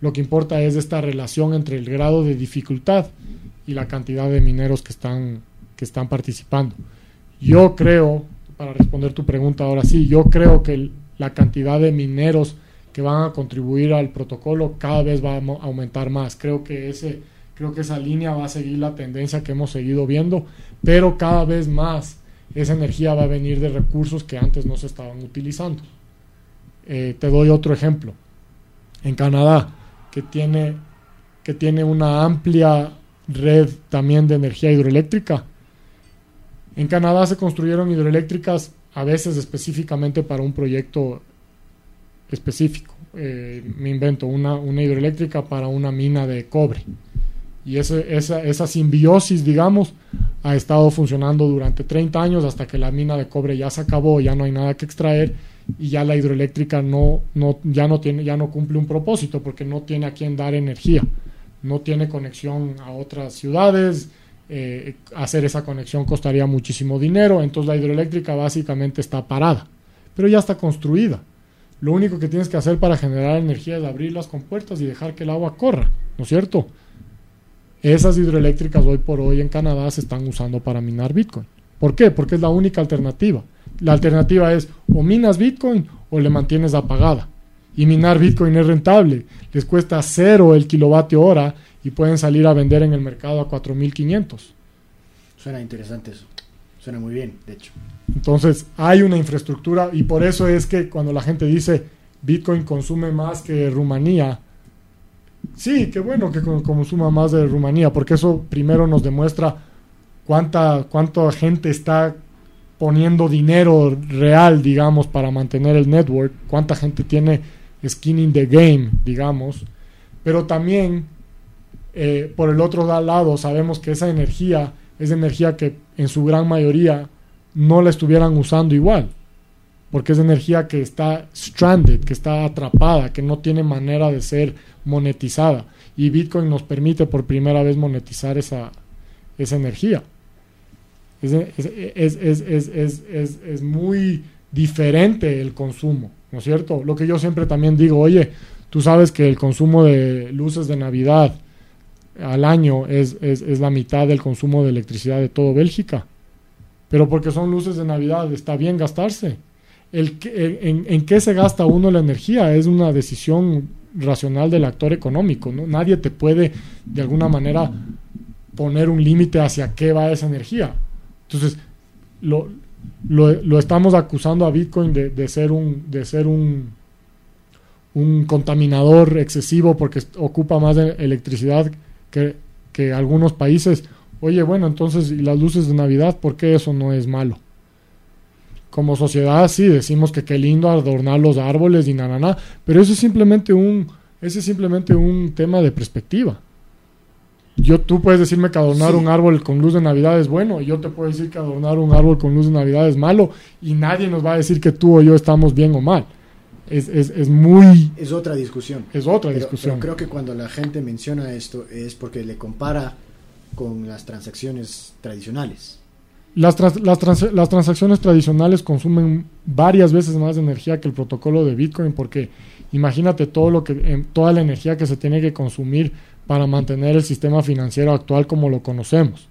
lo que importa es esta relación entre el grado de dificultad y la cantidad de mineros que están, que están participando. Yo creo, para responder tu pregunta ahora sí, yo creo que la cantidad de mineros que van a contribuir al protocolo cada vez va a aumentar más. Creo que ese creo que esa línea va a seguir la tendencia que hemos seguido viendo, pero cada vez más esa energía va a venir de recursos que antes no se estaban utilizando. Eh, te doy otro ejemplo. En Canadá, que tiene, que tiene una amplia red también de energía hidroeléctrica. En Canadá se construyeron hidroeléctricas a veces específicamente para un proyecto específico. Eh, me invento una, una, hidroeléctrica para una mina de cobre. Y esa, esa simbiosis, digamos, ha estado funcionando durante 30 años hasta que la mina de cobre ya se acabó, ya no hay nada que extraer y ya la hidroeléctrica no, no, ya, no tiene, ya no cumple un propósito porque no tiene a quien dar energía, no tiene conexión a otras ciudades, eh, hacer esa conexión costaría muchísimo dinero, entonces la hidroeléctrica básicamente está parada, pero ya está construida. Lo único que tienes que hacer para generar energía es abrir las compuertas y dejar que el agua corra, ¿no es cierto? Esas hidroeléctricas hoy por hoy en Canadá se están usando para minar Bitcoin. ¿Por qué? Porque es la única alternativa. La alternativa es o minas Bitcoin o le mantienes apagada. Y minar Bitcoin es rentable. Les cuesta cero el kilovatio hora y pueden salir a vender en el mercado a 4.500. Suena interesante eso. Suena muy bien, de hecho. Entonces hay una infraestructura y por eso es que cuando la gente dice Bitcoin consume más que Rumanía, sí, qué bueno que consuma más de Rumanía, porque eso primero nos demuestra cuánta, cuánta gente está poniendo dinero real, digamos, para mantener el network, cuánta gente tiene skin in the game, digamos, pero también eh, por el otro lado sabemos que esa energía es energía que en su gran mayoría no la estuvieran usando igual, porque es energía que está stranded, que está atrapada, que no tiene manera de ser monetizada, y Bitcoin nos permite por primera vez monetizar esa, esa energía. Es, es, muy diferente el consumo, ¿no es cierto? Lo que yo siempre también digo, oye, tú sabes que el consumo de luces de Navidad al año es, la mitad del consumo de electricidad de todo Bélgica. Pero porque son luces de Navidad, está bien gastarse. El, en, en, qué se gasta uno la energía es una decisión racional del actor económico. ¿no? Nadie te puede, de alguna manera, poner un límite hacia qué va esa energía. Entonces, lo, lo, estamos acusando a Bitcoin de, de, ser un, de ser un, un contaminador excesivo porque ocupa más de electricidad que, que algunos países. Oye, bueno, entonces, ¿y las luces de Navidad? ¿Por qué eso no es malo? Como sociedad sí decimos que qué lindo adornar los árboles y nada, na, pero eso es simplemente un, ese es simplemente un tema de perspectiva. Yo, tú puedes decirme que adornar un árbol con luz de Navidad es bueno, y yo te puedo decir que adornar un árbol con luz de Navidad es malo, y nadie nos va a decir que tú o yo estamos bien o mal. Es, es, es muy... Es otra discusión. Es otra discusión. creo que cuando la gente menciona esto es porque le compara con las transacciones tradicionales. Las, las, las, transacciones tradicionales consumen varias veces más energía que el protocolo de Bitcoin porque imagínate todo lo que, toda la energía que se tiene que consumir para mantener el sistema financiero actual como lo conocemos.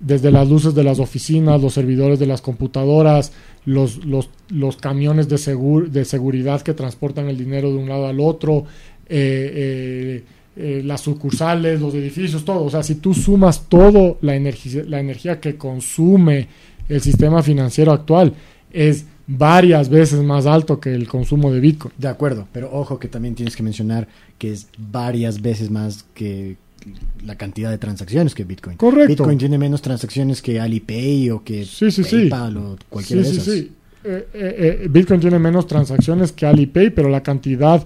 Desde las luces de las oficinas, los servidores de las computadoras, los, los, los camiones de, de seguridad que transportan el dinero de un lado al otro, eh, eh, eh, las sucursales, los edificios, todo. O sea, si tú sumas todo la energía, la energía que consume el sistema financiero actual, es varias veces más alto que el consumo de Bitcoin. De acuerdo, pero ojo que también tienes que mencionar que es varias veces más que la cantidad de transacciones que Bitcoin. Correcto. Bitcoin tiene menos transacciones que Alipay o que PayPal o cualquiera de esas. Sí, sí. Eh, eh, Bitcoin tiene menos transacciones que Alipay, pero la cantidad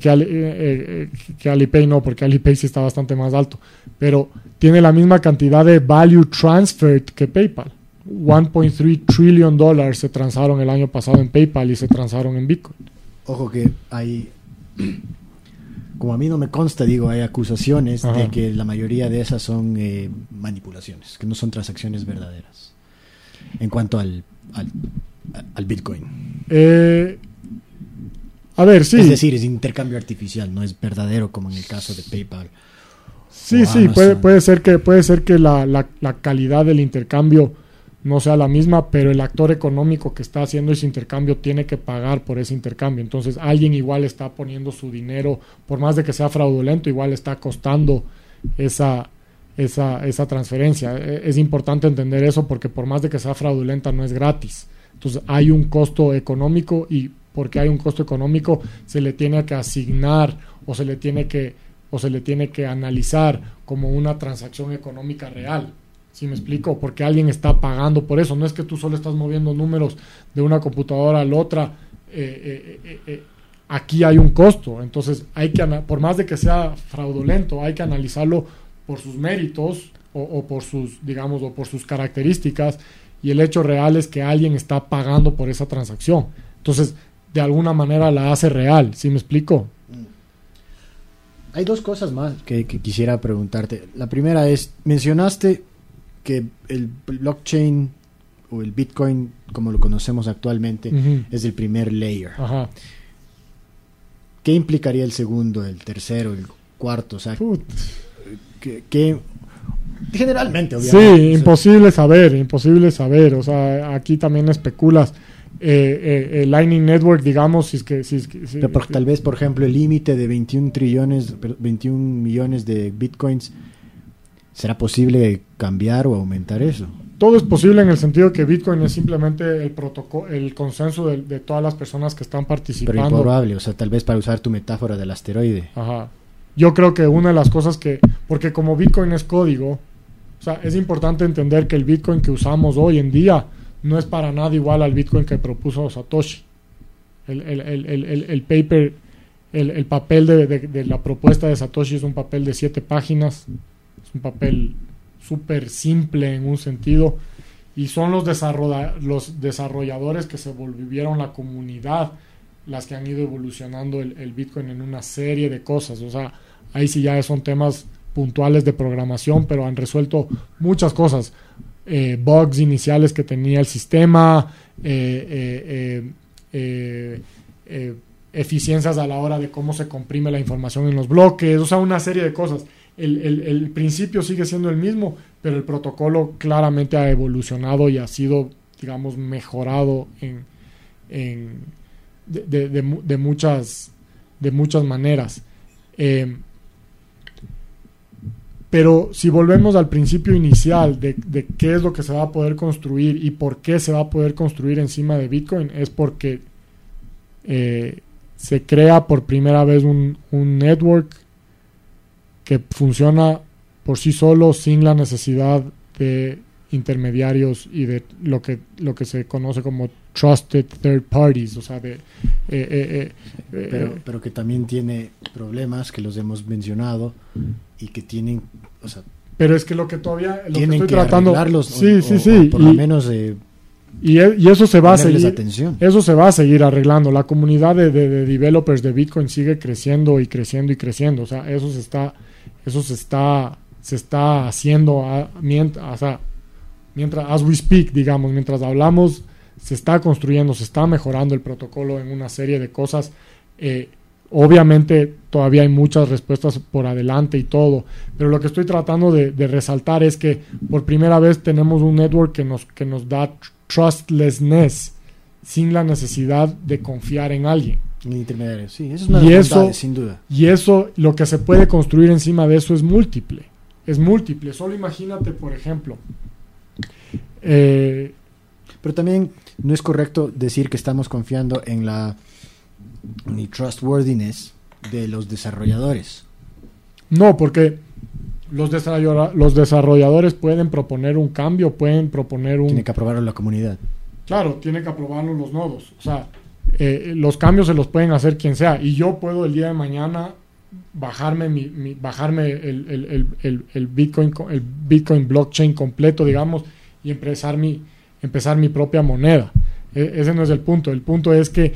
que, que Alipay no, porque Alipay sí está bastante más alto, pero tiene la misma cantidad de value transferred que PayPal. 1.3 trillion dólares se transaron el año pasado en PayPal y se transaron en Bitcoin. Ojo que hay, como a mí no me consta, digo, hay acusaciones de que la mayoría de esas son eh, manipulaciones, que no son transacciones verdaderas. En cuanto al, al, Bitcoin. Eh, a ver, sí. Es decir, es intercambio artificial, no es verdadero como en el caso de PayPal. Sí, sí, puede, puede, ser que, puede ser que la, la, la calidad del intercambio no sea la misma, pero el actor económico que está haciendo ese intercambio tiene que pagar por ese intercambio. Entonces alguien igual está poniendo su dinero, por más de que sea fraudulento, igual está costando esa, esa, esa transferencia. E, es importante entender eso porque por más de que sea fraudulenta no es gratis. Entonces hay un costo económico y porque hay un costo económico se le tiene que asignar o se le tiene que o se le tiene que analizar como una transacción económica real. ¿Sí me explico? Porque alguien está pagando por eso. No es que tú solo estás moviendo números de una computadora a la otra. Eh, eh, eh, aquí hay un costo. Entonces, hay que, por más de que sea fraudulento, hay que analizarlo por sus méritos o, por sus, digamos, o por sus características. Y el hecho real es que alguien está pagando por esa transacción. Entonces, de alguna manera la hace real. ¿Sí me explico? Mm. Hay dos cosas más que quisiera preguntarte. La primera es, mencionaste que el blockchain o el Bitcoin, como lo conocemos actualmente, es el primer layer. ¿Qué implicaría el segundo, el tercero, el cuarto? O sea, ¿qué, generalmente, obviamente. Sí, imposible saber, imposible saber. O sea, aquí también especulas. Eh, eh, el Lightning Network, digamos, si es que... Si tal vez, por ejemplo, el límite de 21 trillones, 21 millones de bitcoins ¿Será posible cambiar o aumentar eso? Todo es posible en el sentido que Bitcoin es simplemente el protocolo, el consenso de, todas las personas que están participando. Pero improbable, o sea, tal vez para usar tu metáfora del asteroide. Ajá. Yo creo que una de las cosas que, porque como Bitcoin es código, o sea, es importante entender que el Bitcoin que usamos hoy en día no es para nada igual al Bitcoin que propuso Satoshi. El, el, el, el paper, el, papel de, de, la propuesta de Satoshi es un papel de siete páginas un papel súper simple en un sentido y son los, los desarrolladores que se volvieron la comunidad las que han ido evolucionando el, Bitcoin en una serie de cosas. O sea, ahí sí ya son temas puntuales de programación, pero han resuelto muchas cosas. Eh, bugs iniciales que tenía el sistema, eh, eh, eficiencias a la hora de cómo se comprime la información en los bloques, o sea, una serie de cosas el, principio sigue siendo el mismo, pero el protocolo claramente ha evolucionado y ha sido, digamos, mejorado en, de, muchas, de muchas maneras. Pero si volvemos al principio inicial de, de, qué es lo que se va a poder construir y por qué se va a poder construir encima de Bitcoin, es porque eh, se crea por primera vez un, un, network que funciona por sí solo sin la necesidad de intermediarios y de lo que, lo que se conoce como trusted third parties, o sea, de... Eh, eh, eh, pero, pero, que también tiene problemas que los hemos mencionado y que tienen, o sea... Pero es que lo que todavía... Lo tienen que estoy tratando... Sí, o, sí, sí. por lo menos... Y, y, eso se va a seguir atención. eso se va a seguir arreglando la comunidad de, de, de, developers de Bitcoin sigue creciendo y creciendo y creciendo o sea eso se está eso se está se está haciendo a, mientras, o sea, mientras as we speak digamos mientras hablamos se está construyendo, se está mejorando el protocolo en una serie de cosas. Eh, obviamente todavía hay muchas respuestas por adelante y todo, pero lo que estoy tratando de, de, resaltar es que por primera vez tenemos un network que nos, que nos da trustlessness sin la necesidad de confiar en alguien. intermediario, sí, eso es una y eso, sin duda. Y eso, lo que se puede construir encima de eso es múltiple. Es múltiple. Solo imagínate, por ejemplo, eh, pero también no es correcto decir que estamos confiando en la ni trustworthiness de los desarrolladores. No, porque los, los desarrolladores pueden proponer un cambio, pueden proponer un... Tiene que aprobarlo la comunidad. Claro, tiene que aprobarlo los nodos. O sea, eh, los cambios se los pueden hacer quien sea. Y yo puedo el día de mañana bajarme, mi, mi bajarme el, el, el, el, Bitcoin, el Bitcoin blockchain completo, digamos, y empezar mi, empezar mi propia moneda. E ese no es el punto. El punto es que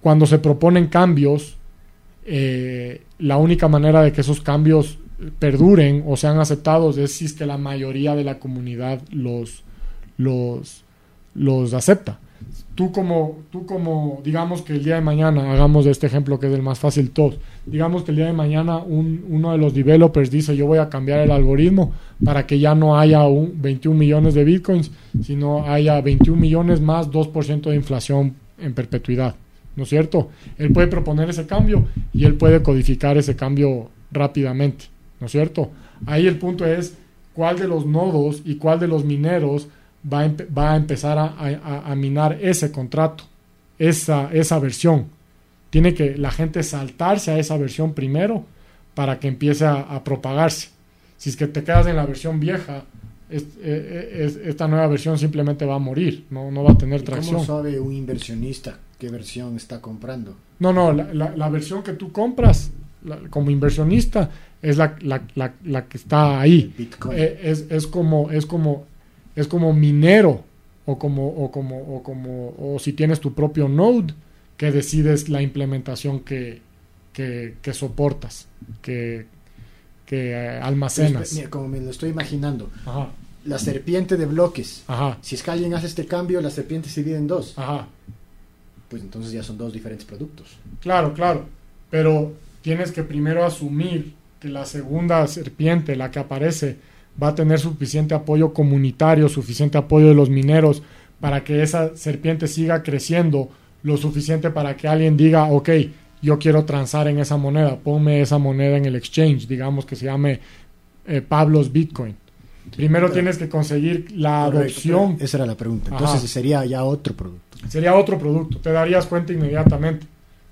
cuando se proponen cambios, eh, la única manera de que esos cambios perduren o sean aceptados es si es que la mayoría de la comunidad los, los, los acepta tú como, tú como, digamos que el día de mañana, hagamos este ejemplo que es el más fácil todos, digamos que el día de mañana un, uno de los developers dice yo voy a cambiar el algoritmo para que ya no haya un 21 millones de bitcoins, sino haya 21 millones más 2% de inflación en perpetuidad, ¿no es cierto? Él puede proponer ese cambio y él puede codificar ese cambio rápidamente, ¿no es cierto? Ahí el punto es cuál de los nodos y cuál de los mineros va a, va a empezar a, a, a, minar ese contrato, esa, esa versión. Tiene que la gente saltarse a esa versión primero para que empiece a, propagarse. Si es que te quedas en la versión vieja, es, es, eh, es, esta nueva versión simplemente va a morir, no, no va a tener tracción. ¿Cómo sabe un inversionista qué versión está comprando? No, no, la, la, la versión que tú compras la, como inversionista es la, la, que está ahí. Eh, es, es, como, es como es como minero o como, o como, o como, o si tienes tu propio node que decides la implementación que, que, que soportas, que, que eh, almacenas. Mira, como me lo estoy imaginando. Ajá. La serpiente de bloques. Ajá. Si es que alguien hace este cambio, la serpiente se divide en dos. Ajá. Pues entonces ya son dos diferentes productos. Claro, claro. Pero tienes que primero asumir que la segunda serpiente, la que aparece, va a tener suficiente apoyo comunitario, suficiente apoyo de los mineros para que esa serpiente siga creciendo lo suficiente para que alguien diga, ok, yo quiero transar en esa moneda, ponme esa moneda en el exchange, digamos que se llame eh, Pablo's Bitcoin. Primero tienes que conseguir la adopción. Esa era la pregunta. Entonces Ajá. sería ya otro producto. Sería otro producto. Te darías cuenta inmediatamente.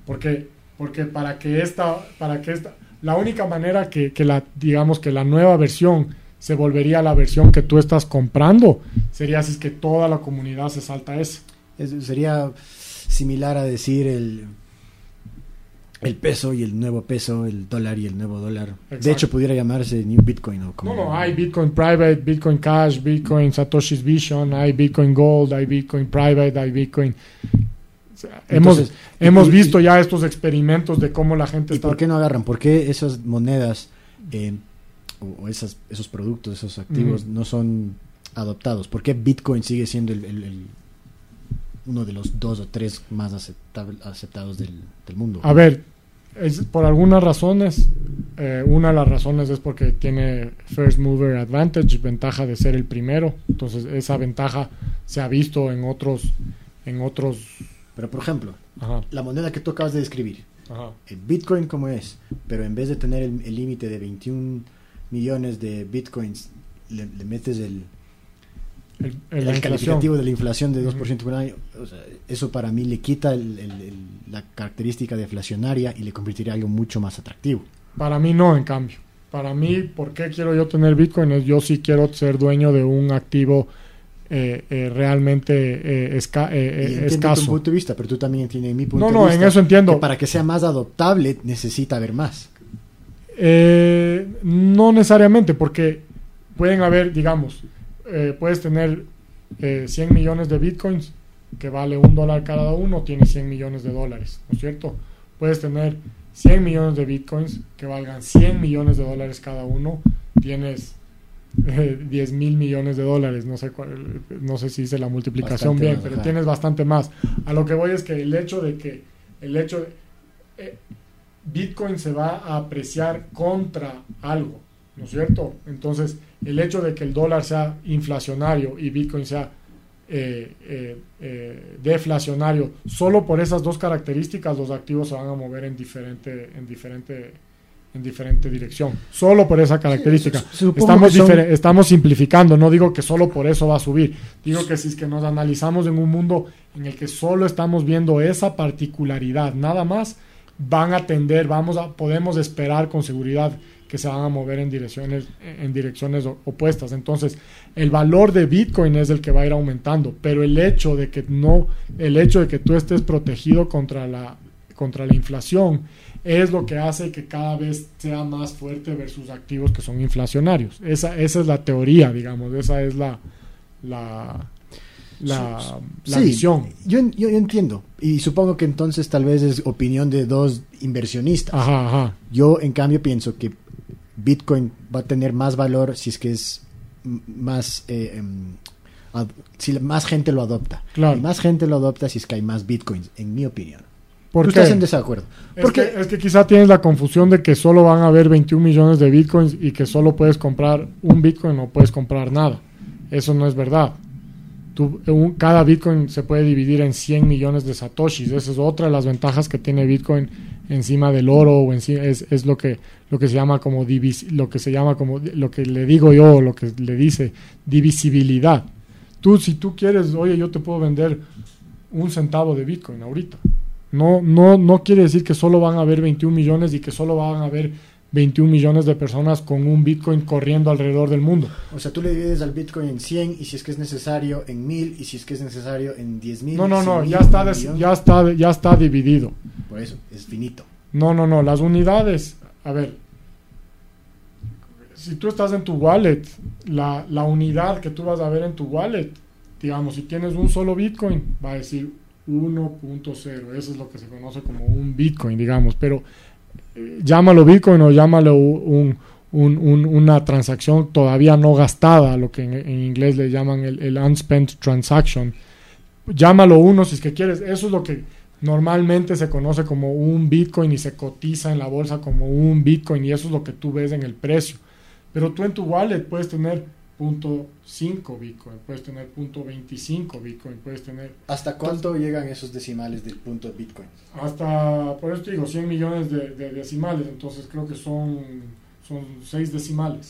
Porque, porque para que esta, para que esta, la única manera que, que la, digamos que la nueva versión se volvería la versión que tú estás comprando. Sería así es que toda la comunidad se salta a ese. Es, sería similar a decir el, el peso y el nuevo peso, el dólar y el nuevo dólar. Exacto. De hecho, pudiera llamarse New Bitcoin. ¿o? Como no, no, hay Bitcoin Private, Bitcoin Cash, Bitcoin Satoshi's Vision, hay Bitcoin Gold, hay Bitcoin Private, hay Bitcoin... O sea, Entonces, hemos, hemos visto ya estos experimentos de cómo la gente ¿y está... ¿Por qué no agarran? ¿Por qué esas monedas eh, o, esas, esos productos, esos activos, no son adoptados? ¿Por qué Bitcoin sigue siendo el, el, el uno de los dos o tres más aceptados del, del mundo? A ver, es, por algunas razones, eh, una de las razones es porque tiene First Mover Advantage, ventaja de ser el primero, entonces esa ventaja se ha visto en otros... En otros Pero por ejemplo, Ajá. la moneda que tú acabas de describir, Ajá. el Bitcoin como es, pero en vez de tener el límite de 21 millones de bitcoins, le, le metes el, El, el, calificativo de la inflación de 2% Ujú. por año, o sea, eso para mí le quita la característica deflacionaria y le convertiría en algo mucho más atractivo. Para mí no, en cambio. Para mí, ¿por qué quiero yo tener Bitcoin? Yo sí quiero ser dueño de un activo eh, eh, realmente eh, esca- eh, eh, entiendo tu escaso. punto de vista, pero tú también entiendes mi punto No, de no, vista. en eso entiendo. que para que sea más adoptable necesita haber más. Eh, no necesariamente, porque pueden haber, digamos, eh, puedes tener eh, 100 millones de bitcoins que vale un dólar cada uno, tienes 100 millones de dólares, ¿no es cierto? Puedes tener 100 millones de bitcoins que valgan 100 millones de dólares cada uno, tienes eh, 10 mil millones de dólares, no sé, cuál- no sé si hice la multiplicación Bastante bien, más, pero ajá. tienes bastante más. A lo que voy es que el hecho de que el hecho de, eh, Bitcoin se va a apreciar contra algo, ¿no es cierto? Entonces, el hecho de que el dólar sea inflacionario y Bitcoin sea eh, eh, eh, deflacionario, solo por esas dos características los activos se van a mover en diferente, en diferente, en diferente dirección. Solo por esa característica. Estamos, son- estamos simplificando, no digo que solo por eso va a subir. Digo que si es que nos analizamos en un mundo en el que solo estamos viendo esa particularidad, nada más, van a tender, vamos a, podemos esperar con seguridad que se van a mover en direcciones, en direcciones opuestas. Entonces, el valor de Bitcoin es el que va a ir aumentando, pero el hecho de que no, el hecho de que tú estés protegido contra la, contra la inflación es lo que hace que cada vez sea más fuerte versus activos que son inflacionarios. Esa, esa es la teoría, digamos, esa es la, la, la, la Sí, visión. Yo, yo entiendo. Y supongo que entonces tal vez es opinión de dos inversionistas. Ajá, ajá. Yo, en cambio, pienso que Bitcoin va a tener más valor si es que es más. eh, em, si más gente lo adopta. Claro. Y más gente lo adopta si es que hay más Bitcoins, en mi opinión. ¿Por Tú qué? estás en desacuerdo. Es Porque que, es que quizá tienes la confusión de que solo van a haber 21 millones de bitcoins y que solo puedes comprar un bitcoin o puedes comprar nada. Eso no es verdad. Cada bitcoin se puede dividir en 100 millones de satoshis. Esa es otra de las ventajas que tiene bitcoin encima del oro o encima, es, es lo que lo que se llama como divis- lo que se llama como lo que le digo yo lo que le dice divisibilidad. Tú si tú quieres, oye, yo te puedo vender un centavo de bitcoin ahorita. No, no, no quiere decir que solo van a haber 21 millones y que solo van a haber 21 millones de personas con un Bitcoin corriendo alrededor del mundo. O sea, tú le divides al Bitcoin en 100 y si es que es necesario en 1000 y si es que es necesario en 10.000. No, no, no, 100.000, ya está, des- ya está, ya está dividido. Por eso, es finito. No, no, no, las unidades, a ver, si tú estás en tu wallet, la, la unidad que tú vas a ver en tu wallet, digamos, si tienes un solo Bitcoin, va a decir 1.0, eso es lo que se conoce como un Bitcoin, digamos, pero llámalo Bitcoin o llámalo un, un- un- una transacción todavía no gastada, lo que en, inglés le llaman el, el unspent transaction. Llámalo uno si es que quieres, eso es lo que normalmente se conoce como un Bitcoin y se cotiza en la bolsa como un Bitcoin y eso es lo que tú ves en el precio. Pero tú en tu wallet puedes tener .5 Bitcoin, puedes tener punto .25 Bitcoin, puedes tener ¿Hasta cuánto llegan esos decimales del punto de Bitcoin? hasta, por eso te digo, 100 millones de, de decimales, entonces creo que son, son 6 decimales.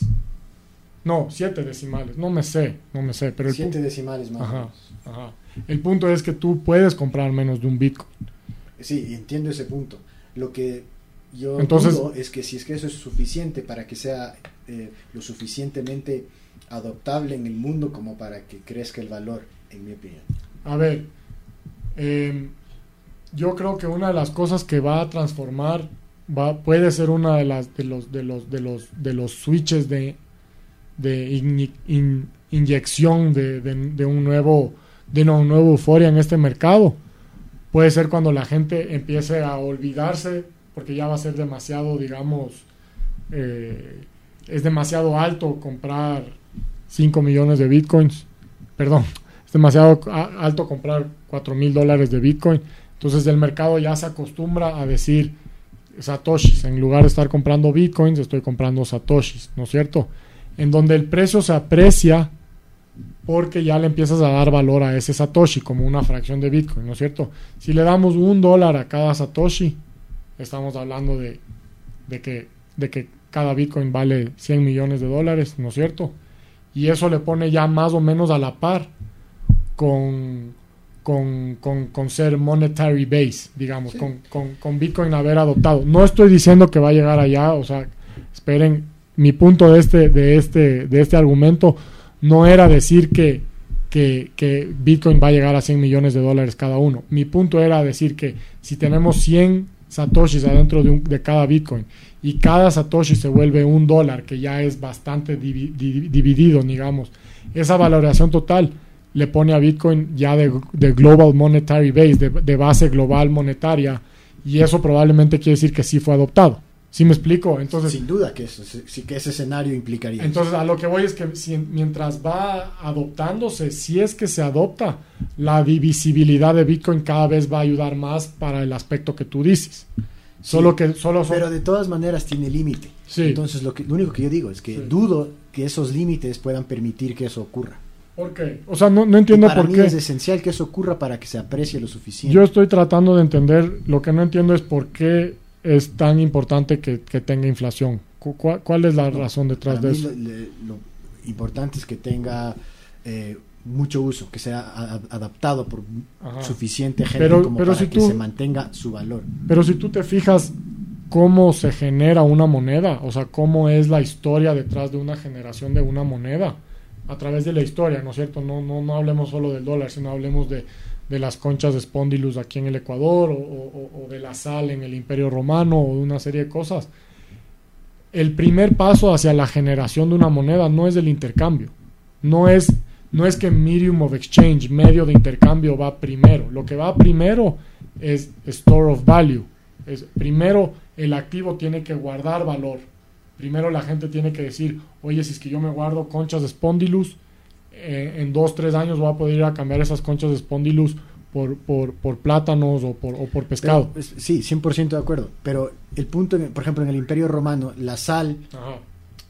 No, 7 decimales, no me sé, no me sé, pero el, pu- Siete decimales más. Ajá. ajá. el punto es que tú puedes comprar menos de un Bitcoin. Sí, entiendo ese punto. Lo que yo Entonces- dudo es que si es que eso es suficiente para que sea eh, lo suficientemente adoptable en el mundo como para que crezca el valor, en mi opinión. A ver, eh, yo creo que una de las cosas que va a transformar va, puede ser una de las de los de los de los de los switches de, de in- in- inyección de, de- de un nuevo de una nueva euforia en este mercado. Puede ser cuando la gente empiece a olvidarse porque ya va a ser demasiado, digamos, eh, es demasiado alto comprar 5 millones de bitcoins. Perdón, es demasiado alto comprar 4 mil dólares de Bitcoin. Entonces el mercado ya se acostumbra a decir satoshis. En lugar de estar comprando Bitcoins, estoy comprando satoshis, ¿no es cierto? En donde el precio se aprecia porque ya le empiezas a dar valor a ese satoshi como una fracción de Bitcoin, ¿no es cierto? Si le damos un dólar a cada satoshi, estamos hablando de, que, que cada Bitcoin vale 100 millones de dólares, ¿no es cierto? Y eso le pone ya más o menos a la par con, con, con, ser monetary base, digamos, con, con, Bitcoin haber adoptado. No estoy diciendo que va a llegar allá, o sea, esperen, mi punto de este, de este, de este argumento no era decir que, que, que, Bitcoin va a llegar a 100 millones de dólares cada uno. Mi punto era decir que si tenemos 100 satoshis adentro de, de cada Bitcoin y cada satoshi se vuelve un dólar, que ya es bastante dividido, digamos, esa valoración total le pone a Bitcoin ya de, Global Monetary Base, de, base global monetaria, y eso probablemente quiere decir que sí fue adoptado. ¿Sí me explico? Entonces, Sin duda que, sí que ese escenario implicaría. Entonces, a lo que voy es que mientras va adoptándose, si es que se adopta, la divisibilidad de Bitcoin cada vez va a ayudar más para el aspecto que tú dices. Solo que solo Pero de todas maneras tiene límite. Entonces, lo, que, lo único que yo digo es que dudo que esos límites puedan permitir que eso ocurra. ¿Por qué? O sea, no, no entiendo por qué. Es esencial que eso ocurra para que se aprecie lo suficiente. Yo estoy tratando de entender, lo que no entiendo es por qué es tan importante que, tenga inflación. ¿Cuál, es la razón detrás de eso? Lo, importante es que tenga eh, mucho uso, que sea adaptado por suficiente gente como para que se mantenga su valor. Pero si tú te fijas cómo se genera una moneda, o sea, cómo es la historia detrás de una generación de una moneda a través de la historia, ¿no es cierto? No, no, no hablemos solo del dólar, sino hablemos de, de las conchas de Spondylus aquí en el Ecuador o, de la sal en el Imperio Romano o de una serie de cosas. El primer paso hacia la generación de una moneda no es el intercambio, no es, no es que medium of exchange, medio de intercambio va primero, lo que va primero es store of value, es primero el activo tiene que guardar valor, primero la gente tiene que decir, oye, si es que yo me guardo conchas de Spondylus, eh, en dos, tres años voy a poder ir a cambiar esas conchas de Spondylus por, por, por plátanos o por, o por pescado. sí, 100% de acuerdo. Pero el punto, por ejemplo, en el Imperio Romano, la sal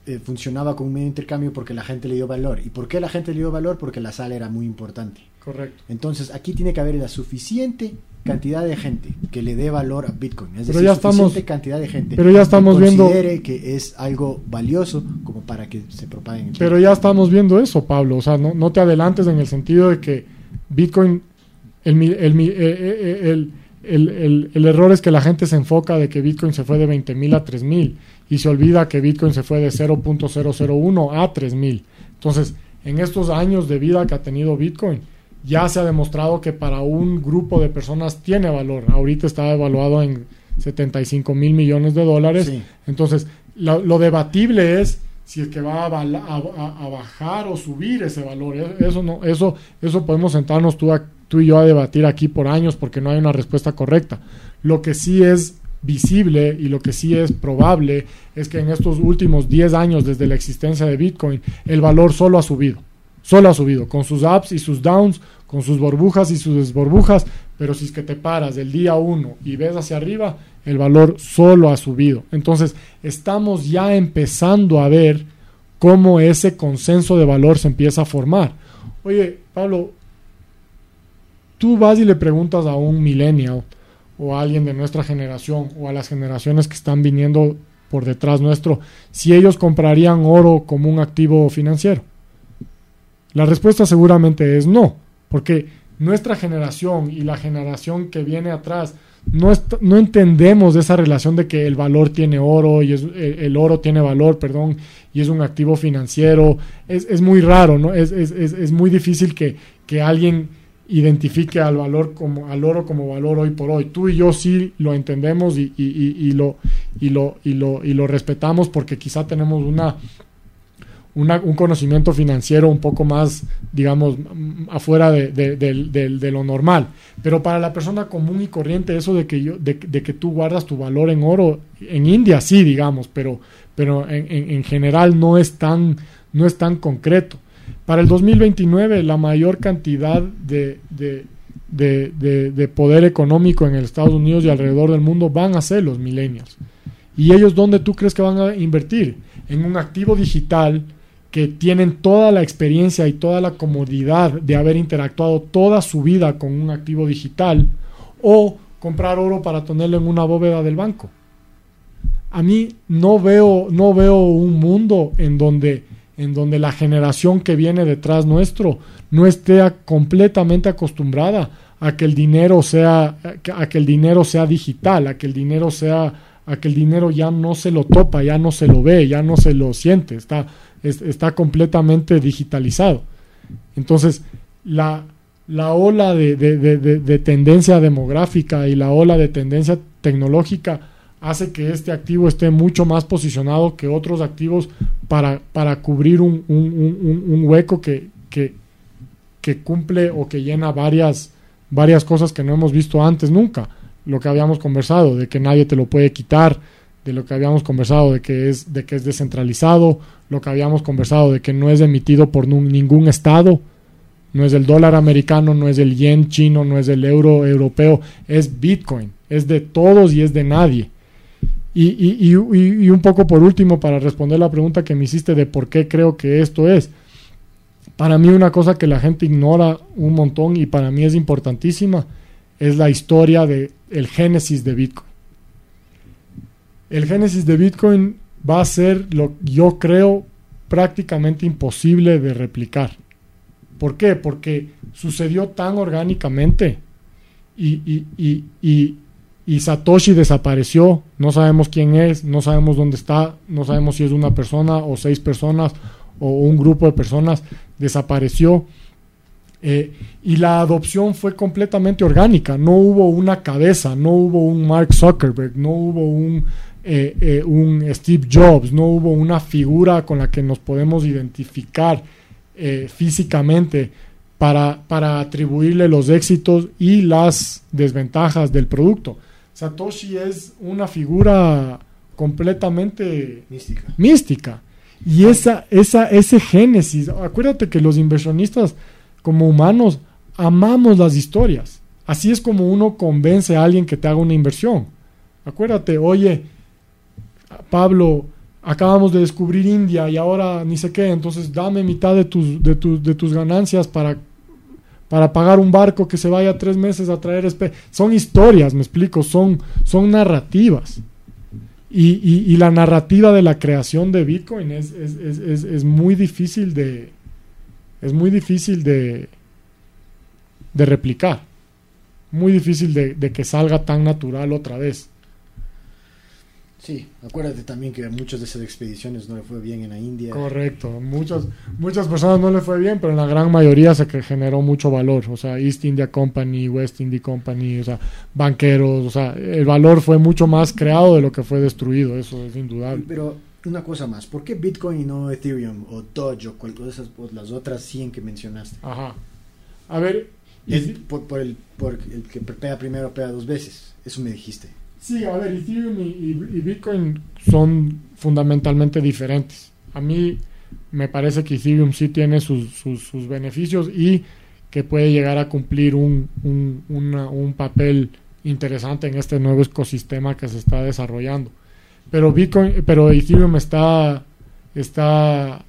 eh, funcionaba como un medio de intercambio porque la gente le dio valor. ¿Y por qué la gente le dio valor? Porque la sal era muy importante. Correcto. Entonces, aquí tiene que haber la suficiente cantidad de gente que le dé valor a Bitcoin. Es pero decir, ya estamos, cantidad de gente pero ya estamos que considere que es algo valioso como para que se propague. En pero ya estamos viendo eso, Pablo. O sea, no, no te adelantes en el sentido de que Bitcoin, el, el, eh, eh, el, el, error es que la gente se enfoca de que Bitcoin se fue de 20.000 a 3.000 y se olvida que Bitcoin se fue de 0.001 a 3.000. Entonces, en estos años de vida que ha tenido Bitcoin, ya se ha demostrado que para un grupo de personas tiene valor. Ahorita está evaluado en 75 mil millones de dólares. Entonces, lo, debatible es si es que va a, bajar o subir ese valor. E, eso, no, eso, eso podemos sentarnos tú, tú y yo a debatir aquí por años porque no hay una respuesta correcta. Lo que sí es visible y lo que sí es probable es que en estos últimos 10 años desde la existencia de Bitcoin el valor solo ha subido. Solo ha subido, con sus ups y sus downs, con sus burbujas y sus desburbujas, pero si es que te paras del día 1 y ves hacia arriba, el valor solo ha subido. Entonces, estamos ya empezando a ver cómo ese consenso de valor se empieza a formar. Oye, Pablo, tú vas y le preguntas a un millennial o a alguien de nuestra generación o a las generaciones que están viniendo por detrás nuestro si ellos comprarían oro como un activo financiero. La respuesta seguramente es no, porque nuestra generación y la generación que viene atrás no, no entendemos esa relación de que el valor tiene oro y es, eh, el, oro tiene valor, perdón, y es un activo financiero. Es, muy raro, ¿no? Es, es muy difícil que, que, alguien identifique al valor como al oro como valor hoy por hoy. Tú y yo sí lo entendemos y, y, lo, y, lo, y, lo, y lo respetamos porque quizá tenemos una un conocimiento financiero un poco más, digamos, afuera de, lo normal. Pero para la persona común y corriente, eso de que, yo, de, que tú guardas tu valor en oro, en India sí, digamos, pero, pero en, en, general no es, tan, no es tan concreto. Para el 2029, la mayor cantidad de, de, poder económico en Estados Unidos y alrededor del mundo van a ser los millennials. ¿Y ellos dónde tú crees que van a invertir? En un activo digital que tienen toda la experiencia y toda la comodidad de haber interactuado toda su vida con un activo digital o comprar oro para tenerlo en una bóveda del banco. a mí no veo, no veo un mundo en donde, en donde la generación que viene detrás nuestro no esté completamente acostumbrada a que el dinero sea, a que el dinero sea digital, a que el dinero sea, a que el dinero ya no se lo topa, ya no se lo ve, ya no se lo siente, está, está completamente digitalizado. Entonces, la, la ola de, de, tendencia demográfica y la ola de tendencia tecnológica hace que este activo esté mucho más posicionado que otros activos para, para cubrir un, un, hueco que, que, que, cumple o que llena varias, varias cosas que no hemos visto antes nunca. Lo que habíamos conversado, de que nadie te lo puede quitar, de lo que habíamos conversado, de que es, de que es descentralizado, lo que habíamos conversado, de que no es emitido por ningún estado, no es el dólar americano, no es el yen chino, no es el euro europeo, es Bitcoin, es de todos y es de nadie. Y, un poco por último, para responder la pregunta que me hiciste de por qué creo que esto es. Para mí una cosa que la gente ignora un montón y para mí es importantísima es la historia de el génesis de Bitcoin. El génesis de Bitcoin va a ser lo yo creo prácticamente imposible de replicar. ¿Por qué? Porque sucedió tan orgánicamente y, y y Satoshi desapareció, no sabemos quién es, no sabemos dónde está, no sabemos si es una persona o seis personas o un grupo de personas, desapareció. Eh, y la adopción fue completamente orgánica, no hubo una cabeza, no hubo un Mark Zuckerberg, no hubo un, eh, eh, un Steve Jobs, no hubo una figura con la que nos podemos identificar físicamente para, para atribuirle los éxitos y las desventajas del producto Satoshi es una figura completamente mística. Y esa, esa, ese génesis, acuérdate que los inversionistas como humanos amamos las historias. Así es como uno convence a alguien que te haga una inversión. Acuérdate, oye, Pablo, acabamos de descubrir India y ahora ni sé qué, entonces dame mitad de tus, de de tus ganancias para para pagar un barco que se vaya tres meses a traer espe son historias me explico son son narrativas. Y, la narrativa de la creación de Bitcoin es, es, muy difícil de es muy difícil de de replicar. Muy difícil de que salga tan natural otra vez Sí, acuérdate también que a muchas de esas expediciones no le fue bien en la India. Correcto, muchas, muchas personas no le fue bien, pero en la gran mayoría se generó mucho valor. O sea, East India Company, West India Company, o sea, banqueros, o sea, el valor fue mucho más creado de lo que fue destruido, eso es indudable. Pero una cosa más, ¿por qué Bitcoin y no Ethereum o Doge o cualquiera de esas, las otras 100 que mencionaste? Ajá. A ver... por, por, el, por el que pega primero pega dos veces, eso me dijiste. Sí, a ver, Ethereum y, Bitcoin son fundamentalmente diferentes. A mí me parece que Ethereum sí tiene sus, sus, beneficios y que puede llegar a cumplir un, un, un, papel interesante en este nuevo ecosistema que se está desarrollando. Pero Bitcoin, pero Ethereum está, está,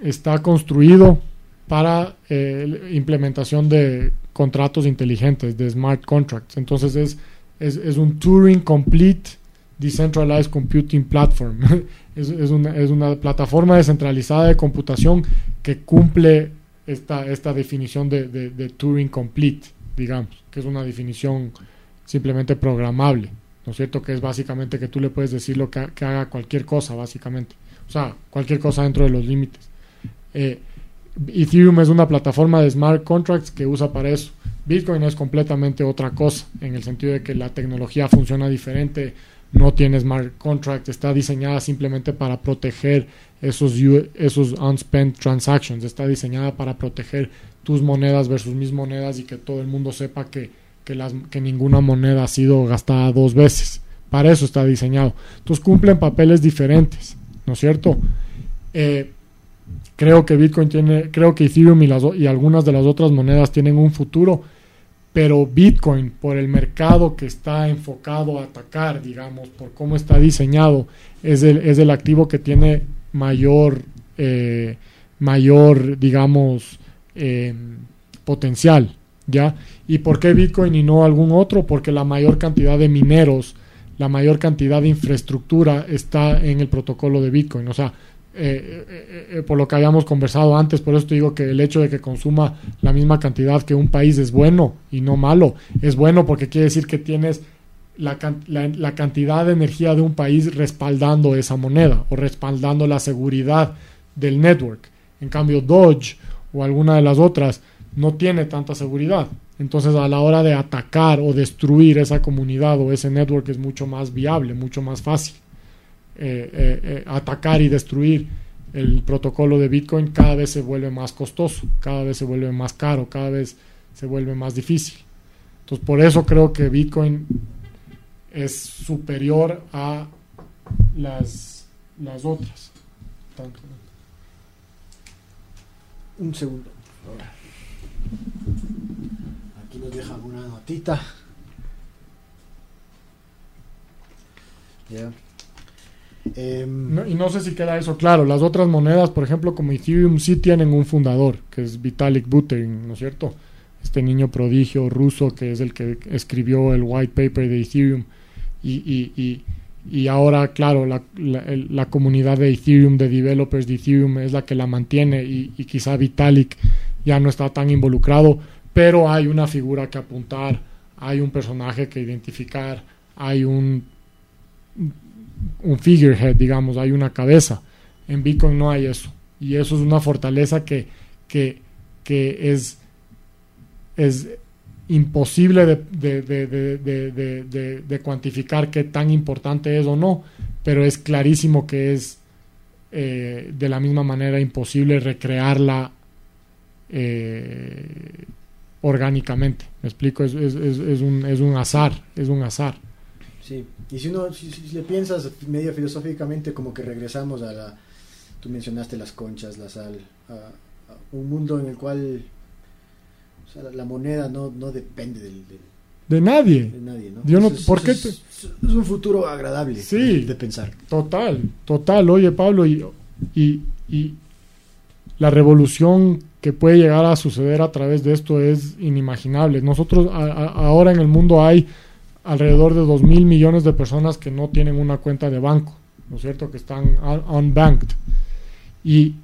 está construido para eh, implementación de contratos inteligentes, de smart contracts. Entonces es es, un Turing Complete Decentralized Computing Platform. es, una, plataforma descentralizada de computación que cumple esta, esta definición de, Turing Complete, digamos, que es una definición simplemente programable. ¿No es cierto? Que es básicamente que tú le puedes decir lo que, haga cualquier cosa, básicamente. O sea, cualquier cosa dentro de los límites. Eh, Ethereum es una plataforma de smart contracts que usa para eso. Bitcoin es completamente otra cosa, en el sentido de que la tecnología funciona diferente, no tiene smart contract, está diseñada simplemente para proteger esos, esos unspent transactions, está diseñada para proteger tus monedas versus mis monedas y que todo el mundo sepa que, las, que ninguna moneda ha sido gastada dos veces. Para eso está diseñado. Entonces cumplen papeles diferentes, ¿no es cierto? Eh, creo que Bitcoin tiene, creo que Ethereum y, y algunas de las otras monedas tienen un futuro pero Bitcoin, por el mercado que está enfocado a atacar, digamos, por cómo está diseñado, es el, es el activo que tiene mayor, eh, mayor digamos, eh, potencial, ¿ya? ¿Y por qué Bitcoin y no algún otro? Porque la mayor cantidad de mineros la mayor cantidad de infraestructura está en el protocolo de Bitcoin. O sea, eh, eh, eh, por lo que habíamos conversado antes, por eso te digo que el hecho de que consuma la misma cantidad que un país es bueno y no malo. Es bueno porque quiere decir que tienes la, la, cantidad de energía de un país respaldando esa moneda o respaldando la seguridad del network. En cambio, Dodge o alguna de las otras no tiene tanta seguridad. Entonces, a la hora de atacar o destruir esa comunidad o ese network es mucho más viable, mucho más fácil. Eh, eh, eh, atacar y destruir el protocolo de Bitcoin cada vez se vuelve más costoso, cada vez se vuelve más caro, cada vez se vuelve más difícil. Entonces, por eso creo que Bitcoin es superior a las, las otras. Un segundo. Aquí nos deja una notita. Em, y no sé si queda eso claro. Las otras monedas, por ejemplo, como Ethereum, sí tienen un fundador, que es Vitalik Buterin, ¿no es cierto? Este niño prodigio ruso que es el que escribió el white paper de Ethereum. Y, y, ahora, claro, la, la, comunidad de Ethereum, de developers de Ethereum, es la que la mantiene y, y quizá Vitalik ya no está tan involucrado, pero hay una figura que apuntar, hay un personaje que identificar, hay un un figurehead, digamos, hay una cabeza. En Bitcoin no hay eso. Y eso es una fortaleza que, que, que es, es imposible de, de, de, cuantificar qué tan importante es o no, pero es clarísimo que es eh, de la misma manera imposible recrearla eh, orgánicamente. Me explico, es, es, un, es un azar, es un azar. Sí, y si uno, si, le piensas medio filosóficamente, como que regresamos a la, tú mencionaste las conchas, la sal, a, un mundo en el cual la, moneda no, no depende del, de nadie. De nadie, ¿no? Yo no ¿por qué es, un futuro agradable sí, de pensar. Total, total. Oye, Pablo, y, y, y, la revolución que puede llegar a suceder a través de esto es inimaginable. Nosotros ahora en el mundo hay alrededor de 2 mil millones de personas que no tienen una cuenta de banco, ¿no es cierto? Que están unbanked. Y,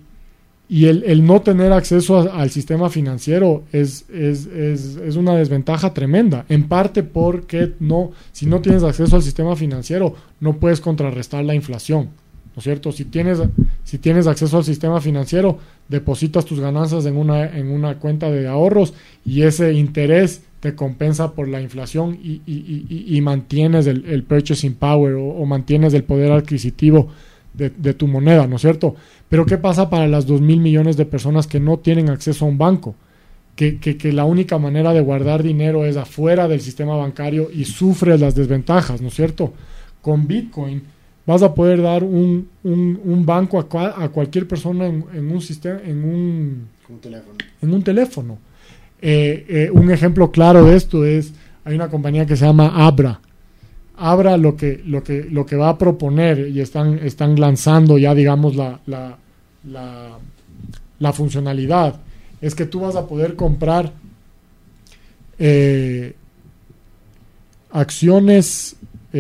y el, el, no tener acceso al sistema financiero es, es, es, es, una desventaja tremenda, en parte porque no, si no tienes acceso al sistema financiero no puedes contrarrestar la inflación, ¿no es cierto? Si tienes, si tienes acceso al sistema financiero, depositas tus ganancias en una, en una cuenta de ahorros y ese interés te compensa por la inflación y, y, y, mantienes el, el, purchasing power o, mantienes el poder adquisitivo de, de, tu moneda, ¿no es cierto? Pero ¿qué pasa para las dos mil millones de personas que no tienen acceso a un banco? Que, que, que, la única manera de guardar dinero es afuera del sistema bancario y sufres las desventajas, ¿no es cierto? Con Bitcoin vas a poder dar un, un, un banco a, a, cualquier persona en, en un sistema, en un, un teléfono. En un teléfono eh, eh, un ejemplo claro de esto es, hay una compañía que se llama Abra. Abra lo que, lo que, lo que va a proponer y están, están lanzando ya, digamos, la, la, la, funcionalidad, es que tú vas a poder comprar eh, acciones y,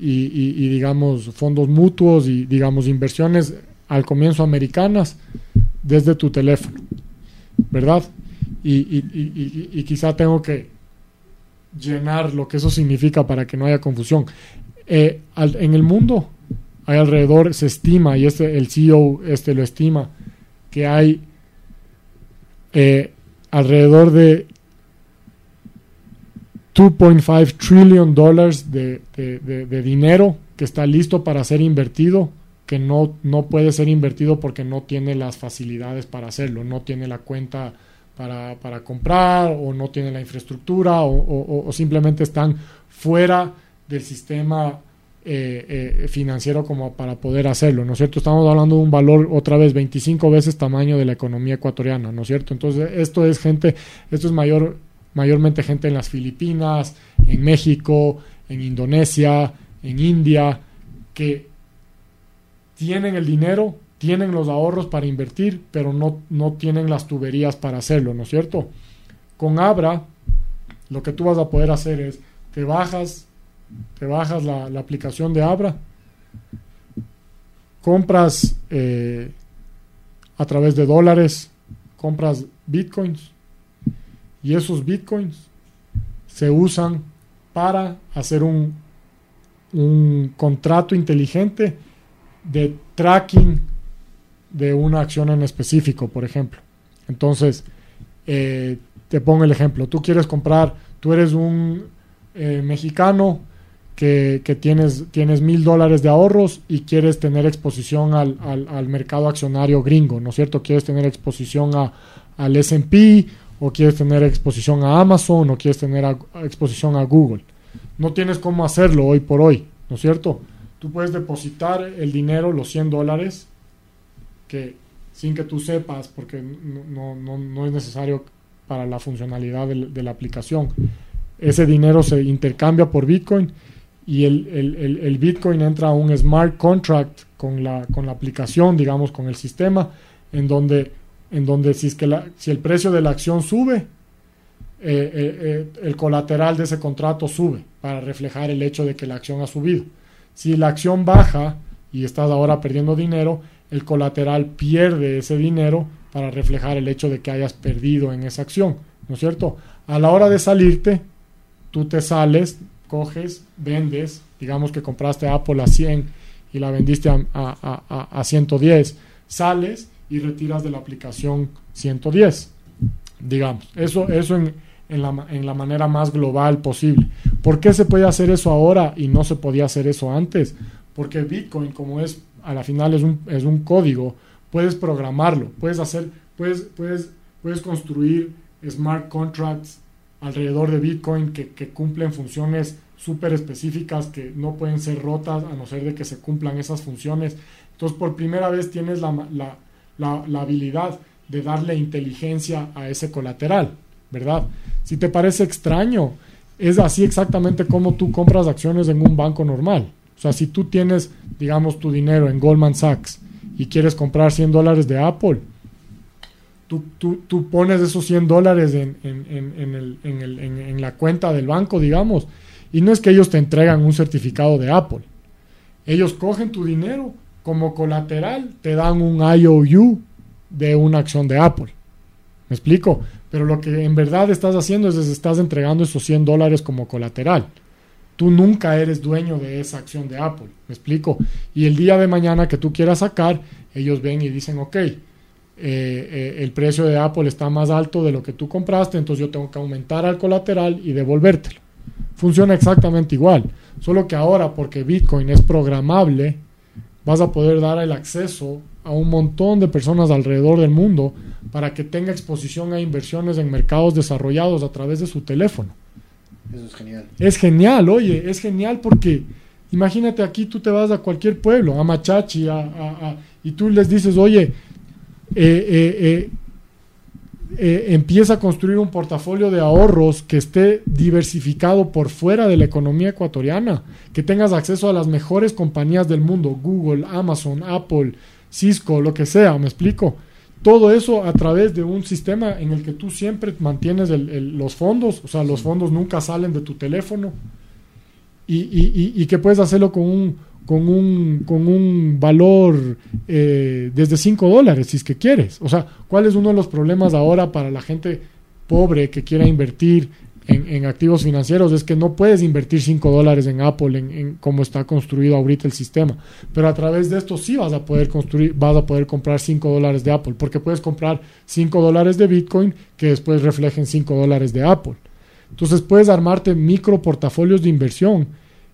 y, digamos, fondos mutuos y, digamos, inversiones al comienzo americanas desde tu teléfono, ¿verdad? Y, y, y, quizá tengo que llenar lo que eso significa para que no haya confusión. Eh, en el mundo hay alrededor, se estima, y este, el CEO este lo estima, que hay eh, alrededor de 2.5 trillion dólares de, de, dinero que está listo para ser invertido, que no, no puede ser invertido porque no tiene las facilidades para hacerlo, no tiene la cuenta para, para comprar o no tienen la infraestructura o, simplemente están fuera del sistema eh, eh, financiero como para poder hacerlo, ¿no es cierto? Estamos hablando de un valor otra vez 25 veces tamaño de la economía ecuatoriana, ¿no es cierto? Entonces esto es gente, esto es mayor, mayormente gente en las Filipinas, en México, en Indonesia, en India, que tienen el dinero tienen los ahorros para invertir, pero no, no tienen las tuberías para hacerlo, ¿no es cierto? Con Abra, lo que tú vas a poder hacer es, te bajas te bajas la, aplicación de Abra, compras eh, a través de dólares, compras bitcoins y esos bitcoins se usan para hacer un, un contrato inteligente de tracking de una acción en específico, por ejemplo. Entonces, eh, te pongo el ejemplo, tú quieres comprar, tú eres un eh, mexicano que, tienes, tienes mil dólares de ahorros y quieres tener exposición al, al, mercado accionario gringo, ¿no es cierto? Quieres tener exposición a, al SP o quieres tener exposición a Amazon o quieres tener exposición a Google. No tienes cómo hacerlo hoy por hoy, ¿no es cierto? Tú puedes depositar el dinero, los 100 dólares, que sin que tú sepas, porque no, no, no es necesario para la funcionalidad de, la aplicación. Ese dinero se intercambia por Bitcoin y el, el, el, Bitcoin entra a un smart contract con la, con la aplicación, digamos, con el sistema, en donde, en donde si, es que la, si el precio de la acción sube, eh, eh, eh, el colateral de ese contrato sube para reflejar el hecho de que la acción ha subido. Si la acción baja y estás ahora perdiendo dinero, el colateral pierde ese dinero para reflejar el hecho de que hayas perdido en esa acción, ¿no es cierto? A la hora de salirte, tú te sales, coges, vendes, digamos que compraste Apple a 100 y la vendiste a, a, a, 110, sales y retiras de la aplicación 110, digamos. Eso, eso en, en, la, en la manera más global posible. ¿Por qué se puede hacer eso ahora y no se podía hacer eso antes? Porque Bitcoin, como es a la final es un, es un código, puedes programarlo, puedes hacer, puedes, puedes, puedes construir smart contracts alrededor de Bitcoin que, cumplen funciones súper específicas que no pueden ser rotas a no ser de que se cumplan esas funciones. Entonces, por primera vez tienes la, la, la, la habilidad de darle inteligencia a ese colateral, ¿verdad? Si te parece extraño, es así exactamente como tú compras acciones en un banco normal. O sea, si tú tienes, digamos, tu dinero en Goldman Sachs y quieres comprar 100 dólares de Apple, tú, pones esos 100 dólares en, en, la cuenta del banco, digamos, y no es que ellos te entregan un certificado de Apple. Ellos cogen tu dinero como colateral, te dan un IOU de una acción de Apple. ¿Me explico? Pero lo que en verdad estás haciendo es, es estás entregando esos 100 dólares como colateral tú nunca eres dueño de esa acción de Apple. ¿Me explico? Y el día de mañana que tú quieras sacar, ellos ven y dicen, ok, eh, eh, el precio de Apple está más alto de lo que tú compraste, entonces yo tengo que aumentar al colateral y devolvértelo. Funciona exactamente igual, solo que ahora porque Bitcoin es programable, vas a poder dar el acceso a un montón de personas alrededor del mundo para que tenga exposición a inversiones en mercados desarrollados a través de su teléfono. Eso es genial. Es genial, oye, es genial porque imagínate aquí tú te vas a cualquier pueblo, a Machachi, a, y tú les dices, oye, eh, eh, eh, empieza a construir un portafolio de ahorros que esté diversificado por fuera de la economía ecuatoriana, que tengas acceso a las mejores compañías del mundo, Google, Amazon, Apple, Cisco, lo que sea, me explico todo eso a través de un sistema en el que tú siempre mantienes los fondos, o sea, los fondos nunca salen de tu teléfono y, que puedes hacerlo con un, con un, con un valor eh, desde 5 dólares, si es que quieres. O sea, ¿cuál es uno de los problemas ahora para la gente pobre que quiera invertir en, activos financieros es que no puedes invertir 5 dólares en Apple en, cómo está construido ahorita el sistema. Pero a través de esto sí vas a poder construir, vas a poder comprar 5 dólares de Apple, porque puedes comprar 5 dólares de Bitcoin que después reflejen 5 dólares de Apple. Entonces puedes armarte micro portafolios de inversión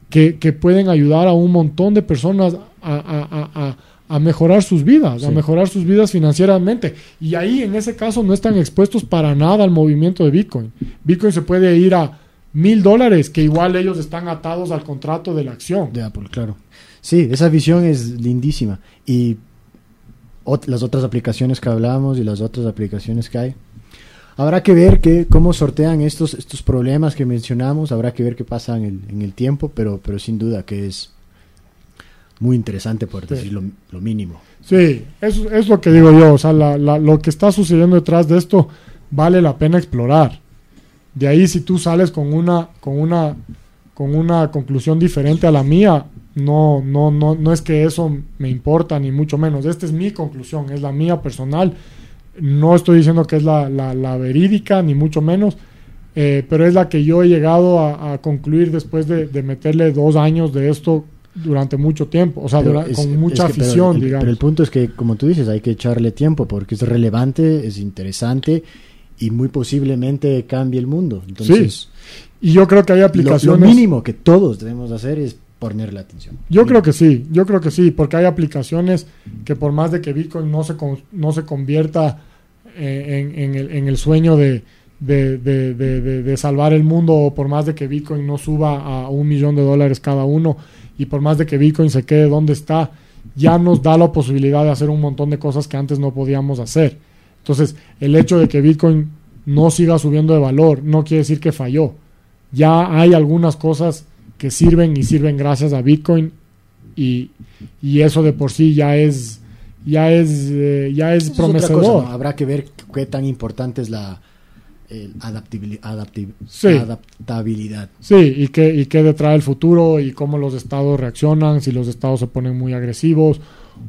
que, pueden ayudar a un montón de personas a mejorar sus vidas, a mejorar sus vidas financieramente. Y ahí en ese caso no están expuestos para nada al movimiento de Bitcoin. Bitcoin se puede ir a mil dólares, que igual ellos están atados al contrato de la acción. De Apple, claro. Sí, esa visión es lindísima. Y las otras aplicaciones que hablábamos y las otras aplicaciones que hay. Habrá que ver que, cómo sortean estos, estos problemas que mencionamos, habrá que ver qué pasa en el, en el tiempo, pero, pero sin duda que es muy interesante, por decir lo, mínimo. Sí, eso es lo que digo yo. O sea, lo que está sucediendo detrás de esto vale la pena explorar. De ahí, si tú sales con una, con una, con una conclusión diferente a la mía, no, no, no, no es que eso me importa, ni mucho menos. Esta es mi conclusión, es la mía personal. No estoy diciendo que es la, la, verídica, ni mucho menos, eh, pero es la que yo he llegado a, concluir después de, meterle dos años de esto durante mucho tiempo, o sea, con mucha afición, digamos. Pero el punto es que, como tú dices, hay que echarle tiempo porque es relevante, es interesante y muy posiblemente cambie el mundo. Entonces, sí. Y yo creo que hay aplicaciones. Lo, mínimo que todos debemos hacer es ponerle atención. Yo creo que sí, yo creo que sí, porque hay aplicaciones que por más de que Bitcoin no se, no se convierta eh, en, el, en el, sueño de, de, de, salvar el mundo, o por más de que Bitcoin no suba a un millón de dólares cada uno, y por más de que Bitcoin se quede donde está, ya nos da la posibilidad de hacer un montón de cosas que antes no podíamos hacer. Entonces, el hecho de que Bitcoin no siga subiendo de valor no quiere decir que falló. Ya hay algunas cosas que sirven y sirven gracias a Bitcoin y, eso de por sí ya es ya es eh, ya es prometedor. Habrá que ver qué tan importante es la adaptabilidad. Sí, y qué, y qué detrae el futuro y cómo los estados reaccionan, si los estados se ponen muy agresivos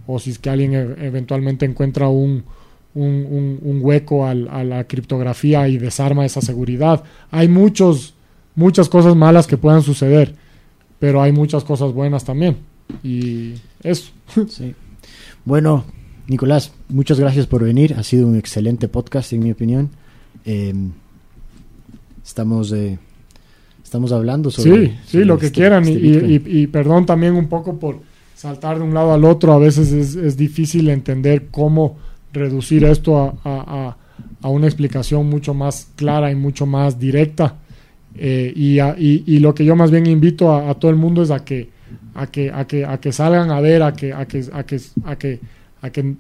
o si es que alguien e, eventualmente encuentra un, un, un, hueco a la criptografía y desarma esa seguridad. Hay muchos muchas cosas malas que puedan suceder, pero hay muchas cosas buenas también. Y eso. Sí. Bueno, Nicolás, muchas gracias por venir. Ha sido un excelente podcast, en mi opinión. Em, estamos, eh, estamos hablando sobre. Sí, sí, lo que este, quieran. Este y, perdón también un poco por saltar de un lado al otro. A veces es, difícil entender cómo reducir esto a, a, a, una explicación mucho más clara y mucho más directa. Eh, y, y, lo que yo más bien invito a, todo el mundo es a que, a que, a que, a que salgan a ver, a que, a que, a que, a que, a que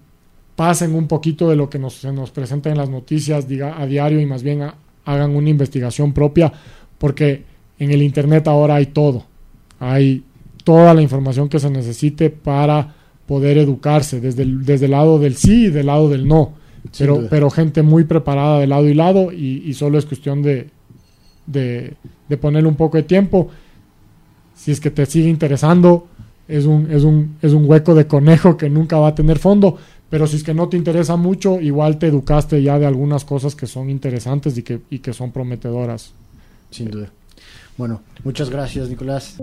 pasen un poquito de lo que nos, se nos presenta en las noticias diga, a diario y más bien hagan una investigación propia, porque en el Internet ahora hay todo. Hay toda la información que se necesite para poder educarse, desde el, desde el lado del sí y del lado del no. Pero, pero gente muy preparada de lado y lado y solo es cuestión de, de, ponerle un poco de tiempo. Si es que te sigue interesando, es un, es, un, es un hueco de conejo que nunca va a tener fondo. Pero si es que no te interesa mucho, igual te educaste ya de algunas cosas que son interesantes y que, y que son prometedoras. Sin duda. Bueno, muchas gracias, Nicolás.